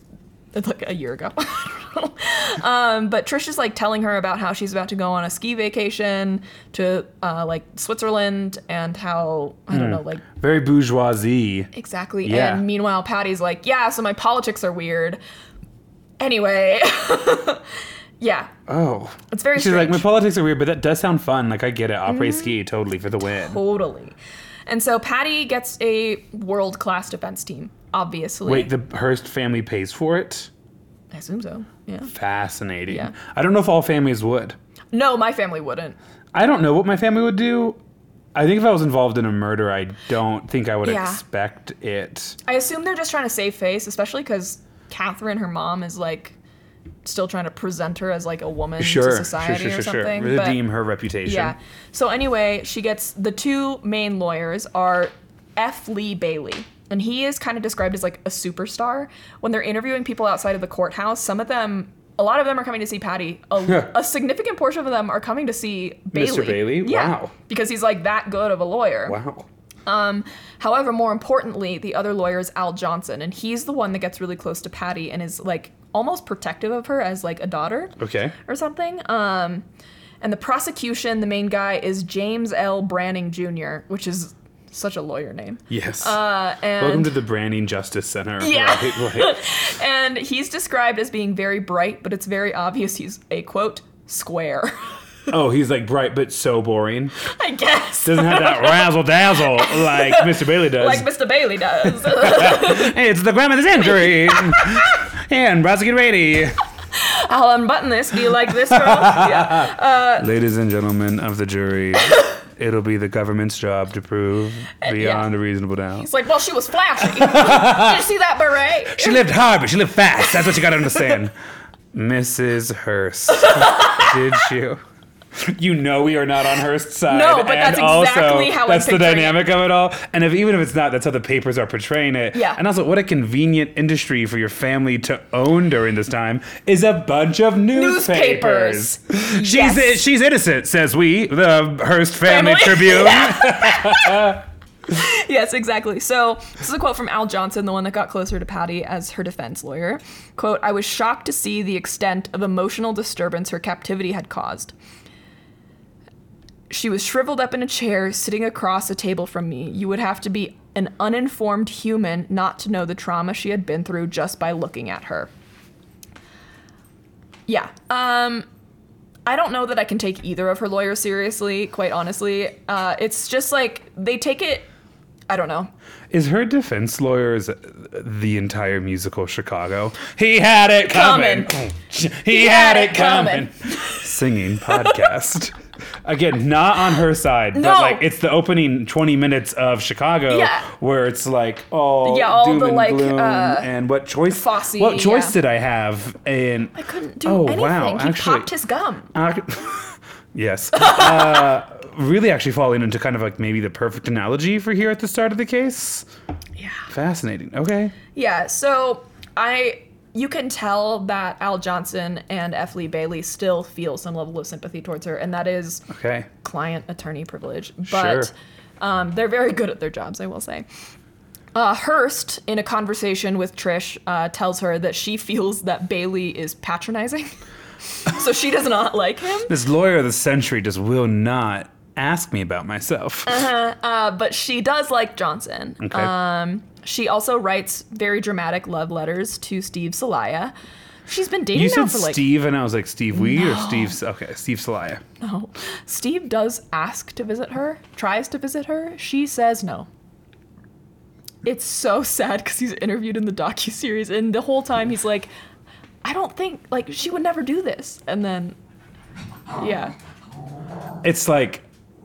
like a year ago. um, but Trish is like telling her about how she's about to go on a ski vacation to uh, like Switzerland and how I don't know, like Very bourgeoisie. exactly. Yeah. And meanwhile, Patty's like, yeah, so my politics are weird. Anyway, yeah, Oh. it's very She's strange. like, my politics are weird, but that does sound fun. Like, I get it. Après ski, totally for the win. totally. And so Patty gets a world class defense team. Obviously, Wait, the Hearst family pays for it? I assume so. Yeah. Fascinating. Yeah. I don't know if all families would. No, my family wouldn't. I don't know what my family would do. I think if I was involved in a murder, I don't think I would Yeah. expect it. I assume they're just trying to save face, especially because Catherine, her mom, is like still trying to present her as like a woman Sure, to society sure, sure, or sure. something. but- Redeem her reputation. yeah. So anyway, she gets the two main lawyers are F. Lee Bailey. And he is kind of described as like a superstar. When they're interviewing people outside of the courthouse, some of them, a lot of them are coming to see Patty. A, a significant portion of them are coming to see Bailey. Mr. Bailey? Yeah, Wow. Because he's like that good of a lawyer. Wow. Um, however, more importantly, the other lawyer is Al Johnson, and he's the one that gets really close to Patty and is like almost protective of her as like a daughter Okay. or something. Um, and the prosecution, the main guy is James L. Browning Jr., which is such a lawyer name. Yes. Uh, and Welcome to the Branding Justice Center. Yeah. Right, right. and he's described as being very bright, but it's very obvious he's a quote square. Oh, he's like bright but so boring. I guess. Doesn't have that razzle dazzle like Mr. Bailey does. like Mr. Bailey does. Hey, it's the the century. and prosecutor Brady. I'll unbutton this. Do you like this girl? Yeah. Ladies and gentlemen of the jury, it'll be the government's job to prove uh, beyond a reasonable doubt. It's like, well, she was flashy. Did you see that beret? She lived hard, but she lived fast. That's what you gotta understand. Mrs. Hearst. Did you? You know we are not on Hearst's side. No, but and that's also, exactly how I'm That's the dynamic of it all. And if even if it's not, that's how the papers are portraying it. Yeah. And also, what a convenient industry for your family to own during this time is a bunch of newspapers. Newspapers. She's Yes. she's innocent, says we, the Hearst Family, Family. Tribune. yes, exactly. So this is a quote from Al Johnson, the one that got closer to Patty as her defense lawyer. Quote, I was shocked to see the extent of emotional disturbance her captivity had caused. She was shriveled up in a chair, sitting across a table from me. You would have to be an uninformed human not to know the trauma she had been through just by looking at her. Yeah. Um I don't know that I can take either of her lawyers seriously, quite honestly. Uh, it's just like they take it I don't know. Is her defense lawyers the entire musical Chicago? He had it coming. He, had, it coming. Singing podcast. Again, not on her side, No. but like it's the opening 20 minutes of Chicago Yeah. where it's like, oh, Yeah, all the, and like, uh, and what choice? Fosse, what choice yeah. did I have? And I couldn't do oh anything. wow, he actually, popped his gum. I- yes. Uh, really actually falling into kind of like maybe the perfect analogy for here at the start of the case. Yeah. Fascinating. Okay. Yeah, so I you can tell that Al Johnson and F. Lee Bailey still feel some level of sympathy towards her, and that is Okay. client attorney privilege. But Sure. um, they're very good at their jobs, I will say. Uh, Hearst, in a conversation with Trish, uh, tells her that she feels that Bailey is patronizing. so she does not like him. This lawyer of the century just will not ask me about myself. Uh, but she does like Johnson. Okay. Um, she also writes very dramatic love letters to Steve Soliah. She's been dating you now said for like Steve, and I was like Steve Weed or Steve. Okay, Steve Soliah. no. Steve does ask to visit her, tries to visit her. She says no. It's so sad because he's interviewed in the docu series, and the whole time he's like, "I don't think like she would never do this," and then, yeah, It's like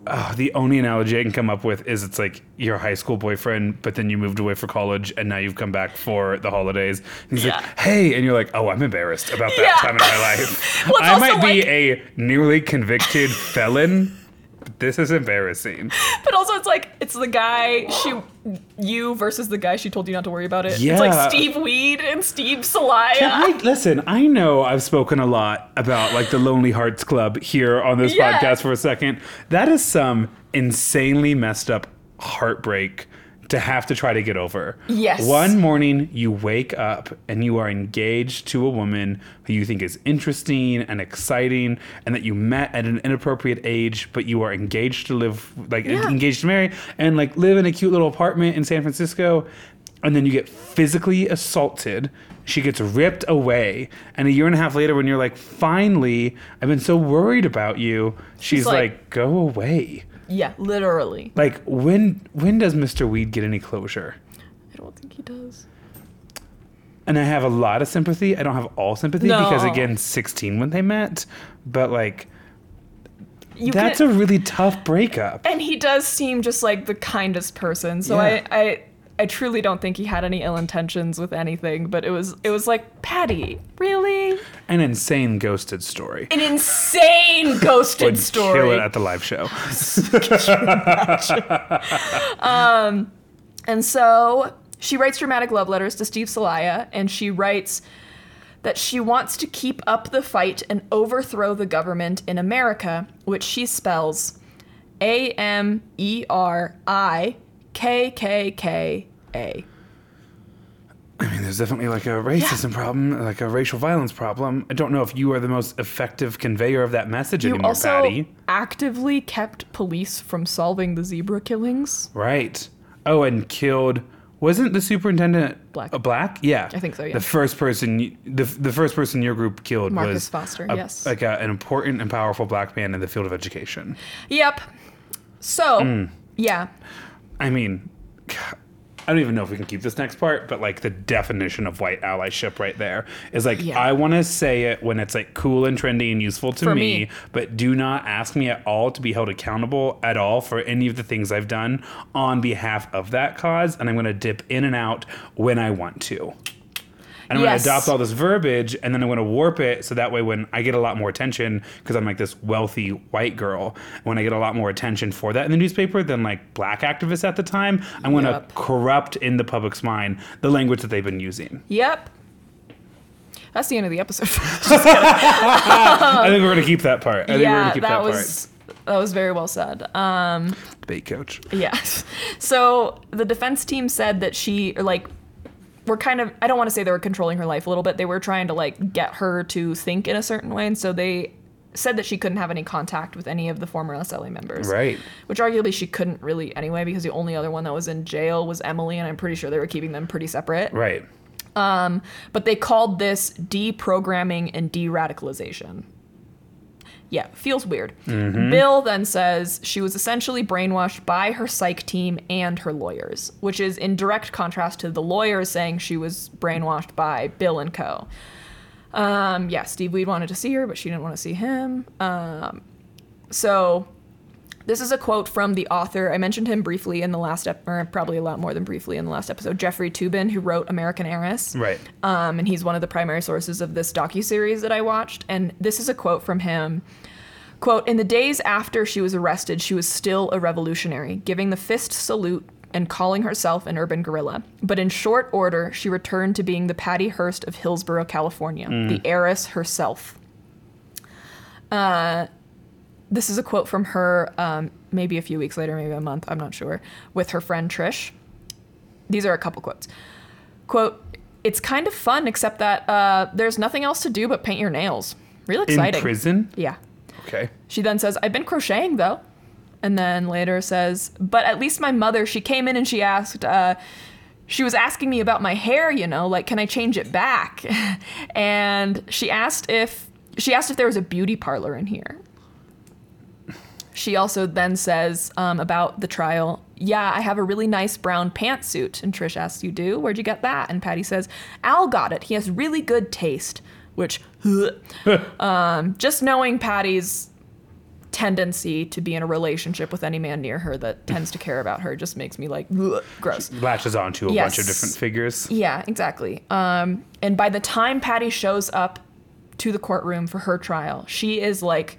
uh, the only analogy I can come up with is it's like your high school boyfriend, but then you moved away for college, and now you've come back for the holidays. And he's Yeah. like, "Hey," and you're like, "Oh, I'm embarrassed about that Yeah. time in my life. Well, I might be a nearly convicted felon." This is embarrassing. but also it's like it's the guy she, you versus the guy she told you not to worry about it. Yeah. It's like Steve Weed and Steve Soliah. Can I listen? I know I've spoken a lot about like the Lonely Hearts Club here on this Yeah. podcast for a second. That is some insanely messed up heartbreak to have to try to get over. Yes. One morning you wake up and you are engaged to a woman who you think is interesting and exciting and that you met at an inappropriate age, but you are engaged to live like Yeah. engaged to marry and like live in a cute little apartment in San Francisco and then you get physically assaulted. She gets ripped away, and a year and a half later, when you're like, "Finally, I've been so worried about you," she's, like- like, "Go away." Yeah, literally. Like, when when does Mr. Weed get any closure? I don't think he does. And I have a lot of sympathy. I don't have all sympathy because again, 16 when they met, but like You that's can, a really tough breakup. and he does seem just like the kindest person. So Yeah. I, I I truly don't think he had any ill intentions with anything, but it was it was like, Patty, really? An insane ghosted story. An insane ghosted Would story. kill it at the live show. Um, and so she writes dramatic love letters to Steve Soliah, and she writes that she wants to keep up the fight and overthrow the government in America, which she spells A M E R I KKKA. I mean, there's definitely like a racism problem, like a racial violence problem. I don't know if you are the most effective conveyor of that message You anymore, also Patty. actively kept police from solving the zebra killings. Right. Oh, and killed. Wasn't the superintendent Black. A black? Yeah, I think so, yeah. The first person, you- the the first person your group killed Marcus was Foster, a- yes. like a, an important and powerful black man in the field of education. Yep. So, Hmm. yeah. I mean, I don't even know if we can keep this next part, but like the definition of white allyship right there is like Yeah. I want to say it when it's like cool and trendy and useful to me, me. but do not ask me at all to be held accountable at all for any of the things I've done on behalf of that cause, and I'm going to dip in and out when I want to. And I'm Yes. going to adopt all this verbiage, and then I'm going to warp it so that way when I get a lot more attention, because I'm like this wealthy white girl, when I get a lot more attention for that in the newspaper than like black activists at the time, I'm going to Yep. corrupt in the public's mind the language that they've been using. Yep. That's the end of the episode. I think we're going to keep that part. I think we're going yeah, to keep that, that, was that was very well said. Um, part. Debate coach. yeah. So the defense team said that she like were kind of I don't want to say they were controlling her life a little bit. They were trying to like get her to think in a certain way, and so they said that she couldn't have any contact with any of the former SLA members. Right. Which arguably she couldn't really anyway because the only other one that was in jail was Emily, and I'm pretty sure they were keeping them pretty separate. Right. Um, but they called this deprogramming and de-radicalization. Yeah, feels weird. Bill then says she was essentially brainwashed by her psych team and her lawyers, which is in direct contrast to the lawyers saying she was brainwashed by Bill and Co. Um, yeah, Steve Weed wanted to see her, but she didn't want to see him. Um, so this is a quote from the author. I mentioned him briefly in the last, ep- or probably a lot more than briefly in the last episode. Jeffrey Toobin, who wrote American Heiress Right. um, and he's one of the primary sources of this docu-series that I watched. And this is a quote from him. Quote, in the days after she was arrested, she was still a revolutionary, giving the fist salute and calling herself an urban guerrilla. But in short order, she returned to being the Patty Hearst of Hillsborough, California, the heiress herself. Uh, this is a quote from her, um, maybe a few weeks later, maybe a month, I'm not sure, with her friend Trish. These are a couple quotes. Quote it's kind of fun except that uh, there's nothing else to do but paint your nails. Real exciting. In prison? yeah. Okay. she then says i've been crocheting though. And then later says but at least my mother she came in and she asked uh, she was asking me about my hair you know like can i change it back? And she asked if she asked if there was a beauty parlor in here she also then says um, about the trial, yeah, I have a really nice brown pantsuit. And Trish asks, You do? Where'd you get that? And Patty says, Al got it. He has really good taste. Which, um, just knowing Patty's tendency to be in a relationship with any man near her that tends to care about her just makes me like, gross. Latches onto a Yes. bunch of different figures. Yeah, exactly. Um, and by the time Patty shows up to the courtroom for her trial, she is like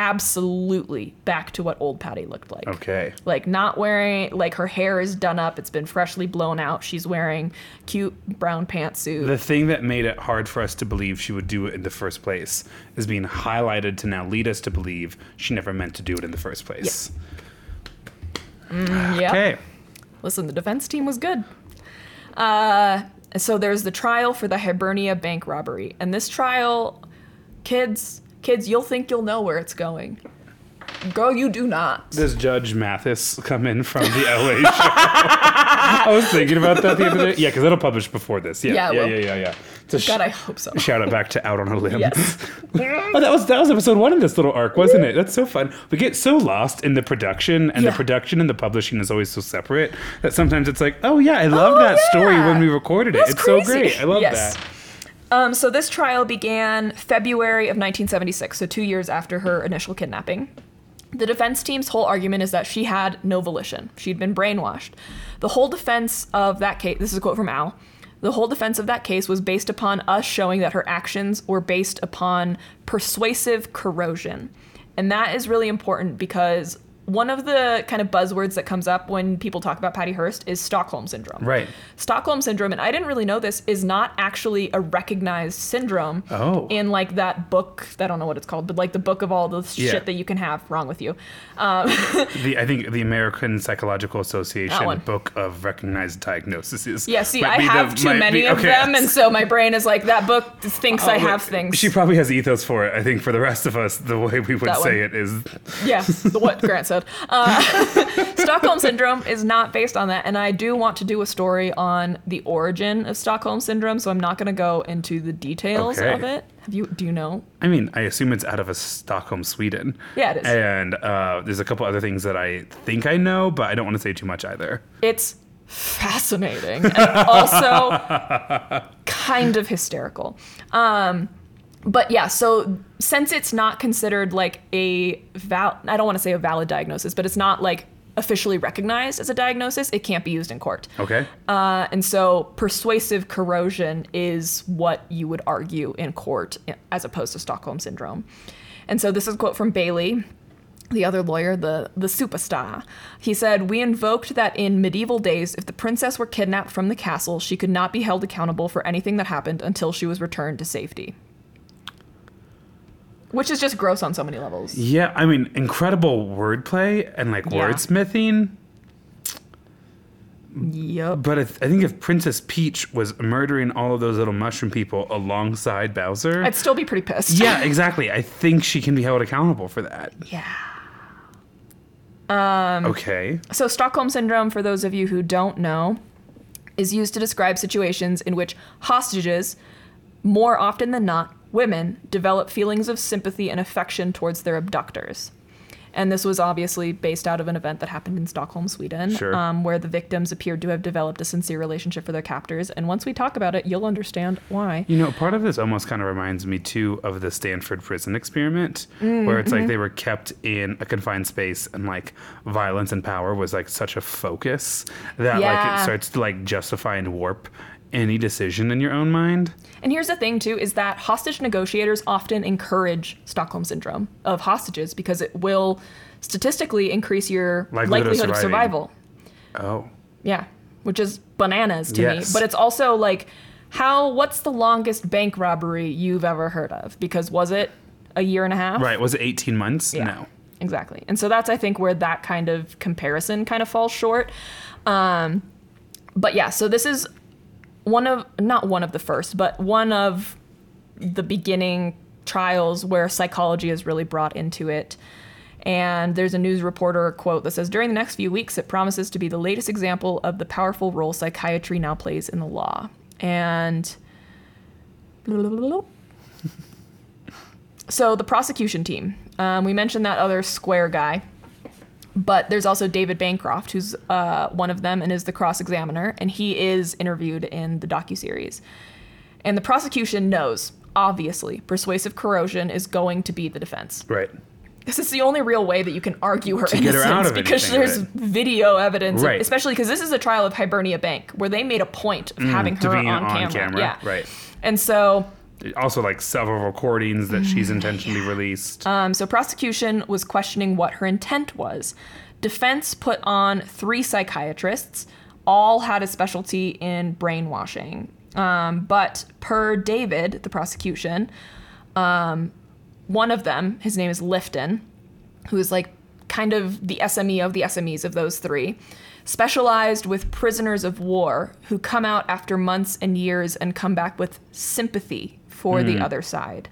absolutely back to what old Patty looked like. Okay. Like not wearing like her hair is done up, it's been freshly blown out. She's wearing cute brown pantsuit. The thing that made it hard for us to believe she would do it in the first place is being highlighted to now lead us to believe she never meant to do it in the first place. yeah. Okay. Listen, the defense team was good. Uh, so there's the trial for the Hibernia bank robbery, and this trial, kids, kids, you'll think you'll know where it's going. Girl, you do not. Does Judge Mathis come in from the LA show? I was thinking about that the other day. Yeah, because it'll publish before this. Yeah, Yeah, yeah, yeah, yeah, yeah. A sh- God, I hope so. shout out back to Out on a Limb. Yes. oh, that was that was episode one of this little arc, wasn't it? That's so fun. We get so lost in the production, and Yeah. the production and the publishing is always so separate that sometimes it's like, oh yeah, I love oh, that story when we recorded it. That's it's so great. I love Yes. that. Um, so this trial began February of 1976, so two years after her initial kidnapping. The defense team's whole argument is that she had no volition. She'd been brainwashed. The whole defense of that case, this is a quote from Al, the whole defense of that case was based upon us showing that her actions were based upon persuasive coercion. And that is really important because one of the kind of buzzwords that comes up when people talk about Patty Hearst is Stockholm syndrome. Right. Stockholm syndrome, and I didn't really know this, is not actually a recognized syndrome. Oh. In like that book, I don't know what it's called, but like the book of all the Yeah. shit that you can have wrong with you. Um, the I think the American Psychological Association. Book of Recognized Diagnoses. Yeah, see, might I be the- have too many be- of them, and so my brain is like, that book thinks I Oh, have things. She probably has ethos for it. I think for the rest of us, the way we would That say one. it is Yeah, the what Grant said. Uh, Stockholm syndrome is not based on that, and I do want to do a story on the origin of Stockholm syndrome. So I'm not going to go into the details Okay. of it. Have you? Do you know? I mean, I assume it's out of a Stockholm, Sweden. Yeah, it is. And uh, there's a couple other things that I think I know, but I don't want to say too much either. It's fascinating and also kind of hysterical. Um, but yeah, so since it's not considered like a val, I don't want to say a valid diagnosis, but it's not like officially recognized as a diagnosis, it can't be used in court. Okay. Uh, and so persuasive coercion is what you would argue in court as opposed to Stockholm syndrome. And so this is a quote from Bailey, the other lawyer, the, the superstar. He said, We invoked that in medieval days, if the princess were kidnapped from the castle, she could not be held accountable for anything that happened until she was returned to safety. Which is just gross on so many levels. yeah, I mean, incredible wordplay and like Yeah. wordsmithing. Yep. But if, I think if Princess Peach was murdering all of those little mushroom people alongside Bowser. I'd still be pretty pissed. yeah, exactly. I think she can be held accountable for that. Yeah. Um, okay. So, Stockholm Syndrome, for those of you who don't know, is used to describe situations in which hostages, more often than not, women, develop feelings of sympathy and affection towards their abductors. And this was obviously based out of an event that happened in Stockholm, Sweden, Sure. um, where the victims appeared to have developed a sincere relationship for their captors. And once we talk about it, you'll understand why. You know, part of this almost kind of reminds me too of the Stanford prison experiment, where it's like they were kept in a confined space and like violence and power was like such a focus that like it starts to like justify and warp any decision in your own mind. And here's the thing, too, is that hostage negotiators often encourage Stockholm syndrome of hostages because it will statistically increase your Likelihood likelihood, of survival. Oh. Yeah, which is bananas to Yes. me. But it's also like, how? What's the longest bank robbery you've ever heard of? Because was it a year and a half? Right. Was it 18 months? Yeah. No. Exactly. And so that's I think where that kind of comparison kind of falls short. Um, but yeah, so this is one of not one of the first, but one of the beginning trials where psychology is really brought into it. And there's a news reporter quote that says During the next few weeks, it promises to be the latest example of the powerful role psychiatry now plays in the law. And so the prosecution team, um, we mentioned that other square guy, but there's also David Bancroft, who's uh, one of them and is the cross examiner, and he is interviewed in the docuseries. And the prosecution knows, obviously, persuasive coercion is going to be the defense. Right. This is the only real way that you can argue her To innocence her because anything, there's right. video evidence, Right. especially because this is a trial of Hibernia Bank where they made a point of having Mm, to her on, on camera. camera, Yeah, right. And so Also, like several recordings that she's intentionally released. Um, so prosecution was questioning what her intent was. Defense put on three psychiatrists, all had a specialty in brainwashing. Um, but per David, the prosecution, um, one of them, his name is Lifton, who is like kind of the SME of the SMEs of those three, specialized with prisoners of war who come out after months and years and come back with sympathy for the hmm. other side.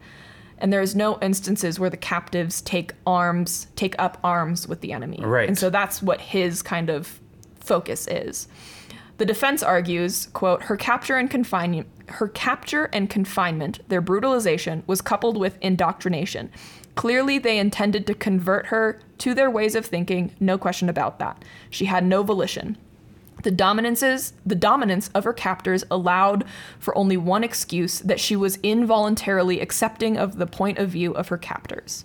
And there's no instances where the captives take arms, take up arms with the enemy. Right. And so that's what his kind of focus is. The defense argues, quote, her capture and confinement her capture and confinement, their brutalization, was coupled with indoctrination. Clearly they intended to convert her to their ways of thinking, no question about that. She had no volition. The dominances, the dominance of her captors allowed for only one excuse that she was involuntarily accepting of the point of view of her captors.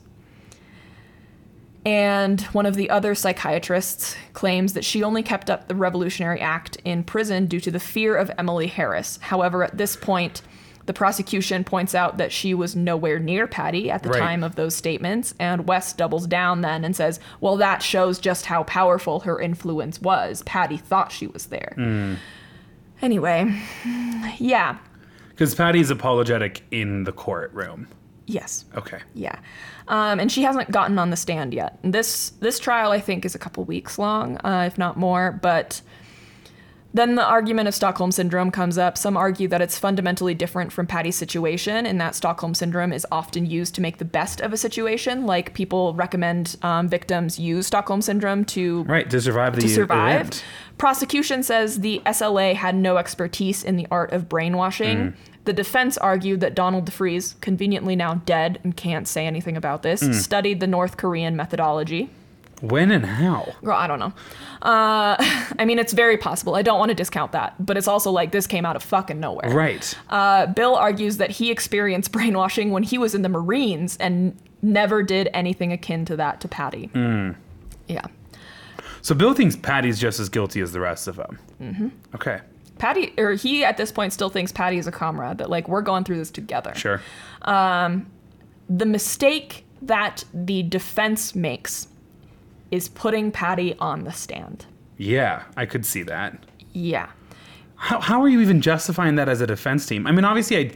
And one of the other psychiatrists claims that she only kept up the Revolutionary Act in prison due to the fear of Emily Harris. However, at this point, The prosecution points out that she was nowhere near Patty at the Right. time of those statements, and West doubles down then and says, Well, that shows just how powerful her influence was. Patty thought she was there. Hmm. Anyway, yeah, Because Patty's apologetic in the courtroom. yes. Okay. Yeah, um, and she hasn't gotten on the stand yet. This this trial, I think, is a couple weeks long, uh, if not more. But then the argument of Stockholm syndrome comes up. Some argue that it's fundamentally different from Patty's situation, and that Stockholm syndrome is often used to make the best of a situation. Like people recommend um, victims use Stockholm syndrome to Right, to survive the to survive. event. Prosecution says the SLA had no expertise in the art of brainwashing. Mm. The defense argued that Donald DeFreeze, conveniently now dead and can't say anything about this, Mm. studied the North Korean methodology. When and how? Girl, I don't know. Uh, I mean, it's very possible. I don't want to discount that, but it's also like this came out of fucking nowhere. Right. Uh, Bill argues that he experienced brainwashing when he was in the Marines and never did anything akin to that to Patty. Mm. Yeah. So Bill thinks Patty's just as guilty as the rest of them. Mm-hmm. Okay. Patty, or he at this point still thinks Patty is a comrade, that like we're going through this together. Sure. The mistake that the defense makes is putting Patty on the stand. Yeah, I could see that. Yeah. How, how are you even justifying that as a defense team? I mean, obviously, I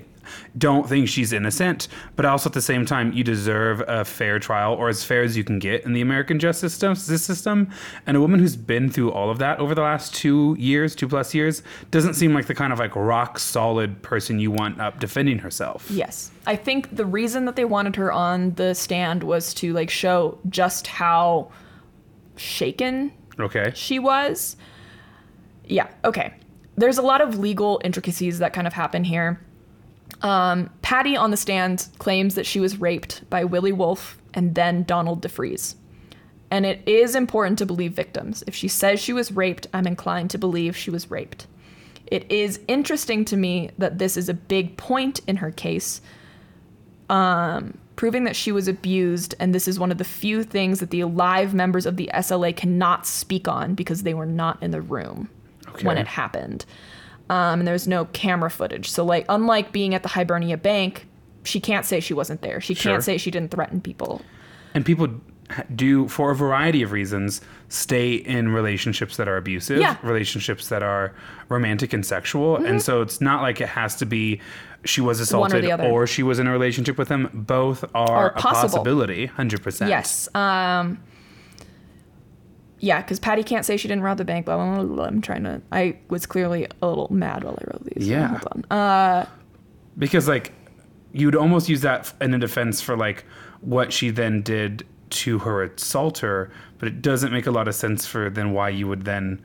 don't think she's innocent, but also at the same time, you deserve a fair trial or as fair as you can get in the American justice system. System. And a woman who's been through all of that over the last two years, two plus years, doesn't seem like the kind of like rock solid person you want up defending herself. Yes. I think the reason that they wanted her on the stand was to like show just how shaken Okay. she was. Yeah, okay. There's a lot of legal intricacies that kind of happen here. Um, Patty on the stand claims that she was raped by Willie Wolfe and then Donald DeFreeze And it is important to believe victims. If she says she was raped, I'm inclined to believe she was raped. It is interesting to me that this is a big point in her case, um, proving that she was abused, and this is one of the few things that the alive members of the SLA cannot speak on because they were not in the room when it happened. Um, and there's no camera footage. So, like, unlike being at the Hibernia Bank, she can't say she wasn't there. She can't say she didn't threaten people. And people do, for a variety of reasons, stay in relationships that are abusive, Yeah. Mm-hmm. relationships that are romantic and sexual. And so it's not like it has to be she was assaulted or she was in a relationship with him. Both are, Are a possibility, 100%. Yes. Um, yeah, because Patty can't say she didn't rob the bank. Blah, blah, blah, blah. I'm trying to. I was clearly a little mad while I wrote these. so Yeah. Hold on. Uh, Because, like, you'd almost use that in a defense for, like, what she then did to her assaulter, but it doesn't make a lot of sense for then why you would then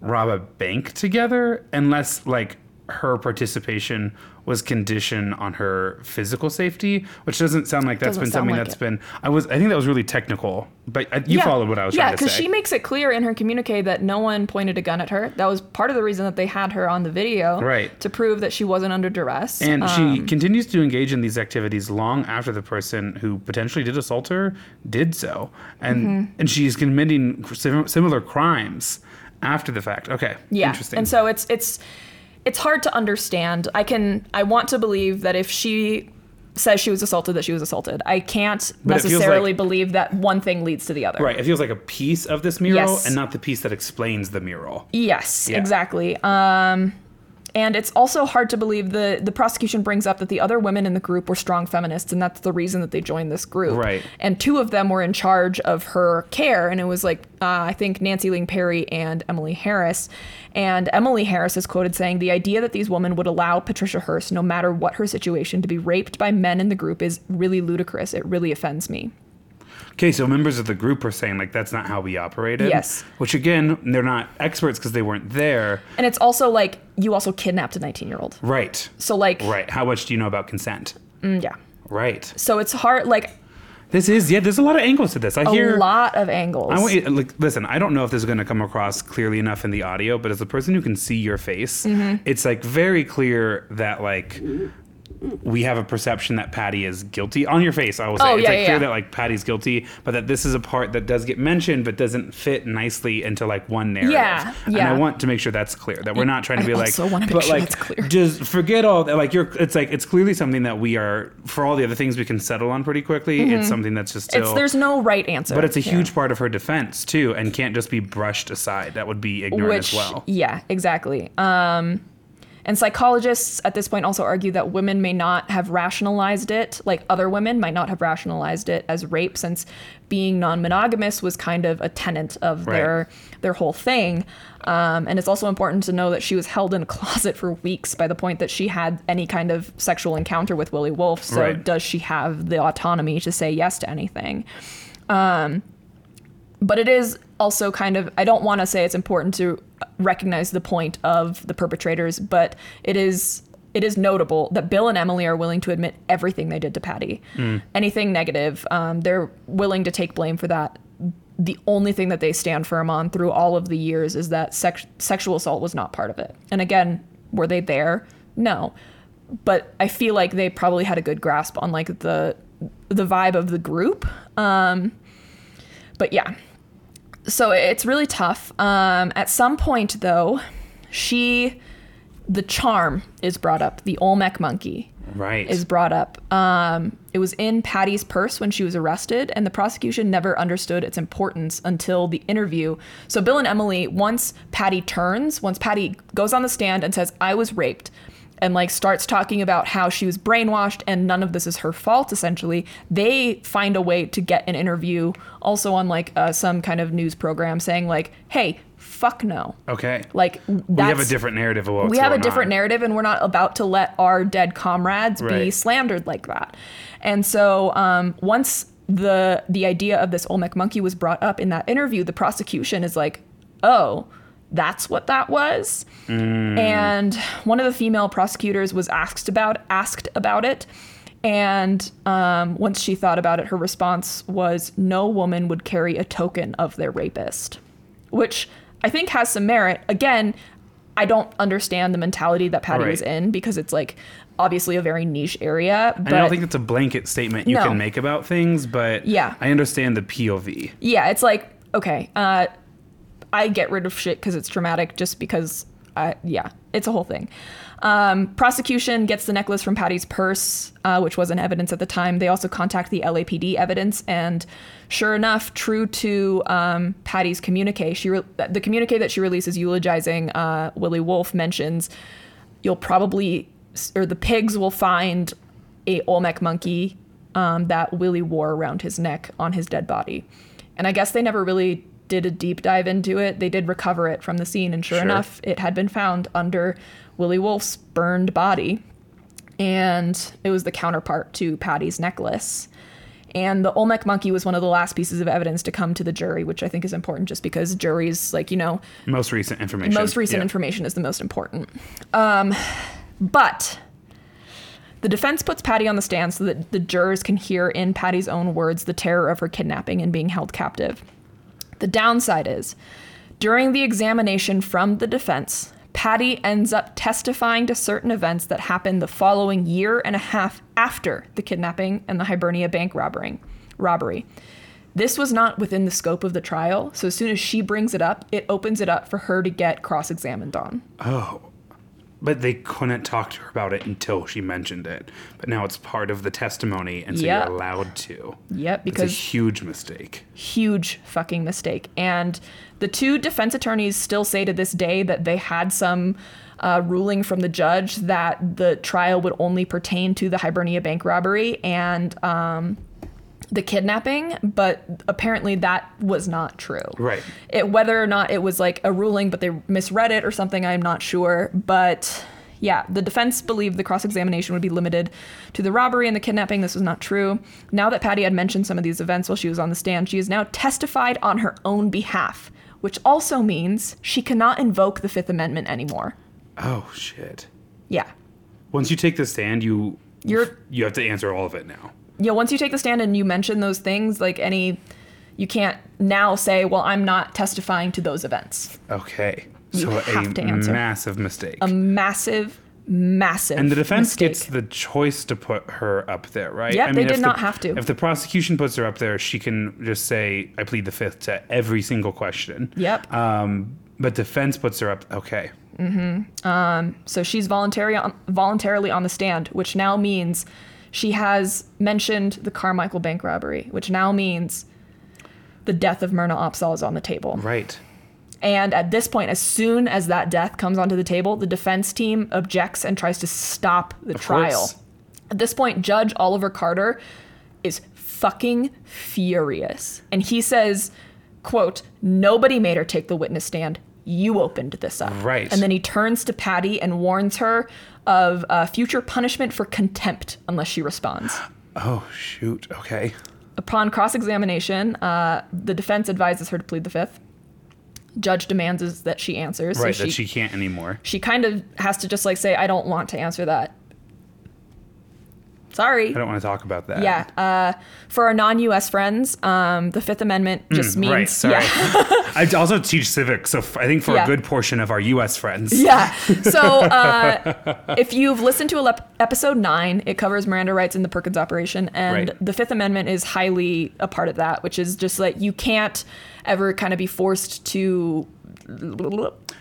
rob a bank together unless, like, her participation was conditioned on her physical safety, which doesn't sound like that's Doesn't been something like that's it. been. I was. I think that was really technical, but I, you yeah. followed what I was yeah, because she makes it clear in her communique that no one pointed a gun at her. That was part of the reason that they had her on the video, Right. To prove that she wasn't under duress. And she Um, continues to engage in these activities long after the person who potentially did assault her did so, and Mm-hmm. and she's committing similar crimes after the fact. Okay, Yeah. interesting. And so it's it's it's hard to understand. I can I want to believe that if she says she was assaulted that she was assaulted. I can't But necessarily like- believe that one thing leads to the other. right, it feels like a piece of this mural, Yes. and not the piece that explains the mural. Yes, Yeah. exactly. Um, and it's also hard to believe the the prosecution brings up that the other women in the group were strong feminists, and that's the reason that they joined this group. Right. And two of them were in charge of her care, and it was like uh, I think Nancy Ling Perry and Emily Harris. And Emily Harris is quoted saying, "The idea that these women would allow Patricia Hearst, no matter what her situation, to be raped by men in the group is really ludicrous. It really offends me." Okay, so members of the group are saying like that's not how we operated. Yes. Which again, they're not experts because they weren't there. And it's also like you also kidnapped a 19 year old. Right. So like, Right. How much do you know about consent? mm, yeah. Right. So it's hard. Like This is yeah. There's a lot of angles to this. I a hear. A lot of angles. I want you, like listen. I don't know if this is going to come across clearly enough in the audio, but as a person who can see your face, Mm-hmm. it's like very clear that like we have a perception that Patty is guilty on your face. I will say Oh, it's yeah, like yeah, clear yeah. that like Patty's guilty, but that this is a part that does get mentioned but doesn't fit nicely into like one narrative. Yeah, yeah. And I want to make sure that's clear that we're not trying to I be like, also wanna make but sure like that's clear. just forget all that. Like you're, it's like it's clearly something that we are for all the other things we can settle on pretty quickly. It's something that's just still. Mm-hmm. It's there's no right answer. but it's a huge part of her defense too, and can't just be brushed aside. That would be ignorant which as well. yeah exactly um and psychologists at this point also argue that women may not have rationalized it like other women might not have rationalized it as rape since being non-monogamous was kind of a tenet of Right. their their whole thing um, and it's also important to know that she was held in a closet for weeks by the point that she had any kind of sexual encounter with willie wolfe so Right. does she have the autonomy to say yes to anything but it is also kind of i don't want to say it's important to recognize the point of the perpetrators but it is it is notable that bill and emily are willing to admit everything they did to patty. Anything negative um, they're willing to take blame for that. The only thing that they stand firm on through all of the years is that sex- sexual assault was not part of it. And again were they there? No. But i feel like they probably had a good grasp on like the the vibe of the group. Um but yeah so it's really tough. Um at some point though she the charm is brought up. The olmec monkey Right. is brought up. Um it was in patty's purse when she was arrested and the prosecution never understood its importance until the interview. So bill and emily once patty turns once patty goes on the stand and says i was raped and like starts talking about how she was brainwashed and none of this is her fault essentially they find a way to get an interview also on like uh, some kind of news program saying like hey fuck no okay. like we have a different narrative we have a different on. narrative and we're not about to let our dead comrades be slandered like that and so um, once the the idea of this olmec monkey was brought up in that interview the prosecution is like oh that's what that was Mm. and one of the female prosecutors was asked about asked about it and um, once she thought about it her response was no woman would carry a token of their rapist which i think has some merit again i don't understand the mentality that patty was in because it's like obviously a very niche area but And I don't think it's a blanket statement you No. can make about things, but Yeah. I understand the POV. yeah it's like okay uh i get rid of shit because it's traumatic just because uh, yeah it's a whole thing um, prosecution gets the necklace from patty's purse uh, which wasn't evidence at the time they also contact the lapd evidence and sure enough true to um, patty's communique she re- the communique that she releases eulogizing uh, willie wolfe mentions you'll probably or the pigs will find a olmec monkey um, that Willie wore around his neck on his dead body. And I guess they never really did a deep dive into it. They did recover it from the scene, and sure, Sure. enough, it had been found under Willie Wolfe's burned body. And it was the counterpart to Patty's necklace. And the Olmec monkey was one of the last pieces of evidence to come to the jury, which I think is important just because juries, like, you know, Most recent information. most recent Yeah. information is the most important. Um, but the defense puts Patty on the stand so that the jurors can hear in Patty's own words the terror of her kidnapping and being held captive. The downside is, during the examination from the defense, Patty ends up testifying to certain events that happened the following year and a half after the kidnapping and the Hibernia bank robbery. Robbery. This was not within the scope of the trial, so as soon as she brings it up, it opens it up for her to get cross-examined on. Oh. But they couldn't talk to her about it until she mentioned it. But now it's part of the testimony, and so Yeah. you're allowed to. Yep, because It's a huge mistake. huge fucking mistake. And the two defense attorneys still say to this day that they had some uh, ruling from the judge that the trial would only pertain to the Hibernia bank robbery and um, the kidnapping, but apparently that was not true. Right. It, whether or not it was like a ruling, but they misread it or something, I'm not sure. But yeah, the defense believed the cross examination would be limited to the robbery and the kidnapping. This was not true. Now that Patty had mentioned some of these events while she was on the stand, she has now testified on her own behalf, which also means she cannot invoke the Fifth Amendment anymore. Oh, shit. Yeah. Once you take the stand, you You're- you have to answer all of it now. Yeah, once you take the stand and you mention those things, like any, you can't now say, well, I'm not testifying to those events. Okay. You so have a to answer. massive mistake. A massive, massive. And the defense mistake. gets the choice to put her up there, right? Yep, they if did the- not have to. If the prosecution puts her up there, she can just say, "I plead the fifth to every single question. Yep. Um, but defense puts her up. Okay. Hmm. Um. So she's voluntary on, voluntarily on the stand, which now means she has mentioned the Carmichael bank robbery, which now means the death of Myrna Opsahl is on the table. Right. And at this point, as soon as that death comes onto the table, the defense team objects and tries to stop the Of trial. course. At this point, Judge Oliver Carter is fucking furious. And he says, quote, nobody made her take the witness stand. You opened this up. Right. And then he turns to Patty and warns her of uh, future punishment for contempt unless she responds. Oh shoot. Okay. Upon cross examination, uh, the defense advises her to plead the fifth. Judge demands is that she answers. Right. so that she can't anymore. she kind of has to just like say, I don't want to answer that. Sorry. I don't want to talk about that. Yeah. Uh, for our non US friends, um, the Fifth Amendment just means. Mm, Right. Sorry. Yeah. I also teach civics, so f- I think for Yeah. a good portion of our U.S. friends. Yeah. So uh, if you've listened to episode nine, it covers Miranda rights in the Perkins operation, and Right. the Fifth Amendment is highly a part of that, which is just like you can't ever kind of be forced to.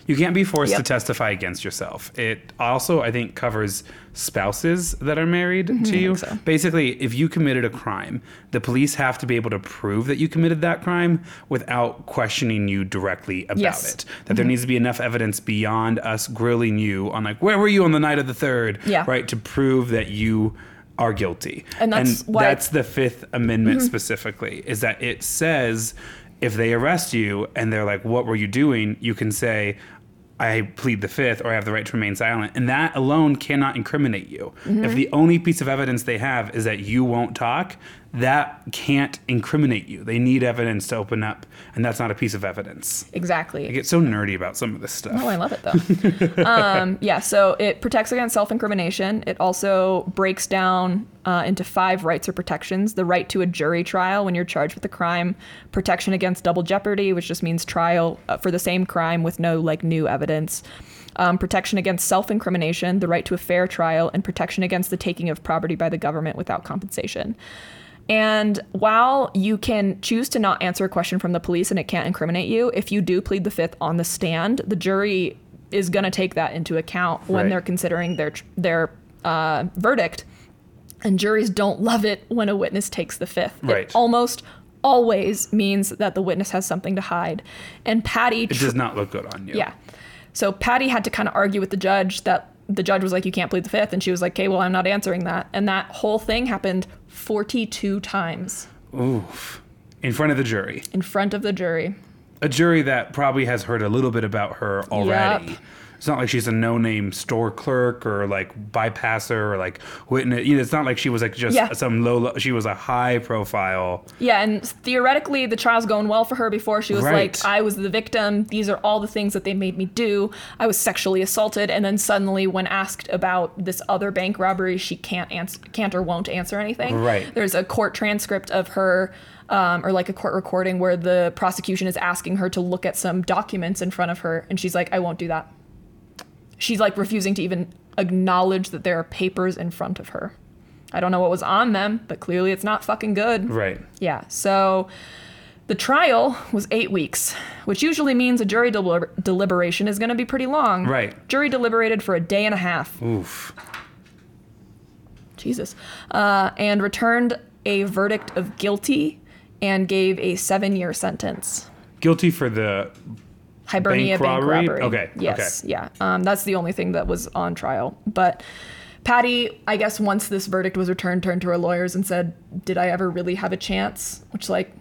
You can't be forced Yep. to testify against yourself. It also, I think, covers spouses that are married mm-hmm, to you. so. Basically, if you committed a crime, the police have to be able to prove that you committed that crime without questioning you directly about Yes. it. That there mm-hmm. needs to be enough evidence beyond us grilling you on, like, where were you on the night of the third? Yeah. Right, to prove that you are guilty. And that's why- that's the Fifth Amendment mm-hmm. specifically, is that it says if they arrest you and they're like, What were you doing? You can say, I plead the fifth or I have the right to remain silent. And that alone cannot incriminate you. If mm-hmm. the only piece of evidence they have is that you won't talk, that can't incriminate you. They need evidence to open up, and that's not a piece of evidence. Exactly. I get so nerdy about some of this stuff. Oh, I love it though. um, yeah, so it protects against self incrimination. It also breaks down uh, into five rights or protections the right to a jury trial when you're charged with a crime, protection against double jeopardy, which just means trial uh, for the same crime with no like new evidence. Um, protection against self incrimination, the right to a fair trial, and protection against the taking of property by the government without compensation. And while you can choose to not answer a question from the police and it can't incriminate you, if you do plead the fifth on the stand, the jury is going to take that into account when Right. they're considering their their uh, verdict. And juries don't love it when a witness takes the fifth. Right. It almost always means that the witness has something to hide. And Patty It does not look good on you. yeah. So Patty had to kind of argue with the judge that the judge was like, you can't plead the fifth. And she was like, okay, well, I'm not answering that. And that whole thing happened 42 times Oof. In front of the jury. in front of the jury. a jury that probably has heard a little bit about her already. Yep. It's not like she's a no-name store clerk or like bypasser or like witness. You know, it's not like she was like just Yeah. some low. She was a high-profile. Yeah, and theoretically, the trial's going well for her before she was Right. like, I was the victim. These are all the things that they made me do. I was sexually assaulted. And then suddenly, when asked about this other bank robbery, she can't answer, can't or won't answer anything. Right. There's a court transcript of her, um, or like a court recording where the prosecution is asking her to look at some documents in front of her. And she's like, I won't do that. She's like refusing to even acknowledge that there are papers in front of her. I don't know what was on them, but clearly it's not fucking good. Right. Yeah. So the trial was eight weeks, which usually means a jury deliber- deliberation is going to be pretty long. Right. Jury deliberated for a day and a half. Oof. Jesus. Uh, and returned a verdict of guilty and gave a seven year sentence. Guilty for the. Hibernia Bank bank robbery? robbery. Okay, Yes. okay. Yeah. Um, that's the only thing that was on trial. But Patty, I guess once this verdict was returned, turned to her lawyers and said, "Did I ever really have a chance?" Which, like,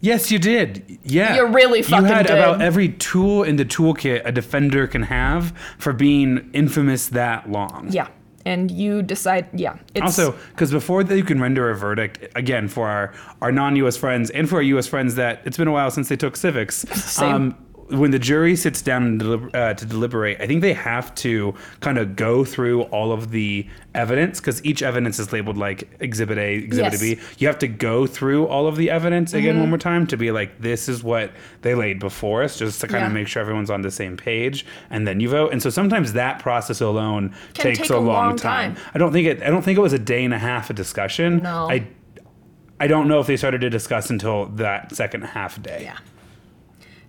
Yes, you did. Yeah. You really fucking You had did. about every tool in the toolkit a defender can have for being infamous that long. yeah. And you decide, yeah. It's, Also, because before that you can render a verdict, again, for our, our non US friends and for our US friends that it's been a while since they took civics, Same. When the jury sits down uh, to deliberate, I think they have to kind of go through all of the evidence because each evidence is labeled like Exhibit A, Exhibit Yes. B. You have to go through all of the evidence again Mm-hmm. one more time to be like, this is what they laid before us, just to kind Yeah. of make sure everyone's on the same page, and then you vote. And so sometimes that process alone Can takes take a, a long, long time. time. I don't think it. I don't think it was a day and a half of discussion. No. I. I don't know if they started to discuss until that second half day. Yeah.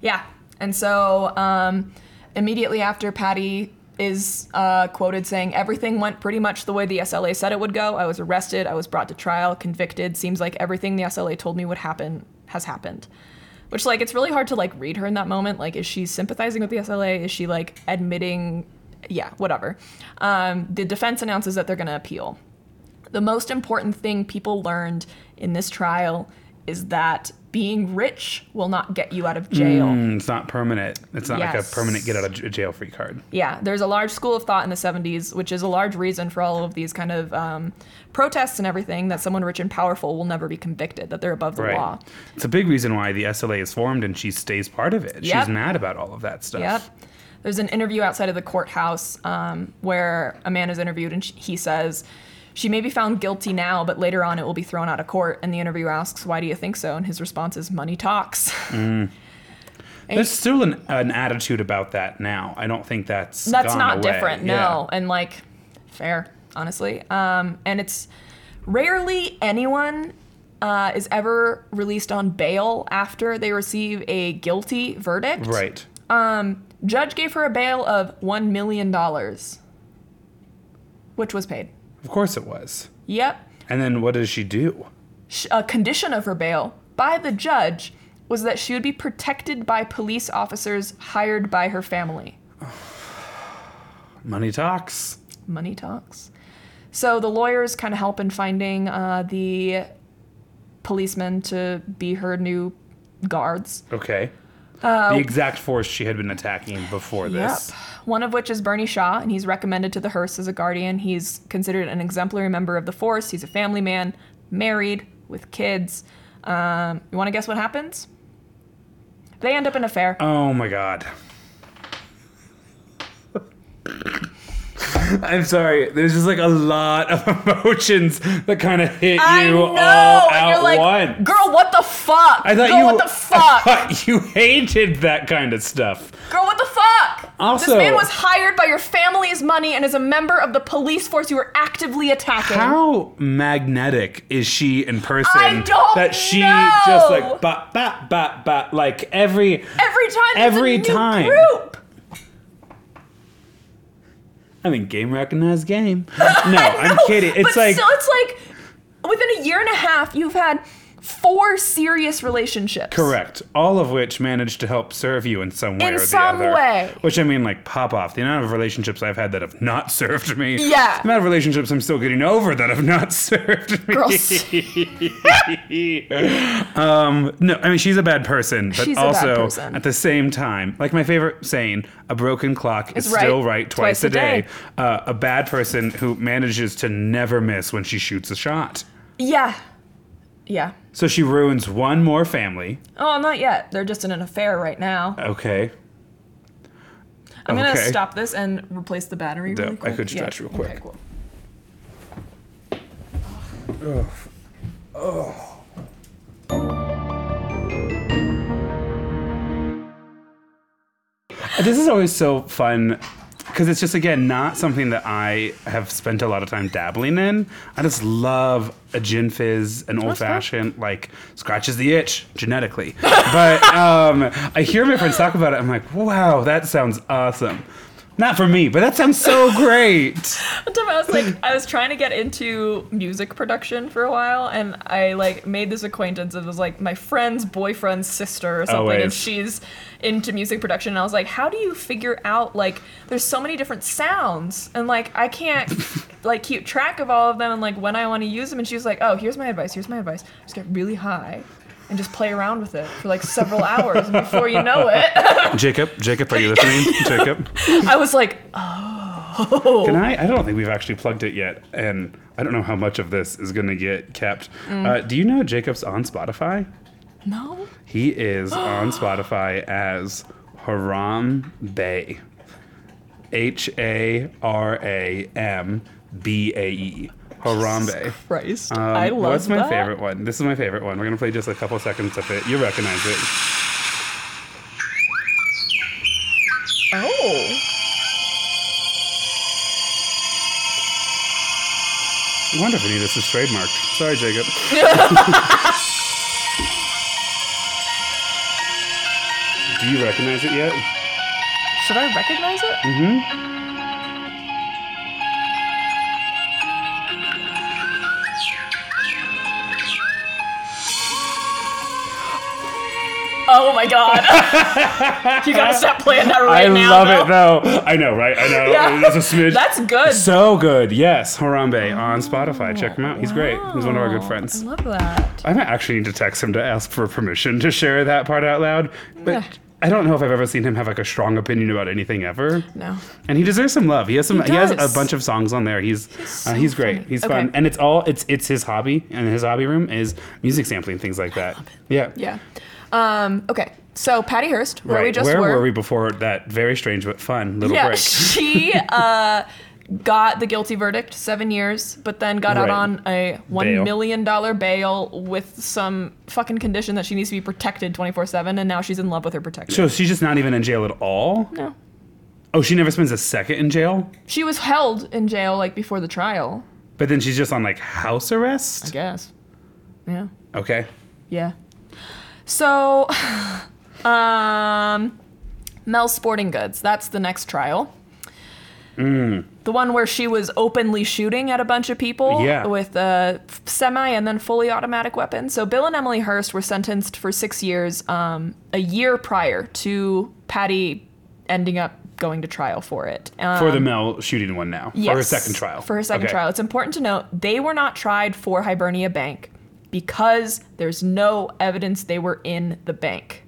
Yeah. And so um, immediately after Patty is uh, quoted saying, Everything went pretty much the way the SLA said it would go. I was arrested. I was brought to trial, convicted. Seems like everything the SLA told me would happen has happened. Which, like, it's really hard to, like, read her in that moment. Like, is she sympathizing with the SLA? Is she, like, admitting? Yeah, whatever. Um, the defense announces that they're going to appeal. The most important thing people learned in this trial is that being rich will not get you out of jail. Mm, it's not permanent. It's not like a permanent get out of jail free card. Yeah, there's a large school of thought in the 70s, which is a large reason for all of these kind of um, protests and everything, that someone rich and powerful will never be convicted, that they're above the Right. law. It's a big reason why the SLA is formed and she stays part of it. Yep. She's mad about all of that stuff. Yep. There's an interview outside of the courthouse um, where a man is interviewed and he says, She may be found guilty now, but later on it will be thrown out of court. And the interviewer asks, Why do you think so? And his response is, Money talks. There's still an, an attitude about that now. I don't think that's That's not away. different, Yeah. no. And like, fair, honestly. Um, and it's rarely anyone uh, is ever released on bail after they receive a guilty verdict. Right. Judge gave her a bail of $1 million, which was paid. Of course it was. Yep. And then what does she do? A condition of her bail by the judge was that she would be protected by police officers hired by her family. Money talks. money talks. So the lawyers kind of help in finding uh, the policemen to be her new guards. Okay. Uh, the exact force she had been attacking before this. One of which is Bernie Shaw, and he's recommended to the Hearsts as a guardian. He's considered an exemplary member of the force. He's a family man, married, with kids. Um, you want to guess what happens? They end up in a fair. Oh my god. I'm sorry. There's just like a lot of emotions that kind of hit I you know, all you're like, once. girl, what the fuck? I thought girl, you. what the I fuck? thought you hated that kind of stuff. Girl, what the fuck? Also- this man was hired by your family's money and is a member of the police force you were actively attacking. How magnetic is she in person? I don't that she know. just like bat bat bat bat like every Every time, Every time. group. I mean game recognized game. No, I'm kidding. It's but like still, it's like within a year and a half, you've had four serious relationships. Correct. All of which managed to help serve you in some way In or the some other. way. Which I mean, like pop off. The amount of relationships I've had that have not served me. Yeah. The amount of relationships I'm still getting over that have not served me. Um, no, I mean she's a bad person, but She's also person. at the same time, like my favorite saying, a broken clock is right still right twice, a day. Uh, a bad person who manages to never miss when she shoots a shot. Yeah. Yeah. So she ruins one more family. Oh, not yet. They're just in an affair right now. Okay. I'm gonna okay. stop this and replace the battery. Really I quick. could stretch real quick. Okay, cool. This is always so fun because it's just again not something that I have spent a lot of time dabbling in. I just love a gin fizz, an old fashioned, like scratches the itch genetically. but um, I hear my friends talk about it. I'm like, wow, that sounds awesome. Not for me, but that sounds so great. One time I was like, I was trying to get into music production for a while, and I like made this acquaintance. It was like my friend's boyfriend's sister or something, and she's into music production. And I was like, how do you figure out like there's so many different sounds, and like I can't like keep track of all of them and like when I want to use them. And she was like, oh, here's my advice. Here's my advice. Just get really high. And just play around with it for like several hours, and before you know it, Jacob, Jacob, are you listening? Jacob, I was like, oh. can I? I don't think we've actually plugged it yet, and I don't know how much of this is going to get kept. Uh, do you know Jacob's on Spotify? No. He is on Spotify as Haram Bay. H A R A M B A E. Harambae. Christ. Um, I love What's my that. favorite one? This is my favorite one. We're gonna play just a couple seconds of it. You recognize it. Oh. I wonder if any of this is trademarked. Sorry, Jacob. Do you recognize it yet? Should I recognize it? Mm-hmm. Oh my god. you gotta stop playing that right I now. I love though. it though. I know, right? I know. Yeah. That's a smidge. That's good. so good. Yes, Harambae on Spotify. Check him out. He's great. He's one of our good friends. I love that. I might actually need to text him to ask for permission to share that part out loud. But Yeah. I don't know if I've ever seen him have like a strong opinion about anything ever. No. And he deserves some love. He has some. He, has a bunch of songs on there. He's he's, so uh, he's great. He's Okay. fun, and it's all it's it's his hobby. And his hobby room is music sampling things like that. Yeah. Yeah. Um, okay. So Patty Hearst, where Right. we just Where were. were we before that very strange but fun little yeah, break? she uh, got the guilty verdict, seven years, but then got out on a one million dollar bail with some fucking condition that she needs to be protected twenty four seven, and now she's in love with her protector. So she's just not even in jail at all. no, Oh, she never spends a second in jail. she was held in jail like before the trial. But then she's just on like house arrest. I guess. Yeah. Okay. Yeah. So, um, Mel's Sporting Goods. That's the next trial. Mm. The one where she was openly shooting at a bunch of people Yeah. with a semi and then fully automatic weapon. So Bill and Emily Hurst were sentenced for six years, um, a year prior to Patty ending up going to trial for it. Um, For the Mel shooting one now. For her second trial. For her second Okay. trial. It's important to note they were not tried for Hibernia Bank because there's no evidence they were in the bank.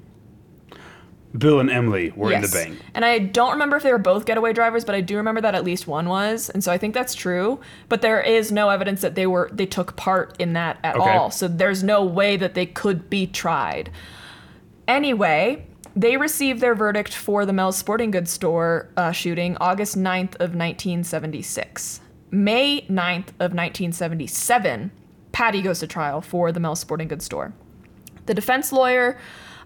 Bill and Emily were in the Yes. bank. And I don't remember if they were both getaway drivers, but I do remember that at least one was. And so I think that's true. But there is no evidence that they were they took part in that at Okay. all. So there's no way that they could be tried. Anyway, they received their verdict for the Mel's Sporting Goods store uh, shooting August 9th of 1976. May 9th of 1977, Patty goes to trial for the Mel's Sporting Goods store. The defense lawyer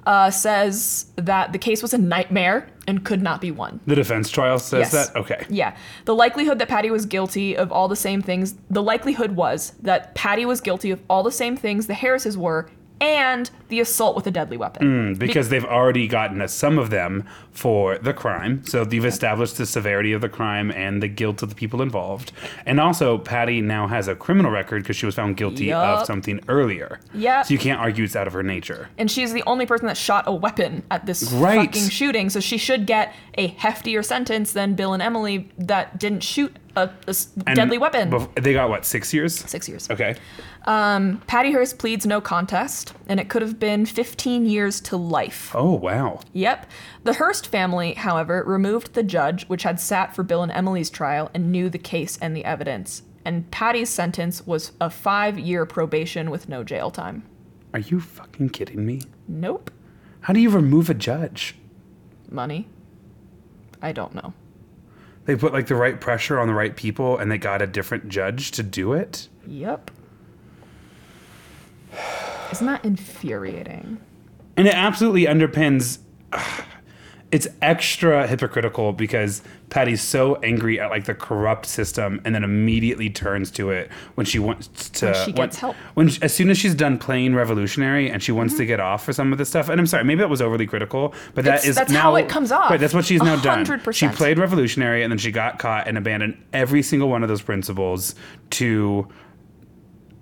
uh, says that the case was a nightmare and could not be won. The defense trial says Yes. that? Okay. Yeah. The likelihood that Patty was guilty of all the same things, the likelihood was that Patty was guilty of all the same things the Harrises were and the assault with a deadly weapon. Mm, because they've already gotten a, some of them for the crime. So they've established the severity of the crime and the guilt of the people involved. And also, Patty now has a criminal record because she was found guilty of something earlier. Yep. So you can't argue it's out of her nature. And she's the only person that shot a weapon at this Right. fucking shooting, so she should get a heftier sentence than Bill and Emily that didn't shoot a, a deadly weapon. bef- they got what, six years? Six years. Okay. Um, Patty Hearst pleads no contest, and it could have been 15 years to life. Oh, wow. Yep. The Hearst family, however, removed the judge, which had sat for Bill and Emily's trial and knew the case and the evidence. And Patty's sentence was a five year probation with no jail time. Are you fucking kidding me? Nope. How do you remove a judge? Money? I don't know. They put like the right pressure on the right people and they got a different judge to do it? Yep. Isn't that infuriating? And it absolutely underpins. It's extra hypocritical because Patty's so angry at like the corrupt system, and then immediately turns to it when she wants to. When she gets help. When as soon as she's done playing revolutionary and she wants to mm-hmm. get off for some of this stuff. And I'm sorry, maybe that was overly critical, but that It's- is that's now how it comes off. Right, that's what she's now done. 100%. She played revolutionary, and then she got caught and abandoned every single one of those principles to.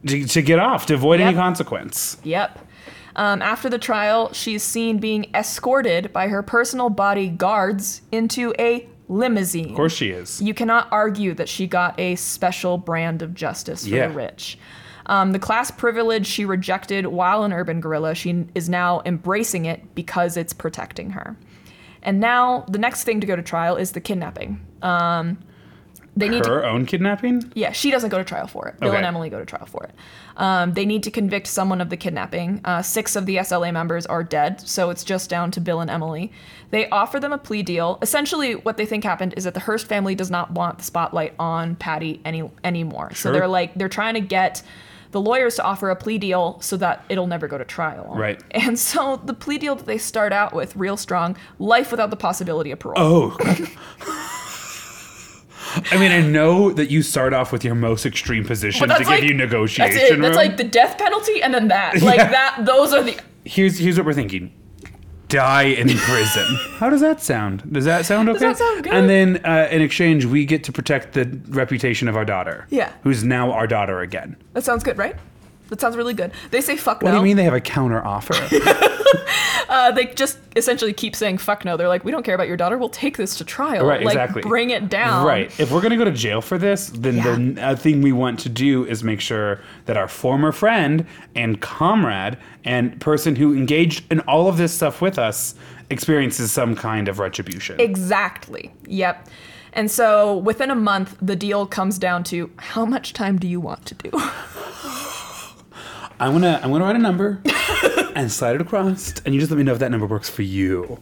To, to get off, to avoid any consequence. Yep. Um, after the trial, she's seen being escorted by her personal bodyguards into a limousine. Of course, she is. You cannot argue that she got a special brand of justice for Yeah. the rich. Um, the class privilege she rejected while an urban guerrilla, she is now embracing it because it's protecting her. And now the next thing to go to trial is the kidnapping. They need to Her own kidnapping? yeah, she doesn't go to trial for it. Bill Okay. and Emily go to trial for it. Um, they need to convict someone of the kidnapping. Uh, six of the SLA members are dead, so it's just down to Bill and Emily. They offer them a plea deal. Essentially, what they think happened is that the Hearst family does not want the spotlight on Patty any anymore. So they're like they're trying to get the lawyers to offer a plea deal so that it'll never go to trial. Right. And so the plea deal that they start out with, real strong, life without the possibility of parole. Oh. I mean, I know that you start off with your most extreme position to give you negotiation That's it. room. That's like the death penalty and then that. Like Yeah. that. Those are the here's here's what we're thinking. Die in prison. How does that sound? Does that sound okay? that sound good? And then uh, in exchange, we get to protect the reputation of our daughter. Yeah. Who's now our daughter again. That sounds good, right? That sounds really good. They say fuck What no. What do you mean they have a counter offer? Uh, they just essentially keep saying fuck no. They're like, we don't care about your daughter. We'll take this to trial. Right, like, exactly. Bring it down. Right. If we're going to go to jail for this, then the uh, thing we want to do is make sure that our former friend and comrade and person who engaged in all of this stuff with us experiences some kind of retribution. Exactly. Yep. And so within a month, the deal comes down to how much time do you want to do? I'm gonna I'm gonna write a number and slide it across, and you just let me know if that number works for you.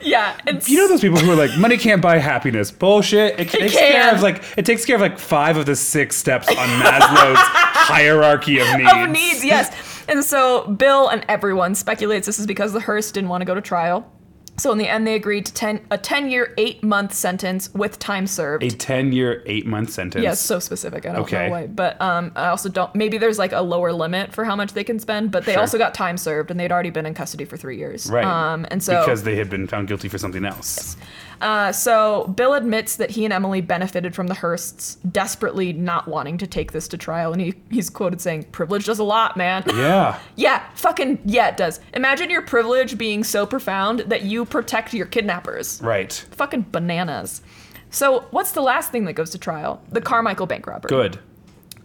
yeah. And You know those people who are like, money can't buy happiness. Bullshit. It, takes care of like it takes care of like five of the six steps on Maslow's hierarchy of needs. of needs, yes. And so Bill and everyone speculates this is because the Hearst didn't want to go to trial. So in the end, they agreed to ten, a 10 year, eight month sentence with time served. A ten year, eight month sentence. Yeah, it's so specific. I don't Okay. know why. But um, I also don't. Maybe there's like a lower limit for how much they can spend. But they Sure. also got time served, and they'd already been in custody for three years. Right. Um, and so because they had been found guilty for something else. Uh, so Bill admits that he and Emily benefited from the Hearsts desperately not wanting to take this to trial, and he he's quoted saying, "Privilege does a lot, man." Yeah. Yeah, fucking yeah, it does. Imagine your privilege being so profound that you protect your kidnappers. Right. Fucking bananas. So, what's the last thing that goes to trial? The Carmichael bank robbery. Good.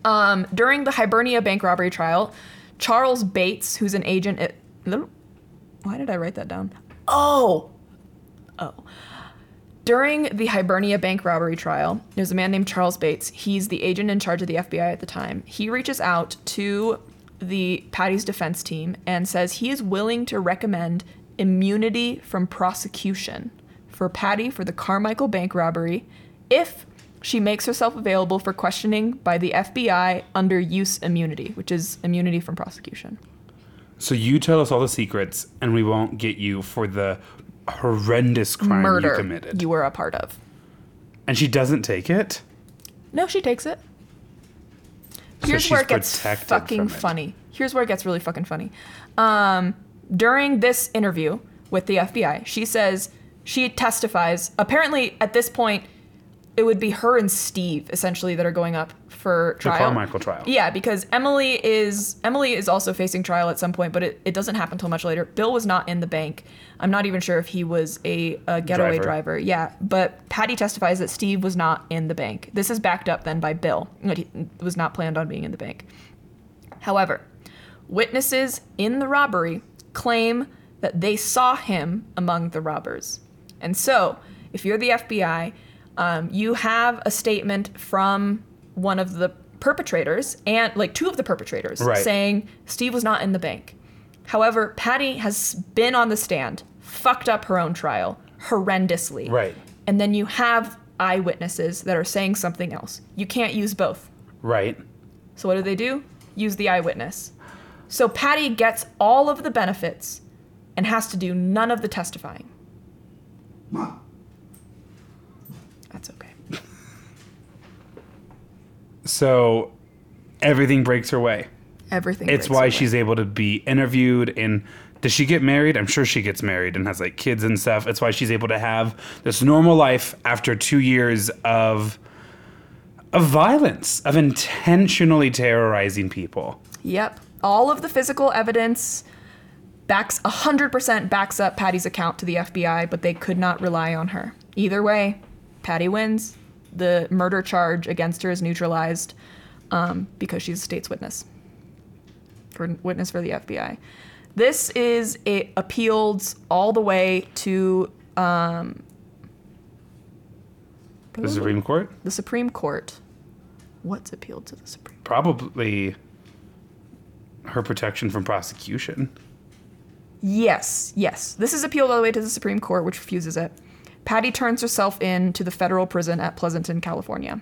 Um, during the Hibernia bank robbery trial, Charles Bates, who's an agent at. Why did I write that down? Oh! Oh. During the Hibernia bank robbery trial, there's a man named Charles Bates. He's the agent in charge of the FBI at the time. He reaches out to the Patty's defense team and says he is willing to recommend immunity from prosecution for Patty for the Carmichael bank robbery if she makes herself available for questioning by the FBI under use immunity, which is immunity from prosecution. So you tell us all the secrets, and we won't get you for the horrendous crime Murder you committed. you were a part of. and she doesn't take it. No, she takes it. Here's she's where it gets fucking it. funny. Here's where it gets really fucking funny. Um, during this interview with the FBI, she says she testifies. Apparently, at this point, it would be her and Steve essentially that are going up for The trial. Carmichael trial. Yeah, because Emily is Emily is also facing trial at some point, but it, it doesn't happen until much later. Bill was not in the bank. I'm not even sure if he was a, a getaway Driver. driver. Yeah, but Patty testifies that Steve was not in the bank. This is backed up then by Bill. that he was not planned on being in the bank. However, witnesses in the robbery claim that they saw him among the robbers. And so, if you're the FBI, um, you have a statement from one of the perpetrators and like two of the perpetrators Right. saying Steve was not in the bank. However, Patty has been on the stand, fucked up her own trial horrendously. Right. And then you have eyewitnesses that are saying something else. You can't use both. Right. So what do they do? Use the eyewitness. So Patty gets all of the benefits and has to do none of the testifying. That's okay. So everything breaks her way. Everything. It's why she's able to be interviewed and does she get married? I'm sure she gets married and has like kids and stuff. It's why she's able to have this normal life after 2 years of of violence, of intentionally terrorizing people. Yep. All of the physical evidence backs 100% backs up Patty's account to the FBI, but they could not rely on her. Either way, Patty wins. The murder charge against her is neutralized um, because she's a state's witness. For witness for the FBI. This is it appealed all the way to um, The Supreme Court? The Supreme Court. What's appealed to the Supreme Court? Probably her protection from prosecution. Yes, yes. This is appealed all the way to the Supreme Court, which refuses it. Patty turns herself in to the federal prison at Pleasanton, California.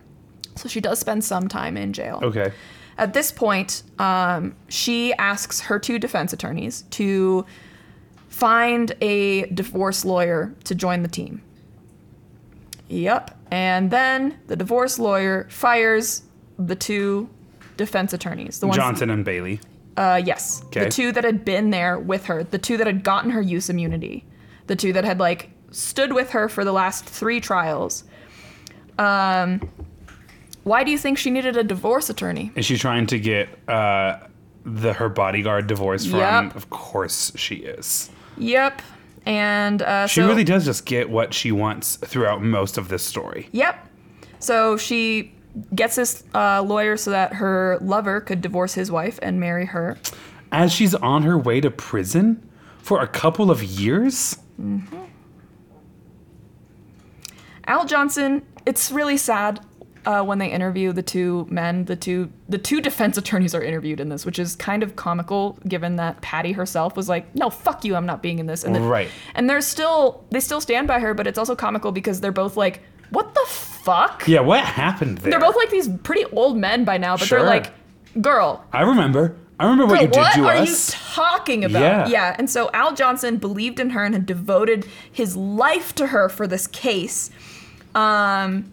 So she does spend some time in jail. Okay. At this point, um, she asks her two defense attorneys to find a divorce lawyer to join the team. Yep. And then the divorce lawyer fires the two defense attorneys. The ones Johnson and Bailey. uh, yes. Okay. The two that had been there with her, the two that had gotten her use immunity, the two that had like stood with her for the last three trials. Um, why do you think she needed a divorce attorney? Is she trying to get uh, the her bodyguard divorced from? Yep. Of course she is. Yep. And uh, She so, really does just get what she wants throughout most of this story. Yep. So she gets this uh, lawyer so that her lover could divorce his wife and marry her. As she's on her way to prison for a couple of years? Al Johnson, it's really sad uh, when they interview the two men. The two the two defense attorneys are interviewed in this, which is kind of comical given that Patty herself was like, "No, fuck you, I'm not being in this." And Right. And they're still they still stand by her, but it's also comical because they're both like, "What the fuck?" Yeah, what happened there? They're both like these pretty old men by now, but Sure. they're like, "Girl, I remember. I remember what you did what to are us. you talking about? Yeah. yeah. And so Al Johnson believed in her and had devoted his life to her for this case. Um,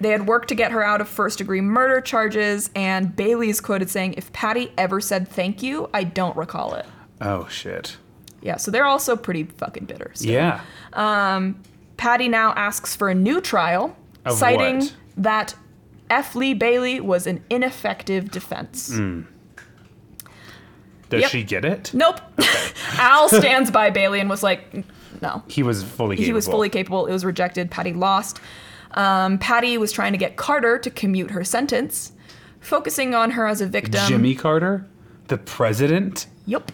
they had worked to get her out of first degree murder charges, and Bailey is quoted saying, If Patty ever said thank you, I don't recall it. oh shit. Yeah, so they're also pretty fucking bitter. still. Yeah. Patty now asks for a new trial, Of citing what? that F. Lee Bailey was an ineffective defense. Mm. Does Yep. she get it? Nope. Al stands by Bailey and was like, no. He was fully capable. He was fully capable. It was rejected. Patty lost. Um, Patty was trying to get Carter to commute her sentence, focusing on her as a victim. Jimmy Carter? The president? Yep.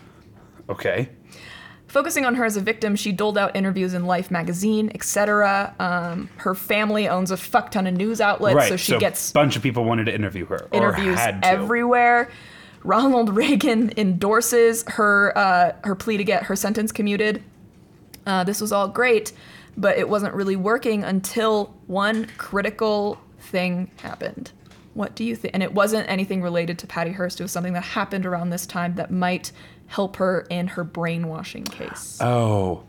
Okay. Focusing on her as a victim, she doled out interviews in Life magazine, etc. Um, her family owns a fuck ton of news outlets, right. so she gets a bunch of people wanted to interview her. interviews or had to. everywhere. Ronald Reagan endorses her uh, her plea to get her sentence commuted. Uh, this was all great, but it wasn't really working until one critical thing happened. What do you think? And it wasn't anything related to Patty Hearst. It was something that happened around this time that might help her in her brainwashing case. Oh.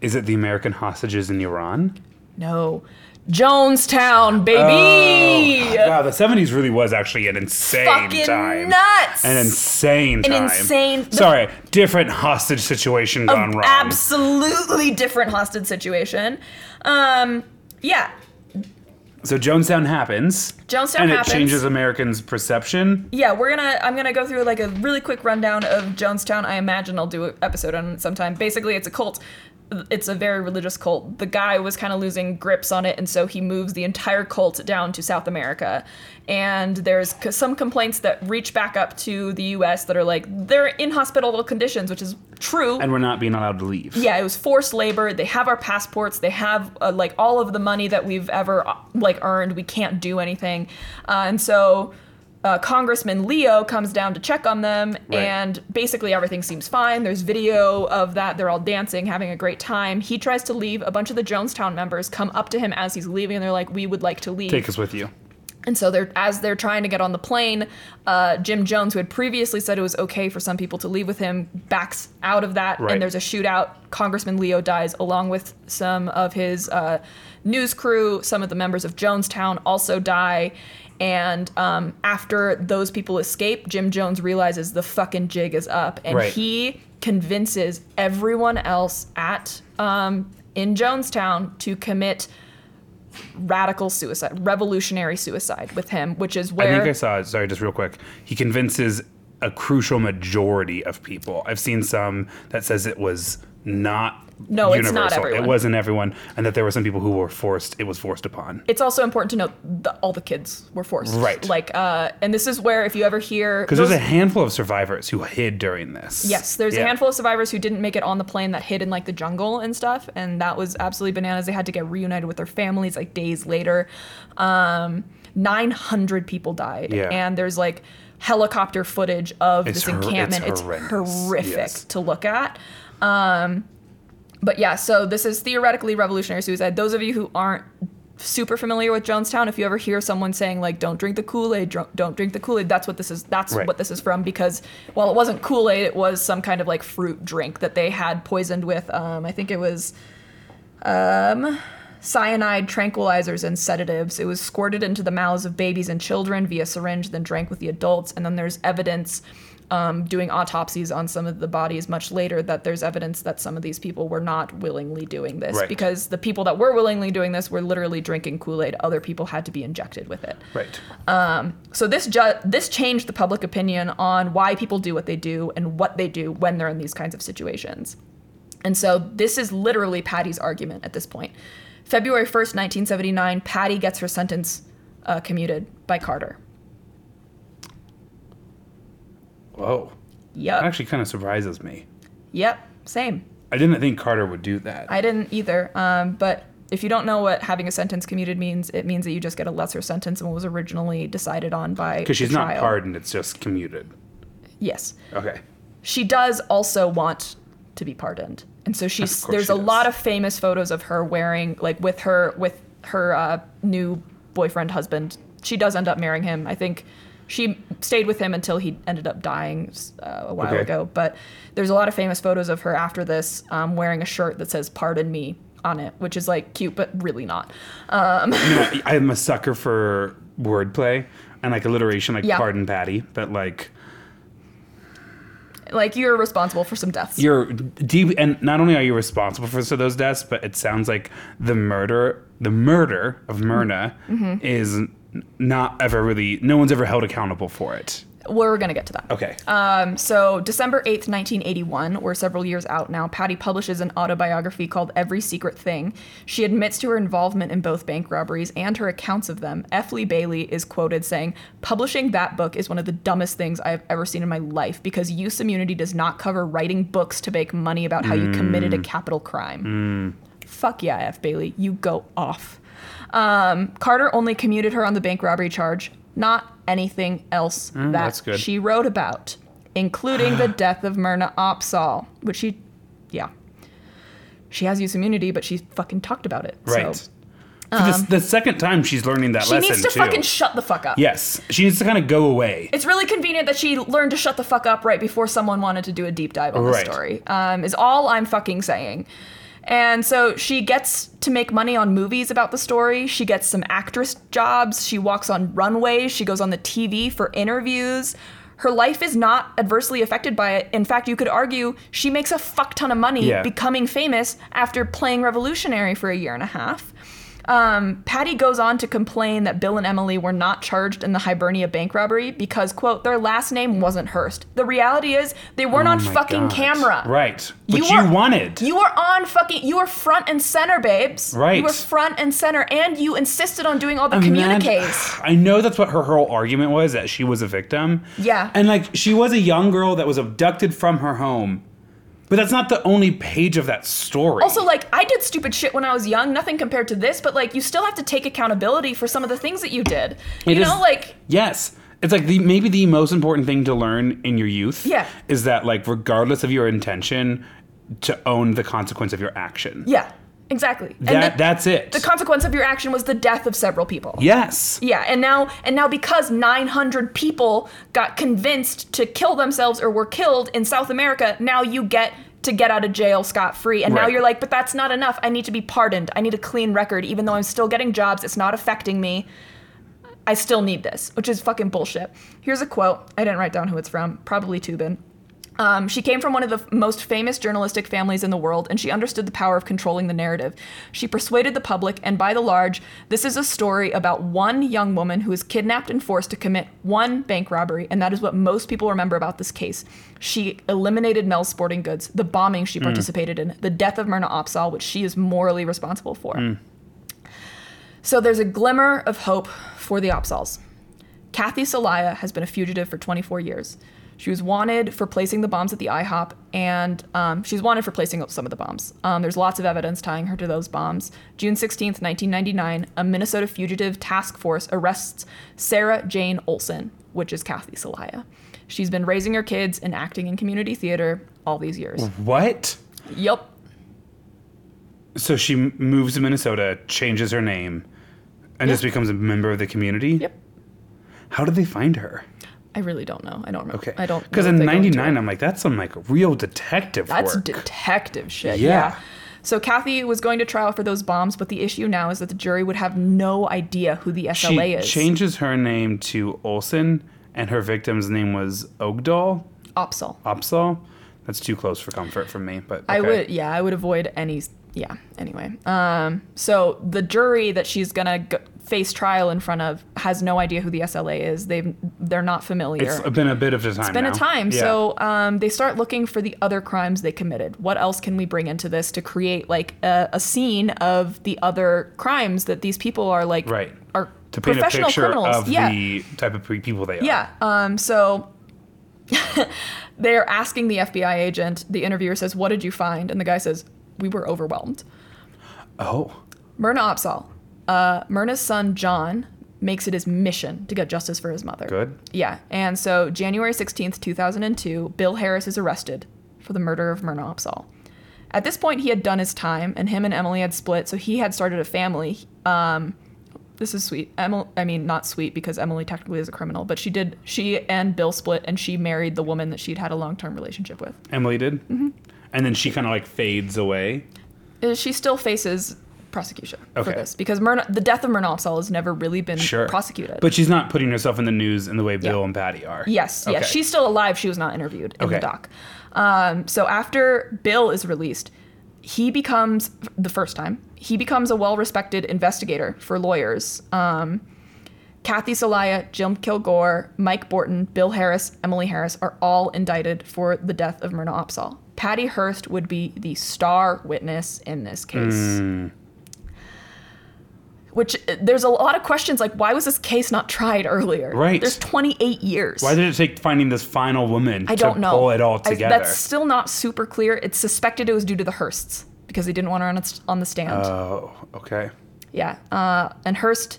Is it the American hostages in Iran? no, Jonestown, baby. Oh, Wow, the 70s really was actually an insane Fucking time. nuts. An insane time. insane- the- Sorry, different hostage situation gone wrong. absolutely different hostage situation. Um, yeah, so Jonestown happens. Jonestown and happens. it changes Americans' perception. yeah. We're gonna. I'm gonna go through like a really quick rundown of Jonestown. I imagine I'll do an episode on it sometime. Basically, it's a cult. It's a very religious cult. The guy was kind of losing grips on it, and so he moves the entire cult down to South America. And there's c- some complaints that reach back up to the U.S. that are like they're in hospitable conditions, which is true. And we're not being allowed to leave. yeah, it was forced labor. They have our passports. They have uh, like all of the money that we've ever uh, like earned. We can't do anything, uh, and so uh, Congressman Leo comes down to check on them, Right. and basically everything seems fine. There's video of that. They're all dancing, having a great time. He tries to leave. A bunch of the Jonestown members come up to him as he's leaving, and they're like, "We would like to leave." Take us with you. And so they're as they're trying to get on the plane, uh, Jim Jones, who had previously said it was okay for some people to leave with him, backs out of that, Right. and there's a shootout. Congressman Leo dies along with some of his uh, news crew. Some of the members of Jonestown also die. And um, after those people escape, Jim Jones realizes the fucking jig is up, and Right. he convinces everyone else at um, in Jonestown to commit radical suicide, revolutionary suicide with him, which is where I think I saw it. Sorry, just real quick. He convinces a crucial majority of people. I've seen some that says it was not No, it's not everyone. It wasn't everyone, and that there were some people who were forced. It was forced upon. It's also important to note that all the kids were forced. Right. Like, uh, and this is where if you ever hear Because there's a handful of survivors who hid during this. Yes, there's a handful of survivors who didn't make it on the plane that hid in like the jungle and stuff, and that was absolutely bananas. They had to get reunited with their families like days later. Um, 900 people died, Yeah. and there's like helicopter footage of It's this hor- it's encampment. It's, horrific yes. to look at. Um, but yeah, so this is theoretically revolutionary suicide. Those of you who aren't super familiar with Jonestown, if you ever hear someone saying like "Don't drink the Kool Aid," don't drink the Kool Aid, that's what this is. That's Right. what this is from. Because while it wasn't Kool Aid, it was some kind of like fruit drink that they had poisoned with. Um, I think it was um, cyanide, tranquilizers, and sedatives. It was squirted into the mouths of babies and children via syringe, then drank with the adults. And then there's evidence. Um, doing autopsies on some of the bodies much later that there's evidence that some of these people were not willingly doing this Right. because the people that were willingly doing this were literally drinking Kool-Aid. Other people had to be injected with it. Right. So this ju- this changed the public opinion on why people do what they do and what they do when they're in these kinds of situations. And so this is literally Patty's argument at this point. February 1st, 1979, Patty gets her sentence uh, commuted by Carter. Whoa. Yep. That actually kind of surprises me. Yep. Same. I didn't think Carter would do that. I didn't either. Um, but if you don't know what having a sentence commuted means, it means that you just get a lesser sentence than what was originally decided on by Because she's not pardoned, it's just commuted. Yes. Okay. she does also want to be pardoned and so she's there's she a does. lot of famous photos of her wearing like with her with her uh, new boyfriend husband she does end up marrying him i think she stayed with him until he ended up dying uh, a while Okay. ago but there's a lot of famous photos of her after this um, wearing a shirt that says pardon me on it which is like cute but really not You know, I'm a sucker for wordplay and like alliteration, like Yeah. pardon Patty, but like like you're responsible for some deaths you're deep, and not only are you responsible for those deaths, but it sounds like the murder, the murder of Myrna, Mm-hmm. is not ever really. No one's ever held accountable for it. we're gonna get to that Okay. Um, so December 8th, 1981, we're several years out now, Patty publishes an autobiography called Every Secret Thing. She admits to her involvement in both bank robberies and her accounts of them. F. Lee Bailey is quoted saying, Publishing that book is one of the dumbest things I have ever seen in my life because use immunity does not cover writing books to make money about how you committed a capital crime. Fuck yeah, F. Bailey, you go off. Um, Carter only commuted her on the bank robbery charge, not anything else that she wrote about, including the death of Myrna Opsahl, which she, yeah. She has use immunity, but she fucking talked about it. right. So For this- the second time she's learning that Um, she lesson needs to too. fucking shut the fuck up. yes, she needs to kind of go away. It's really convenient that she learned to shut the fuck up right before someone wanted to do a deep dive on the story. Um, is all I'm fucking saying. And so she gets to make money on movies about the story. She gets some actress jobs. She walks on runways. She goes on the TV for interviews. Her life is not adversely affected by it. In fact, you could argue she makes a fuck ton of money Yeah. becoming famous after playing Revolutionary for a year and a half. Um, Patty goes on to complain that Bill and Emily were not charged in the Hibernia bank robbery because, quote, their last name wasn't Hearst. The reality is they weren't on Oh my fucking God. camera. Right. But you, were- wanted. You were on fucking. You were front and center, babes. Right. You were front and center, and you insisted on doing all the communiques. I know that's what her whole argument was that she was a victim. Yeah. And like she was a young girl that was abducted from her home. But that's not the only page of that story. Also, like, I did stupid shit when I was young, nothing compared to this, but like, you still have to take accountability for some of the things that you did. You It is- know, like, yes. It's like the maybe the most important thing to learn in your youth Yeah. is that like regardless of your intention to own the consequence of your action. yeah, exactly. And the- that's it. the consequence of your action was the death of several people. yes. Yeah, and now and now because 900 people got convinced to kill themselves or were killed in South America, now you get to get out of jail scot free. And now you're like, but that's not enough. I need to be pardoned. I need a clean record even though I'm still getting jobs. It's not affecting me. I still need this, which is fucking bullshit. Here's a quote. I didn't write down who it's from. Probably Toobin. Um, she came from one of the f- most famous journalistic families in the world, and she understood the power of controlling the narrative. She persuaded the public, and by the large, this is a story about one young woman who is kidnapped and forced to commit one bank robbery, and that is what most people remember about this case. She eliminated Mel's Sporting Goods, the bombing she participated in, the death of Myrna Opsahl, which she is morally responsible for. So there's a glimmer of hope for the Opsahls. Kathy Soliah has been a fugitive for 24 years. She was wanted for placing the bombs at the IHOP, and um, she's wanted for placing up some of the bombs. Um, there's lots of evidence tying her to those bombs. June 16th, 1999, a Minnesota fugitive task force arrests Sarah Jane Olson, which is Kathy Soliah. She's been raising her kids and acting in community theater all these years. What? Yep. So she m- moves to Minnesota, changes her name, and just becomes a member of the community? Yep. How did they find her? I really don't know. I don't remember. Okay. I don't. Because in if they go into it. '99, I'm like, that's some like real detective That's work. detective shit. Yeah. Yeah. So Kathy was going to trial for those bombs, but the issue now is that the jury would have no idea who the she SLA is. She changes her name to Olson, and her victim's name was Ogdal Opsahl. Opsahl. That's too close for comfort for me, but I would, yeah, I would avoid any. Yeah. Anyway, um, so the jury that she's gonna g- face trial in front of has no idea who the SLA is. They've they're not familiar. It's been a bit of a time. It's been now. a time. Yeah. So um, they start looking for the other crimes they committed. What else can we bring into this to create like a, a scene of the other crimes that these people are like Right. are to paint a professional picture criminals? of yeah. the type of people they are. Yeah. Um, so they're asking the FBI agent. The interviewer says, "What did you find?" And the guy says, "We were overwhelmed." Oh, Myrna Opsahl, uh, Myrna's son John, makes it his mission to get justice for his mother. good. Yeah. And so January 16th, 2002, Bill Harris is arrested for the murder of Myrna Opsahl. At this point, he had done his time, and him and Emily had split, so he had started a family. Um, this is sweet. Emily, I mean, not sweet because Emily technically is a criminal, but she did. She and Bill split, and she married the woman that she'd had a long-term relationship with. Emily did. Mm-hmm. And then she kind of like fades away. Uh, She still faces prosecution Okay. for this because Myrna, the death of Myrna Opsahl has never really been Sure. prosecuted. But she's not putting herself in the news in the way Bill Yeah. and Patty are. Yes, Okay. yes. She's still alive. She was not interviewed in Okay. the doc. Um, so after Bill is released, he becomes the first time he becomes a well-respected investigator for lawyers. Um, Kathy Soliah, Jim Kilgore, Mike Bortin, Bill Harris, Emily Harris are all indicted for the death of Myrna Opsahl. Patty Hearst would be the star witness in this case. Hmm. Which uh, there's a lot of questions like why was this case not tried earlier? Right. There's 28 years. Why did it take finding this final woman I to don't know. pull it all together? I- that's still not super clear. It's suspected it was due to the Hearsts because they didn't want her on, on the stand. oh, okay. yeah. Uh, and Hearst,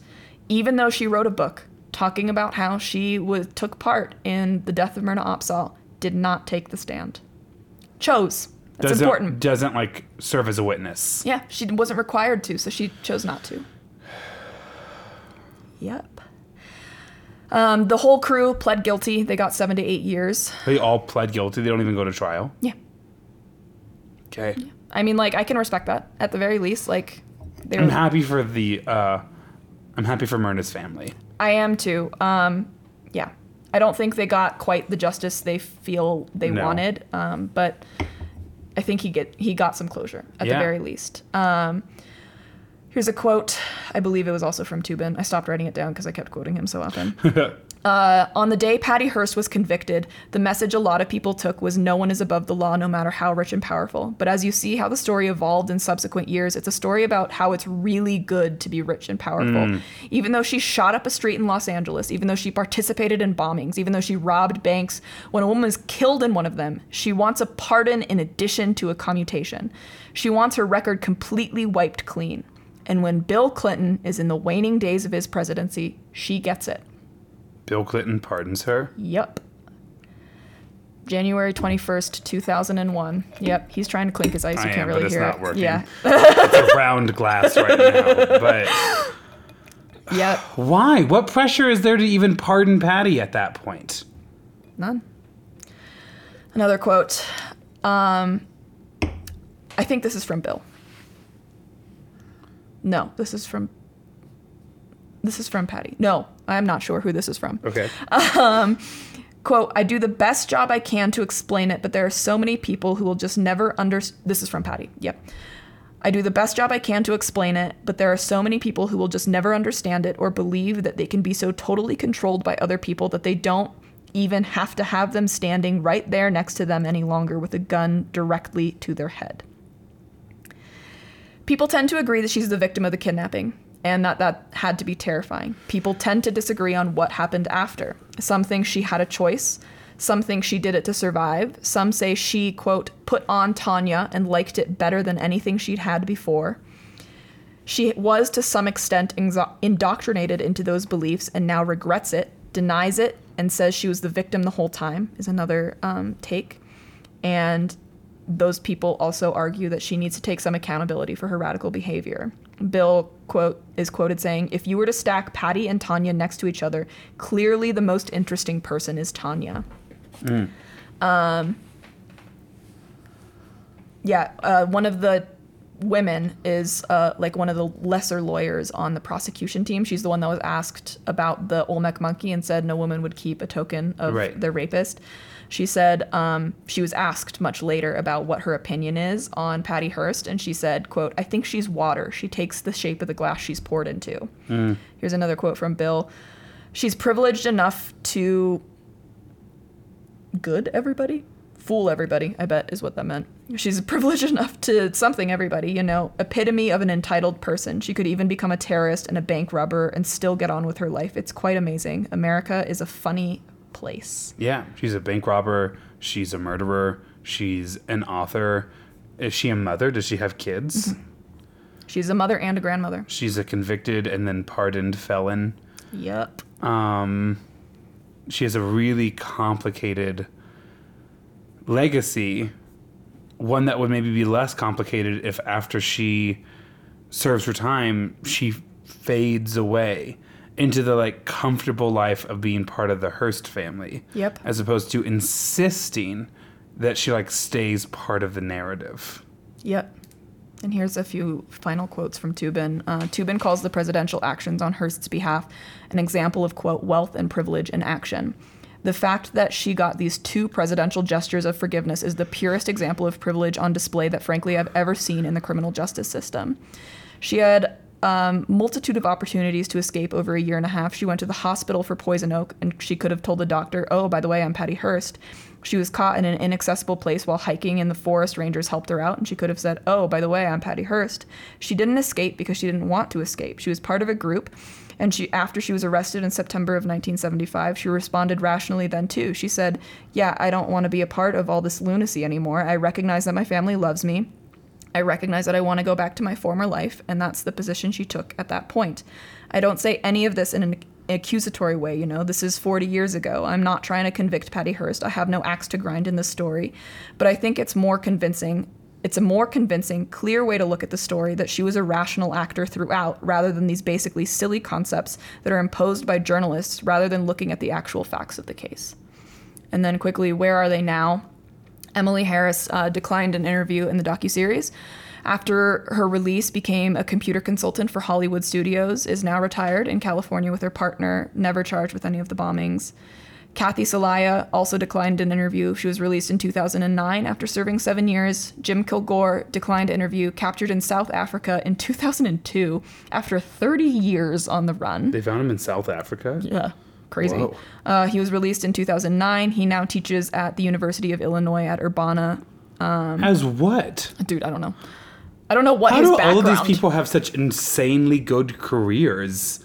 even though she wrote a book talking about how she was, took part in the death of Myrna Opsahl, did not take the stand. Chose. That's doesn't, important. Doesn't like serve as a witness. Yeah, she wasn't required to, so she chose not to. Yep. Um, the whole crew pled guilty. They got seven to eight years. They all pled guilty. They don't even go to trial. Yeah. Okay. I mean, like, I can respect that at the very least. Like, they I'm happy for the. uh I'm happy for Myrna's family. I am too. Um, yeah. I don't think they got quite the justice they feel they No. wanted, um, but I think he get he got some closure at Yeah. the very least. Um, here's a quote. I believe it was also from Toobin. I stopped writing it down because I kept quoting him so often. Uh, on the day Patty Hearst was convicted, the message a lot of people took was no one is above the law, no matter how rich and powerful. But as you see how the story evolved in subsequent years, it's a story about how it's really good to be rich and powerful. Even though she shot up a street in Los Angeles, even though she participated in bombings, even though she robbed banks, when a woman is killed in one of them, she wants a pardon in addition to a commutation. She wants her record completely wiped clean. And when Bill Clinton is in the waning days of his presidency, she gets it. Bill Clinton pardons her. Yep. January 21st, 2001. Yep, he's trying to clink his ice. You I can't am, really but it's hear not it. working. Yeah. It's a round glass right now. But Yep. why? What pressure is there to even pardon Patty at that point? None. Another quote. Um, I think this is from Bill. No, this is from. This is from Patty. No, I'm not sure who this is from. Okay. Um, quote, I do the best job I can to explain it, but there are so many people who will just never under. This is from Patty. Yep. I do the best job I can to explain it, but there are so many people who will just never understand it or believe that they can be so totally controlled by other people that they don't even have to have them standing right there next to them any longer with a gun directly to their head. People tend to agree that she's the victim of the kidnapping and that that had to be terrifying. People tend to disagree on what happened after. Some think she had a choice. Some think she did it to survive. Some say she, quote, put on Tanya and liked it better than anything she'd had before. She was to some extent indoctrinated into those beliefs and now regrets it, denies it, and says she was the victim the whole time, is another um, take. And those people also argue that she needs to take some accountability for her radical behavior. Bill quote is quoted saying, "If you were to stack Patty and Tanya next to each other, clearly the most interesting person is Tanya." Um, yeah, uh, one of the women is uh, like one of the lesser lawyers on the prosecution team. She's the one that was asked about the Olmec monkey and said no woman would keep a token of Right. their rapist. She said um, she was asked much later about what her opinion is on Patty Hearst, and she said, "quote I think she's water. She takes the shape of the glass she's poured into." Here's another quote from Bill. She's privileged enough to good everybody fool everybody i bet is what that meant she's privileged enough to something everybody you know epitome of an entitled person she could even become a terrorist and a bank robber and still get on with her life it's quite amazing america is a funny place Yeah, she's a bank robber. She's a murderer. She's an author. Is she a mother? Does she have kids? she's a mother and a grandmother She's a convicted and then pardoned felon. yep Um, she has a really complicated legacy, one that would maybe be less complicated if after she serves her time, she fades away into the like comfortable life of being part of the Hearst family. Yep. As opposed to insisting that she like stays part of the narrative. Yep. And here's a few final quotes from Toobin. Uh, Toobin calls the presidential actions on Hearst's behalf an example of, quote, wealth and privilege in action. The fact that she got these two presidential gestures of forgiveness is the purest example of privilege on display that, frankly, I've ever seen in the criminal justice system. She had um, multitude of opportunities to escape over a year and a half. She went to the hospital for poison oak, and she could have told the doctor, "Oh, by the way, I'm Patty Hearst." She was caught in an inaccessible place while hiking, and the forest rangers helped her out. And she could have said, "Oh, by the way, I'm Patty Hearst." She didn't escape because she didn't want to escape. She was part of a group, and she, after she was arrested in September of 1975, she responded rationally then too. She said, "Yeah, I don't want to be a part of all this lunacy anymore. I recognize that my family loves me." I recognize that I want to go back to my former life, and that's the position she took at that point. I don't say any of this in an accusatory way, you know. This is 40 years ago. I'm not trying to convict Patty Hearst. I have no axe to grind in this story. But I think it's more convincing. It's a more convincing, clear way to look at the story that she was a rational actor throughout rather than these basically silly concepts that are imposed by journalists rather than looking at the actual facts of the case. And then quickly, where are they now? Emily Harris uh, declined an interview in the docuseries. After her release, became a computer consultant for Hollywood Studios, is now retired in California with her partner, never charged with any of the bombings. Kathy Soliah also declined an interview. She was released in 2009 after serving seven years. Jim Kilgore declined an interview, captured in South Africa in 2002 after 30 years on the run. They found him in South Africa. Yeah, crazy. Uh, he was released in 2009. He now teaches at the University of Illinois at Urbana. As what? Dude, I don't know. I don't know what How his do background. all of these people have such insanely good careers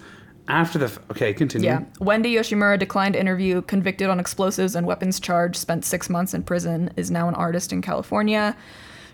after the? F- okay, continue. Yeah. Wendy Yoshimura declined interview, convicted on explosives and weapons charge, spent six months in prison, is now an artist in California.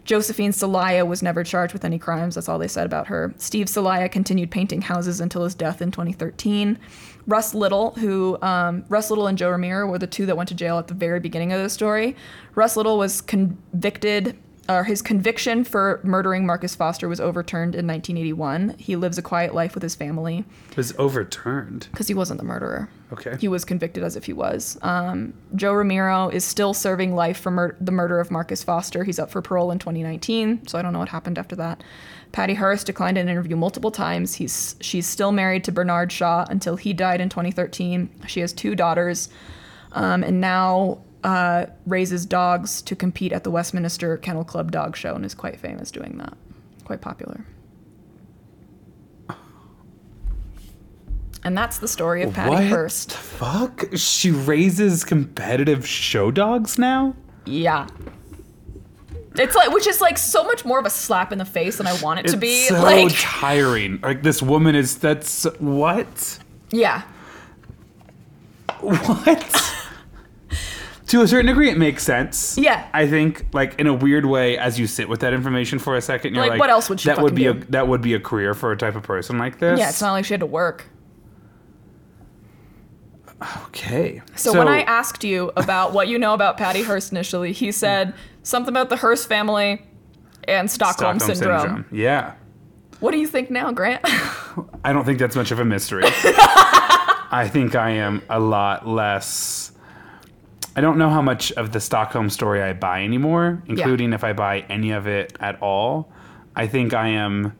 Josephine Soliah was never charged with any crimes. That's all they said about her. Steve Soliah continued painting houses until his death in 2013. Russ Little, who um, Russ Little and Joe Remiro were the two that went to jail at the very beginning of the story. Russ Little was convicted uh, his conviction for murdering Marcus Foster was overturned in 1981. He lives a quiet life with his family It was overturned. because he wasn't the murderer. Okay. He was convicted as if he was. Um, Joe Remiro is still serving life for mur- the murder of Marcus Foster. He's up for parole in 2019, so I don't know what happened after that. Patty Hearst declined an interview multiple times. He's she's still married to Bernard Shaw until he died in 2013. She has two daughters. um, and now uh, raises dogs to compete at the Westminster Kennel Club Dog Show and is quite famous doing that. Quite popular. And that's the story of Patty what Hearst. the fuck? She raises competitive show dogs now? Yeah. It's like, which is like so much more of a slap in the face than I want it to be. It's so like, tiring. Like this woman is that's what? yeah, What? to a certain degree, it makes sense. Yeah. I think, like in a weird way, as you sit with that information for a second, you're Like, like, what else would she That would be fucking a that would be a career for a type of person like this. yeah. It's not like she had to work. Okay. So, when I asked you about what you know about Patty Hearst initially, he said something about the Hearst family and Stockholm, syndrome. yeah, What do you think now, Grant? I don't think that's much of a mystery. I think I am a lot less. I don't know how much of the Stockholm story I buy anymore, including if I buy any of it at all. I think I am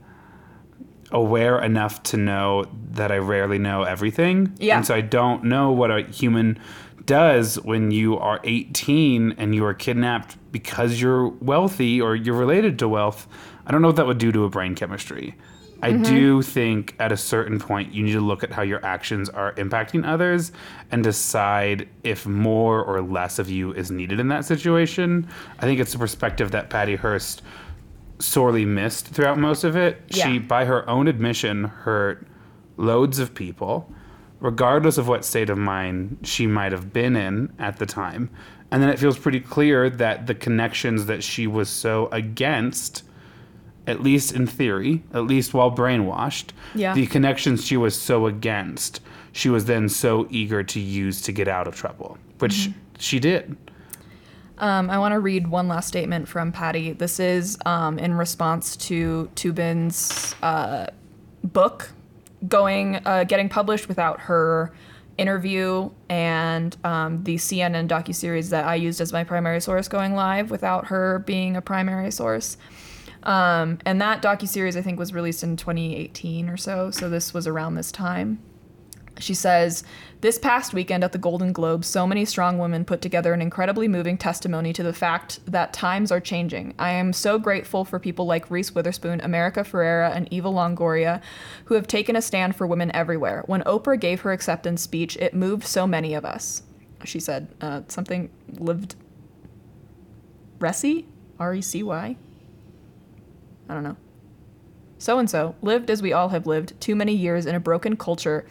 aware enough to know that I rarely know everything. Yeah. And so I don't know what a human does when you are 18 and you are kidnapped because you're wealthy or you're related to wealth. I don't know what that would do to a brain chemistry. I mm-hmm. do think at a certain point you need to look at how your actions are impacting others and decide if more or less of you is needed in that situation. I think it's a perspective that Patty Hearst sorely missed throughout most of it. Yeah. She, by her own admission, hurt loads of people, regardless of what state of mind she might have been in at the time. And then it feels pretty clear that the connections that she was so against, at least in theory, at least while brainwashed, Yeah. the connections she was so against, she was then so eager to use to get out of trouble, which Mm-hmm. she did. Um, I want to read one last statement from Patty. This is um, in response to Toobin's uh, book going uh, getting published without her interview and um, the CNN docuseries that I used as my primary source going live without her being a primary source. Um, and that docuseries I think was released in 2018 or so. So this was around this time. She says, This past weekend at the Golden Globes, so many strong women put together an incredibly moving testimony to the fact that times are changing. I am so grateful for people like Reese Witherspoon, America Ferrera, and Eva Longoria, who have taken a stand for women everywhere. When Oprah gave her acceptance speech, it moved so many of us. She said, uh, something lived. Reci? R E C Y? I don't know. So and so lived as we all have lived, too many years in a broken culture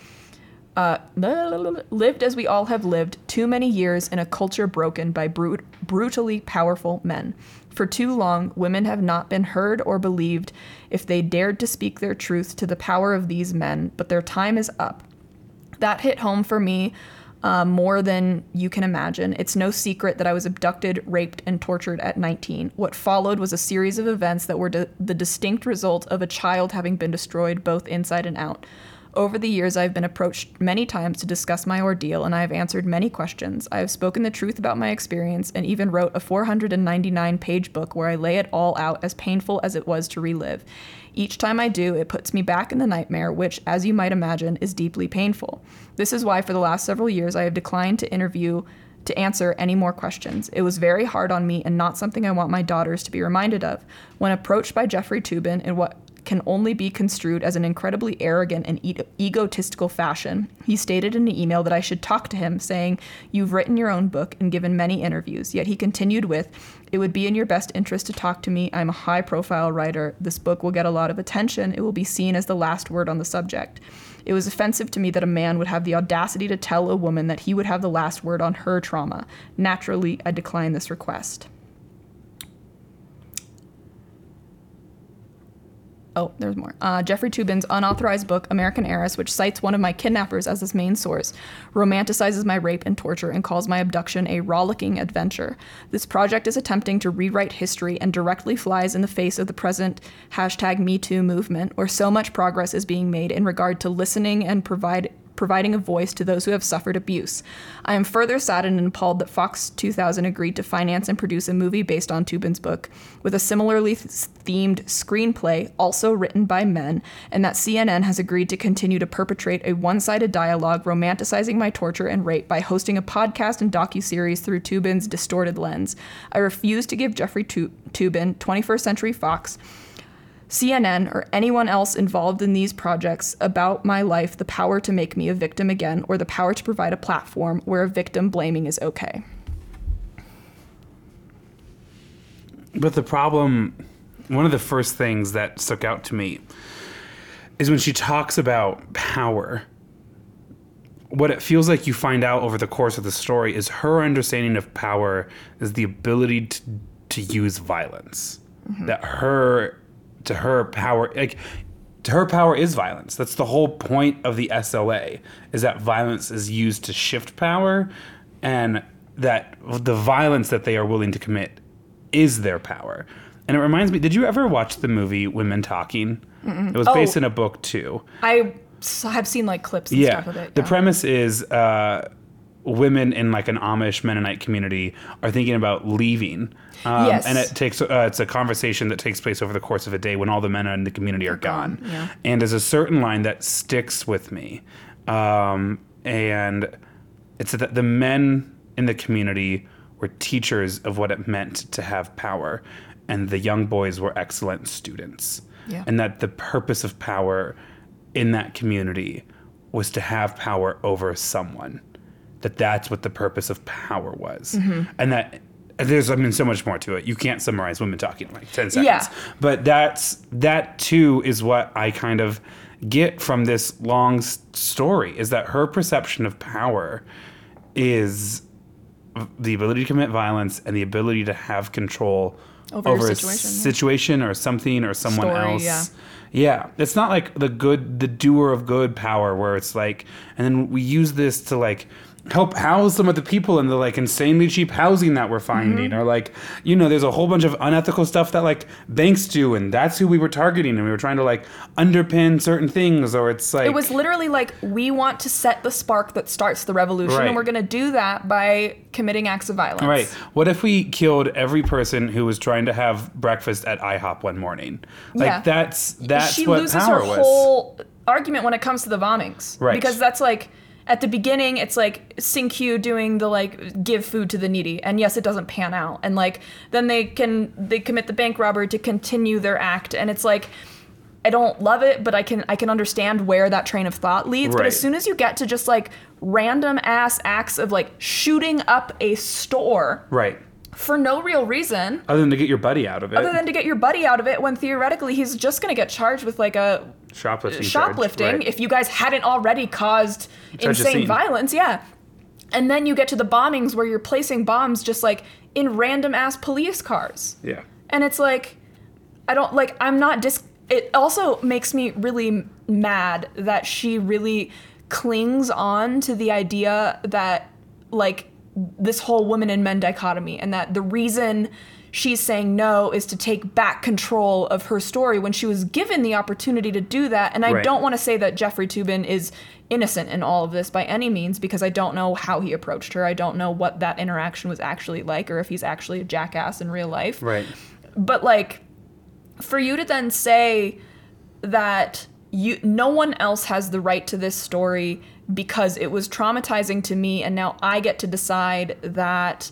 uh, lived as we all have lived too many years in a culture broken by brut- brutally powerful men. For too long, women have not been heard or believed if they dared to speak their truth to the power of these men, but their time is up. That hit home for me uh, more than you can imagine. It's no secret that I was abducted, raped, and tortured at 19. What followed was a series of events that were the distinct result of a child having been destroyed both inside and out. Over the years, I've been approached many times to discuss my ordeal, and I have answered many questions. I have spoken the truth about my experience and even wrote a 499 page book where I lay it all out as painful as it was to relive. Each time I do, it puts me back in the nightmare, which, as you might imagine, is deeply painful. This is why, for the last several years, I have declined to interview to answer any more questions. It was very hard on me and not something I want my daughters to be reminded of. When approached by Jeffrey Toobin in what can only be construed as an incredibly arrogant and e- egotistical fashion. He stated in an email that I should talk to him, saying, You've written your own book and given many interviews. Yet he continued with, It would be in your best interest to talk to me. I'm a high profile writer. This book will get a lot of attention. It will be seen as the last word on the subject. It was offensive to me that a man would have the audacity to tell a woman that he would have the last word on her trauma. Naturally, I declined this request. Oh, there's more. Uh, Jeffrey Toobin's unauthorized book, American Heiress, which cites one of my kidnappers as its main source, romanticizes my rape and torture and calls my abduction a rollicking adventure. This project is attempting to rewrite history and directly flies in the face of the present hashtag MeToo movement, where so much progress is being made in regard to listening and provide providing a voice to those who have suffered abuse. I am further saddened and appalled that Fox 2000 agreed to finance and produce a movie based on Toobin's book with a similarly th- themed screenplay, also written by men, and that CNN has agreed to continue to perpetrate a one-sided dialogue romanticizing my torture and rape by hosting a podcast and docuseries through Toobin's distorted lens. I refuse to give Jeffrey Tu- Toobin, 21st Century Fox, CNN, or anyone else involved in these projects about my life the power to make me a victim again or the power to provide a platform where a victim blaming is okay. But the problem, one of the first things that stuck out to me is when she talks about power. What it feels like you find out over the course of the story is her understanding of power is the ability to, to use violence. Mm-hmm. That her, to her power, like, to her power is violence. That's the whole point of the SLA is that violence is used to shift power and that the violence that they are willing to commit is their power. And it reminds me, did you ever watch the movie Women Talking? It was based Oh. in a book too. I have seen like clips and Yeah. stuff of it. The premise is uh, women in like an Amish Mennonite community are thinking about leaving. Um, Yes. And it takes uh, it's a conversation that takes place over the course of a day when all the men in the community are gone. yeah. And there's a certain line that sticks with me. Um, and it's that the men in the community were teachers of what it meant to have power, and the young boys were excellent students. Yeah. And that the purpose of power in that community was to have power over someone. That that's what the purpose of power was. Mm-hmm. And that there's I mean so much more to it. You can't summarize women talking in like 10 seconds. Yeah. But that's that too is what I kind of get from this long story is that her perception of power is the ability to commit violence and the ability to have control Over your a situation, yeah. or something or someone Story, else. yeah. Yeah, it's not like the good, the doer of good power, where it's like, and then we use this to like help house some of the people in the like insanely cheap housing that we're finding, Mm-hmm. or like, you know, there's a whole bunch of unethical stuff that like banks do, and that's who we were targeting, and we were trying to like underpin certain things, or it's like It was literally like we want to set the spark that starts the revolution, Right. and we're going to do that by committing acts of violence. Right. What if we killed every person who was trying to have breakfast at IHOP one morning? Like Yeah. that's that's she what loses power her was. whole argument when it comes to the bombings. Right. Because that's like at the beginning it's like Q doing the like give food to the needy. And yes it doesn't pan out. And like then they can they commit the bank robbery to continue their act. And it's like I don't love it but I can I can understand where that train of thought leads. But as soon as you get to just like random ass acts of like shooting up a store Right. For no real reason Other than to get your buddy out of it. other than to get your buddy out of it when theoretically he's just going to get charged with like a shoplifting. charge, shoplifting right. if you guys hadn't already caused Such insane violence yeah and then you get to the bombings where you're placing bombs just like in random ass police cars yeah. and it's like i don't like i'm not dis it also makes me really mad that she really clings on to the idea that like this whole women and men dichotomy and that the reason she's saying no is to take back control of her story when she was given the opportunity to do that and i Right. don't want to say that jeffrey toobin is innocent in all of this by any means because i don't know how he approached her i don't know what that interaction was actually like or if he's actually a jackass in real life Right. but like for you to then say that you no one else has the right to this story because it was traumatizing to me and now I get to decide that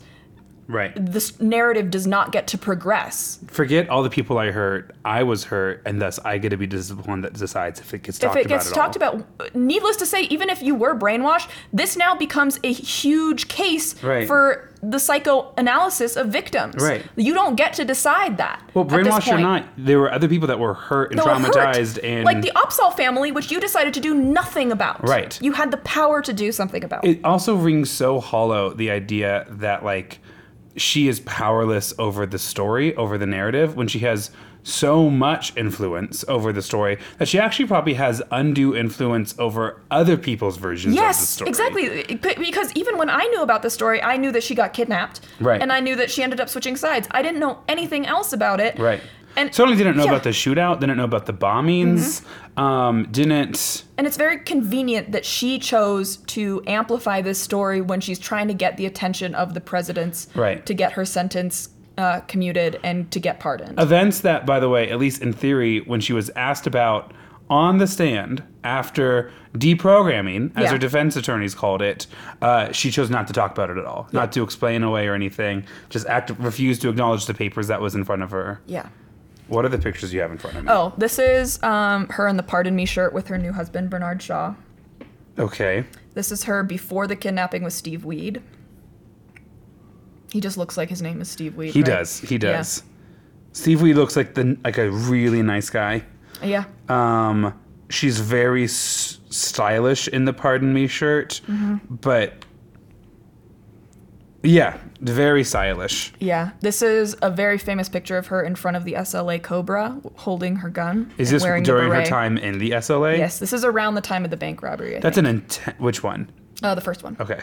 Right. this narrative does not get to progress. Forget all the people I hurt. I was hurt, and thus I get to be the one that decides if it gets talked about if it gets talked all. about, needless to say, even if you were brainwashed, this now becomes a huge case Right. for the psychoanalysis of victims. Right. You don't get to decide that. Well, brainwashed or not, there were other people that were hurt and were hurt. traumatized, and like the Opsahl family, which you decided to do nothing about. Right. You had the power to do something about. it also rings so hollow the idea that like she is powerless over the story over the narrative when she has so much influence over the story that she actually probably has undue influence over other people's versions of the Yes, story exactly. Because even when I knew about the story, I knew that she got kidnapped. Right. And I knew that she ended up switching sides. I didn't know anything else about it. right And- certainly didn't know yeah. Mm-hmm. about the shootout. Didn't know about the bombings. Um, didn't. And it's very convenient that she chose to amplify this story when she's trying to get the attention of the presidents Right. to get her sentence uh, commuted and to get pardoned. Events that, by the way, at least in theory, when she was asked about on the stand after deprogramming, as Yeah. her defense attorneys called it, uh, she chose not to talk about it at all, not to explain away or anything. Just act refused to acknowledge the papers that was in front of her. yeah. What are the pictures you have in front of me? Oh, this is um, her in the Pardon Me shirt with her new husband, Bernard Shaw. Okay. This is her before the kidnapping with Steve Weed. He just looks like his name is Steve Weed. He right? does. He does. Steve Lee looks like the like a really nice guy. Yeah. Um, she's very s- stylish in the "Pardon Me" shirt, Mm-hmm. but yeah, very stylish. Yeah. This is a very famous picture of her in front of the SLA Cobra holding her gun. Is this during her time in the SLA? Yes, this is around the time of the bank robbery. I That's think. an intense. Which one? Uh, the first one. Okay,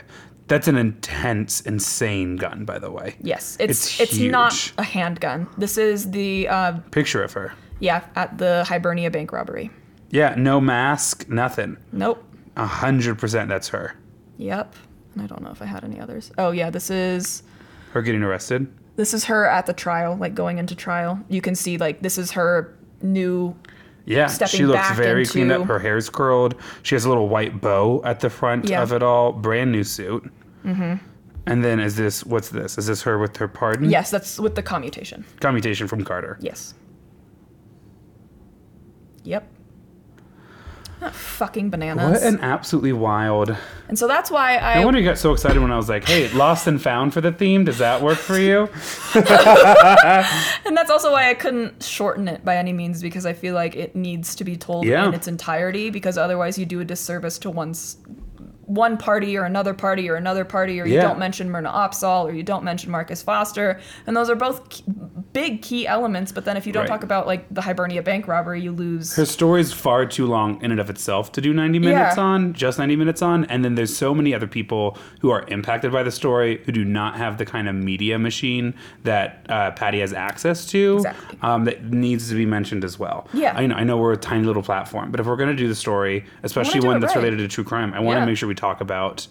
that's an intense, insane gun, by the way. Yes, it's It's it's, not a handgun. This is the uh, Picture of her. yeah at the Hibernia bank robbery. Yeah, no mask, nothing. Nope. A hundred percent, that's her. Yep. And I don't know if I had any others. Oh yeah, this is Her getting arrested. this is her at the trial, like going into trial. You can see like this is her new. Yeah, she looks very cleaned up. Her hair's curled. She has a little white bow at the front Yeah. of it all. Brand new suit. Mm-hmm. And then is this what's this? Is this her with her pardon? Yes, that's with the commutation. Commutation from Carter. Yes. Yep. Fucking bananas. What an absolutely wild. and so that's why I. I wonder you got so excited when I was like, "Hey, lost and found for the theme. Does that work for you?" And that's also why I couldn't shorten it by any means because I feel like it needs to be told Yeah. in its entirety because otherwise you do a disservice to one's one party or another party or another party or you Yeah. don't mention Myrna Opsahl or you don't mention Marcus Foster and those are both key, big key elements but then if you don't Right. talk about like the Hibernia bank robbery you lose Her story's far too long in and of itself to do 90 minutes Yeah. on, just 90 minutes on. And then there's so many other people who are impacted by the story who do not have the kind of media machine that uh, Patty has access to Exactly. um, that needs to be mentioned as well. Yeah. I know, I know we're a tiny little platform, but if we're going to do the story, especially one that's right. related to true crime, I want to Yeah. make sure we talk about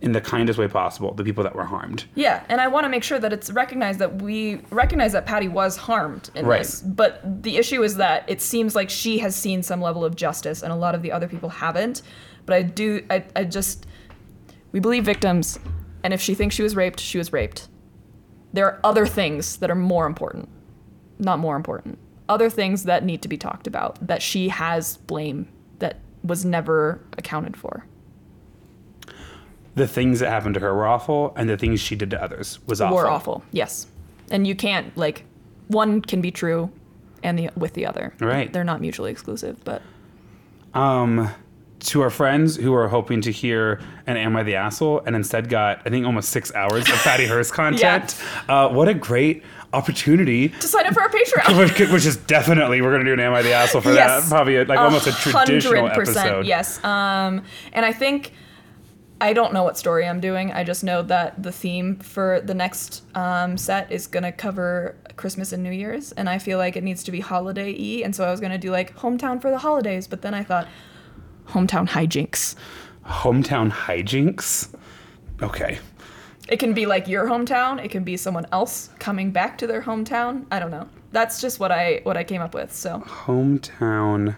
in the kindest way possible the people that were harmed. Yeah, and I want to make sure that it's recognized that we recognize that Patty was harmed in Right. this. But the issue is that it seems like she has seen some level of justice, and a lot of the other people haven't. But I do, I, I just, we believe victims, and if she thinks she was raped, she was raped. There are other things that are more important, not more important. Other things that need to be talked about that she has blame that was never accounted for. The things that happened to her were awful, and the things she did to others was awful. were awful. Yes, and you can't like one can be true, and the with the other. Right. They're not mutually exclusive, but um, to our friends who are hoping to hear an Am I the Asshole and instead got, I think, almost six hours of Patty Hearst content. uh, what a great opportunity. to sign up for our Patreon. Which, which is definitely, we're going to do an Am I the Asshole for Yes. that. Probably like almost a traditional 100%, episode. Yes. Um, and I think I don't know what story I'm doing. I just know that the theme for the next um, set is gonna cover Christmas and New Year's, and I feel like it needs to be holiday y. And so I was gonna do like hometown for the holidays, but then I thought hometown hijinks. Hometown hijinks. Okay. It can be like your hometown. It can be someone else coming back to their hometown. I don't know. That's just what I what I came up with. So Hometown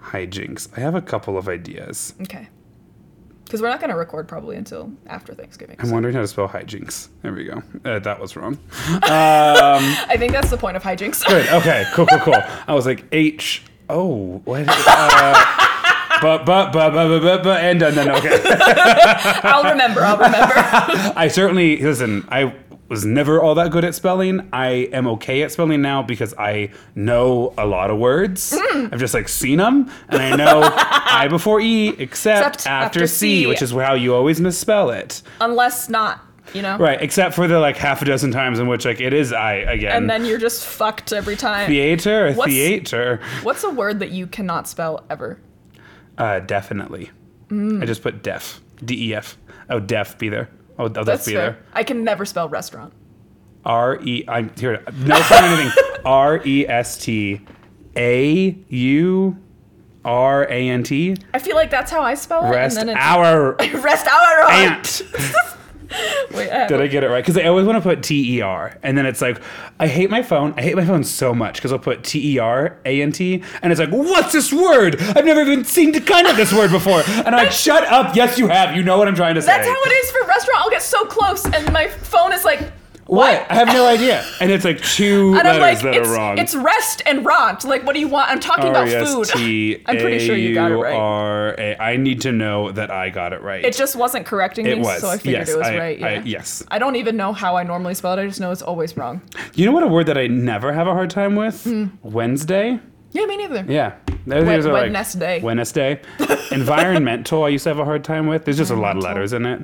hijinks. I have a couple of ideas. okay, because we're not gonna record probably until after Thanksgiving. I'm so. wondering how to spell hijinks. There we go. Uh, that was wrong. I think that's the point of hijinks. Good. Okay. Cool. Cool. Cool. I was like H. Oh. What? Uh, but but but but but but but and done. Then okay. I'll remember. I'll remember. I certainly listen. I was never all that good at spelling. I am okay at spelling now because I know a lot of words. Mm. I've just like seen them, and I know I before E except, Except after, after C, C. which is how you always misspell it. Unless not, you know. Right. Except for the like half a dozen times in which like it is I again. And then you're just fucked every time. theater, What's- theater. What's a word that you cannot spell ever? Uh, definitely. Mm. I just put def. D E F. Oh, def be there. Oh, that's That's fair. there. I can never spell restaurant. R E. I'm here. No for anything. R E S T A U R A N T. I feel like that's how I spell it. Rest and then it's our rest our ant. Wait, I Did I get it right? Because I always want to put T E R, and then it's like, I hate my phone. I hate my phone so much because I'll put T E R A N T, and it's like, what's this word? I've never even seen the kind of this word before. And I'm like, shut up. Yes, you have. You know what I'm trying to say. That's how it is for restaurant. I'll get so close, and my phone is like, What? I have no idea. And it's like two and letters like, that are wrong. it's rest and rot. Like, what do you want? I'm talking about food. I'm pretty sure you got it right. R-A- I need to know that I got it right. It just wasn't correcting It me, was. so I figured Yes, it was I- right. Yeah. I- yes. I don't even know how I normally spell it. I just know it's always wrong. You know what a word that I never have a hard time with? Hmm. Wednesday. Yeah, me neither. Yeah. Those Wed- are like- Wednesday. Wednesday. Environmental, I used to have a hard time with. There's just a lot of letters in it.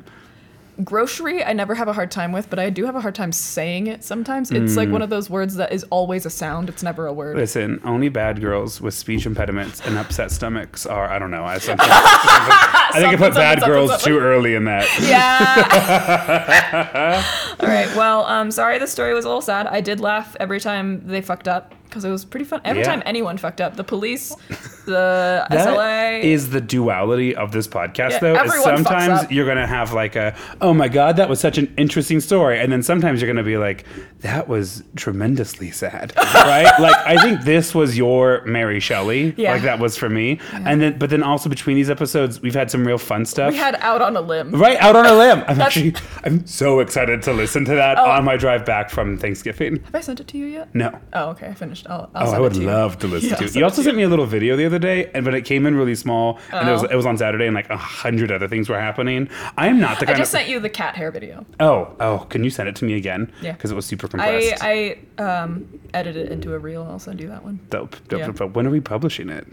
Grocery, I never have a hard time with, but I do have a hard time saying it sometimes. It's like Mm. one of those words that is always a sound. It's never a word. Listen, only bad girls with speech impediments and upset stomachs are, I don't know. I, something, I think I put bad something, girls too early in that. Yeah. All right. Well, um, sorry, the story was a little sad. I did laugh every time they fucked up because it was pretty fun. Every Yeah. time anyone fucked up, the police, the That SLA. is the duality of this podcast, Yeah, though. Is sometimes you're gonna have like a, oh my god, that was such an interesting story, and then sometimes you're gonna be like, that was tremendously sad, right? like I think this was your Mary Shelley, Yeah. like that was for me, and then but then also between these episodes, we've had some real fun stuff. we had out on a limb. Right out on a limb. I'm actually I'm so excited to listen to that Oh. on my drive back from Thanksgiving. Have I sent it to you yet? No. Oh, okay. I finished. I'll, I'll Oh, send I it would to you. love to listen Yeah, to I'll it. You it also to sent me a little video the other day, and but it came in really small, and it was Oh. it was on Saturday, and like a hundred other things were happening. I am not the kind. I just of. sent you the cat hair video. oh, oh, can you send it to me again? Yeah. because it was super compressed. I I um edited it into a reel. I'll send you that one. dope, dope, Yeah. dope, dope. When are we publishing it?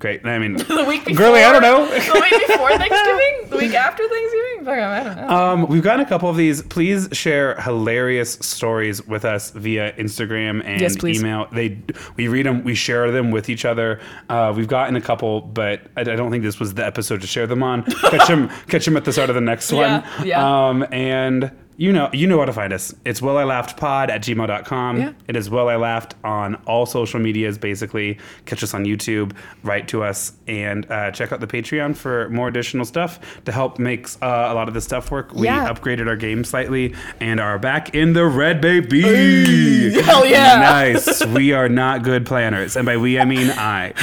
Great. I mean, The week before. girly, I don't know. the week before Thanksgiving. The week after Thanksgiving. Fuck, I don't know. Um, we've gotten a couple of these. Please share hilarious stories with us via Instagram and Yes, email. They we read them, we share them with each other. Uh, we've gotten a couple, but I, I don't think this was the episode to share them on. Catch them, catch them at the start of the next Yeah, one. yeah. Um, and you know, you know where to find us. It's well I laughed pod at gmail.com. Yeah. It is well I laughed on all social medias. Basically, catch us on YouTube, write to us, and uh, check out the Patreon for more additional stuff to help make uh, a lot of this stuff work. We Yeah. upgraded our game slightly and are back in the red baby. Hell yeah. Nice. we are not good planners, and by we I mean I.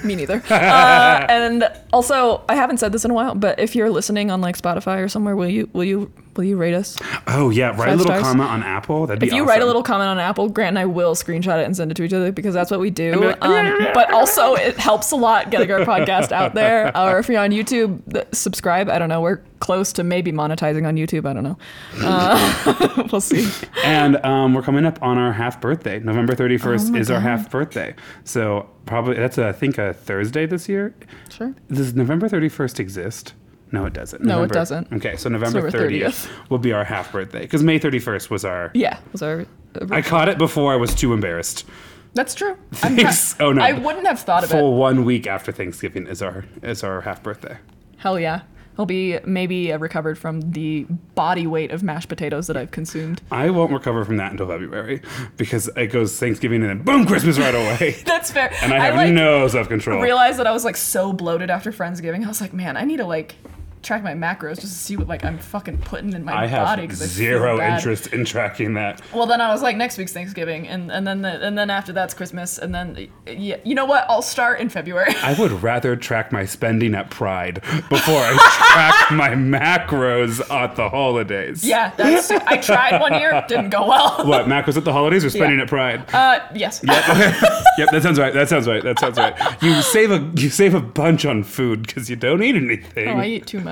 Me neither. Uh, and also, I haven't said this in a while, but if you're listening on like Spotify or somewhere, will you will you will you rate us? Oh yeah, write a little stars. comment on Apple. That'd be If you write a little comment on Apple, Grant and I will screenshot it and send it to each other because that's what we do. like, um, but also, it helps a lot getting our podcast out there. Or if you're on YouTube, subscribe. I don't know. We're close to maybe monetizing on YouTube. I don't know. Uh, we'll see. And um, we're coming up on our half birthday. November 31st Oh is our half birthday. So probably that's I think a Thursday this year. Sure. Does November 31st exist? No, it doesn't. No, it doesn't. Okay, so November November 30th, 30th. will be our half birthday because May 31st was our. Yeah. Was our, I caught it before I was too embarrassed. that's true. I'm Thanks. Oh, no. I wouldn't have thought of Full it. Full one week after Thanksgiving is our is our half birthday. Hell yeah. I'll be maybe uh, recovered from the body weight of mashed potatoes that I've consumed. I won't recover from that until February because it goes Thanksgiving and then boom, Christmas right away. That's fair. And I have like, no self control. I realized that I was like so bloated after Friendsgiving. I was like, man, I need to like track my macros just to see what like I'm fucking putting in my body because I have body. I zero interest in tracking that. Well, then I was like, next week's Thanksgiving, and and then the, and then after that's Christmas, and then yeah, you know what? I'll start in February. I would rather track my spending at Pride before I track my macros at the holidays. yeah, that's. I tried one year, didn't go well. What macros at the holidays or spending Yeah. at Pride? Uh, yes. yep, that sounds right. That sounds right. That sounds right. You save a you save a bunch on food because you don't eat anything. Oh, I eat too much.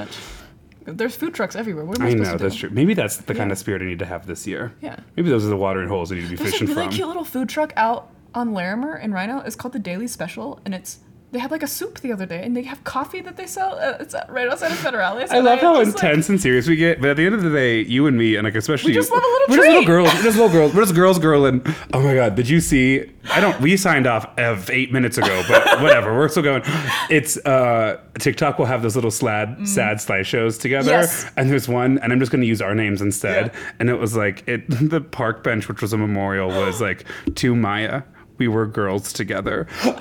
There's food trucks everywhere. What am I, I supposed know to that's do? true. Maybe that's the kind of spirit I need to have this year. Yeah. Maybe those are the watering holes I need to be fishing for. There's a really from. cute little food truck out on Larimer in RiNo. It's called the Daily Special, and it's they had like a soup the other day, and they have coffee that they sell. Uh, it's right outside of Federales. I love how just, like- intense and serious we get, but at the end of the day, you and me, and like especially We just you, love a little we're just little treat. girls. We're just little girls. We're just girls girling. Oh my god, did you see? I don't. We signed off of eight minutes ago, but whatever. We're still going. It's uh TikTok will have those little slad sad slideshows together, Mm. Yes. and there's one, and I'm just going to use our names instead. Yeah. And it was like it. The park bench, which was a memorial, was like to Maya. We were girls together. we're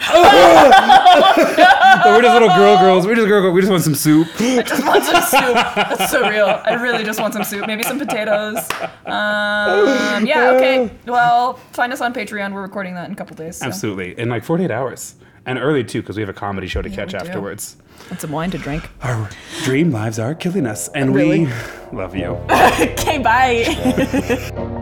just little girl girls. We're just girl girl. We just want some soup. just want some soup. That's so real. I really just want some soup. Maybe some potatoes. Um, yeah. Okay. Well, find us on Patreon. We're recording that in a couple days. So. Absolutely. In like 48 hours. And early too, because we have a comedy show to catch afterwards. And some wine to drink. Our dream lives are killing us. And Really? we love you. Okay. Bye.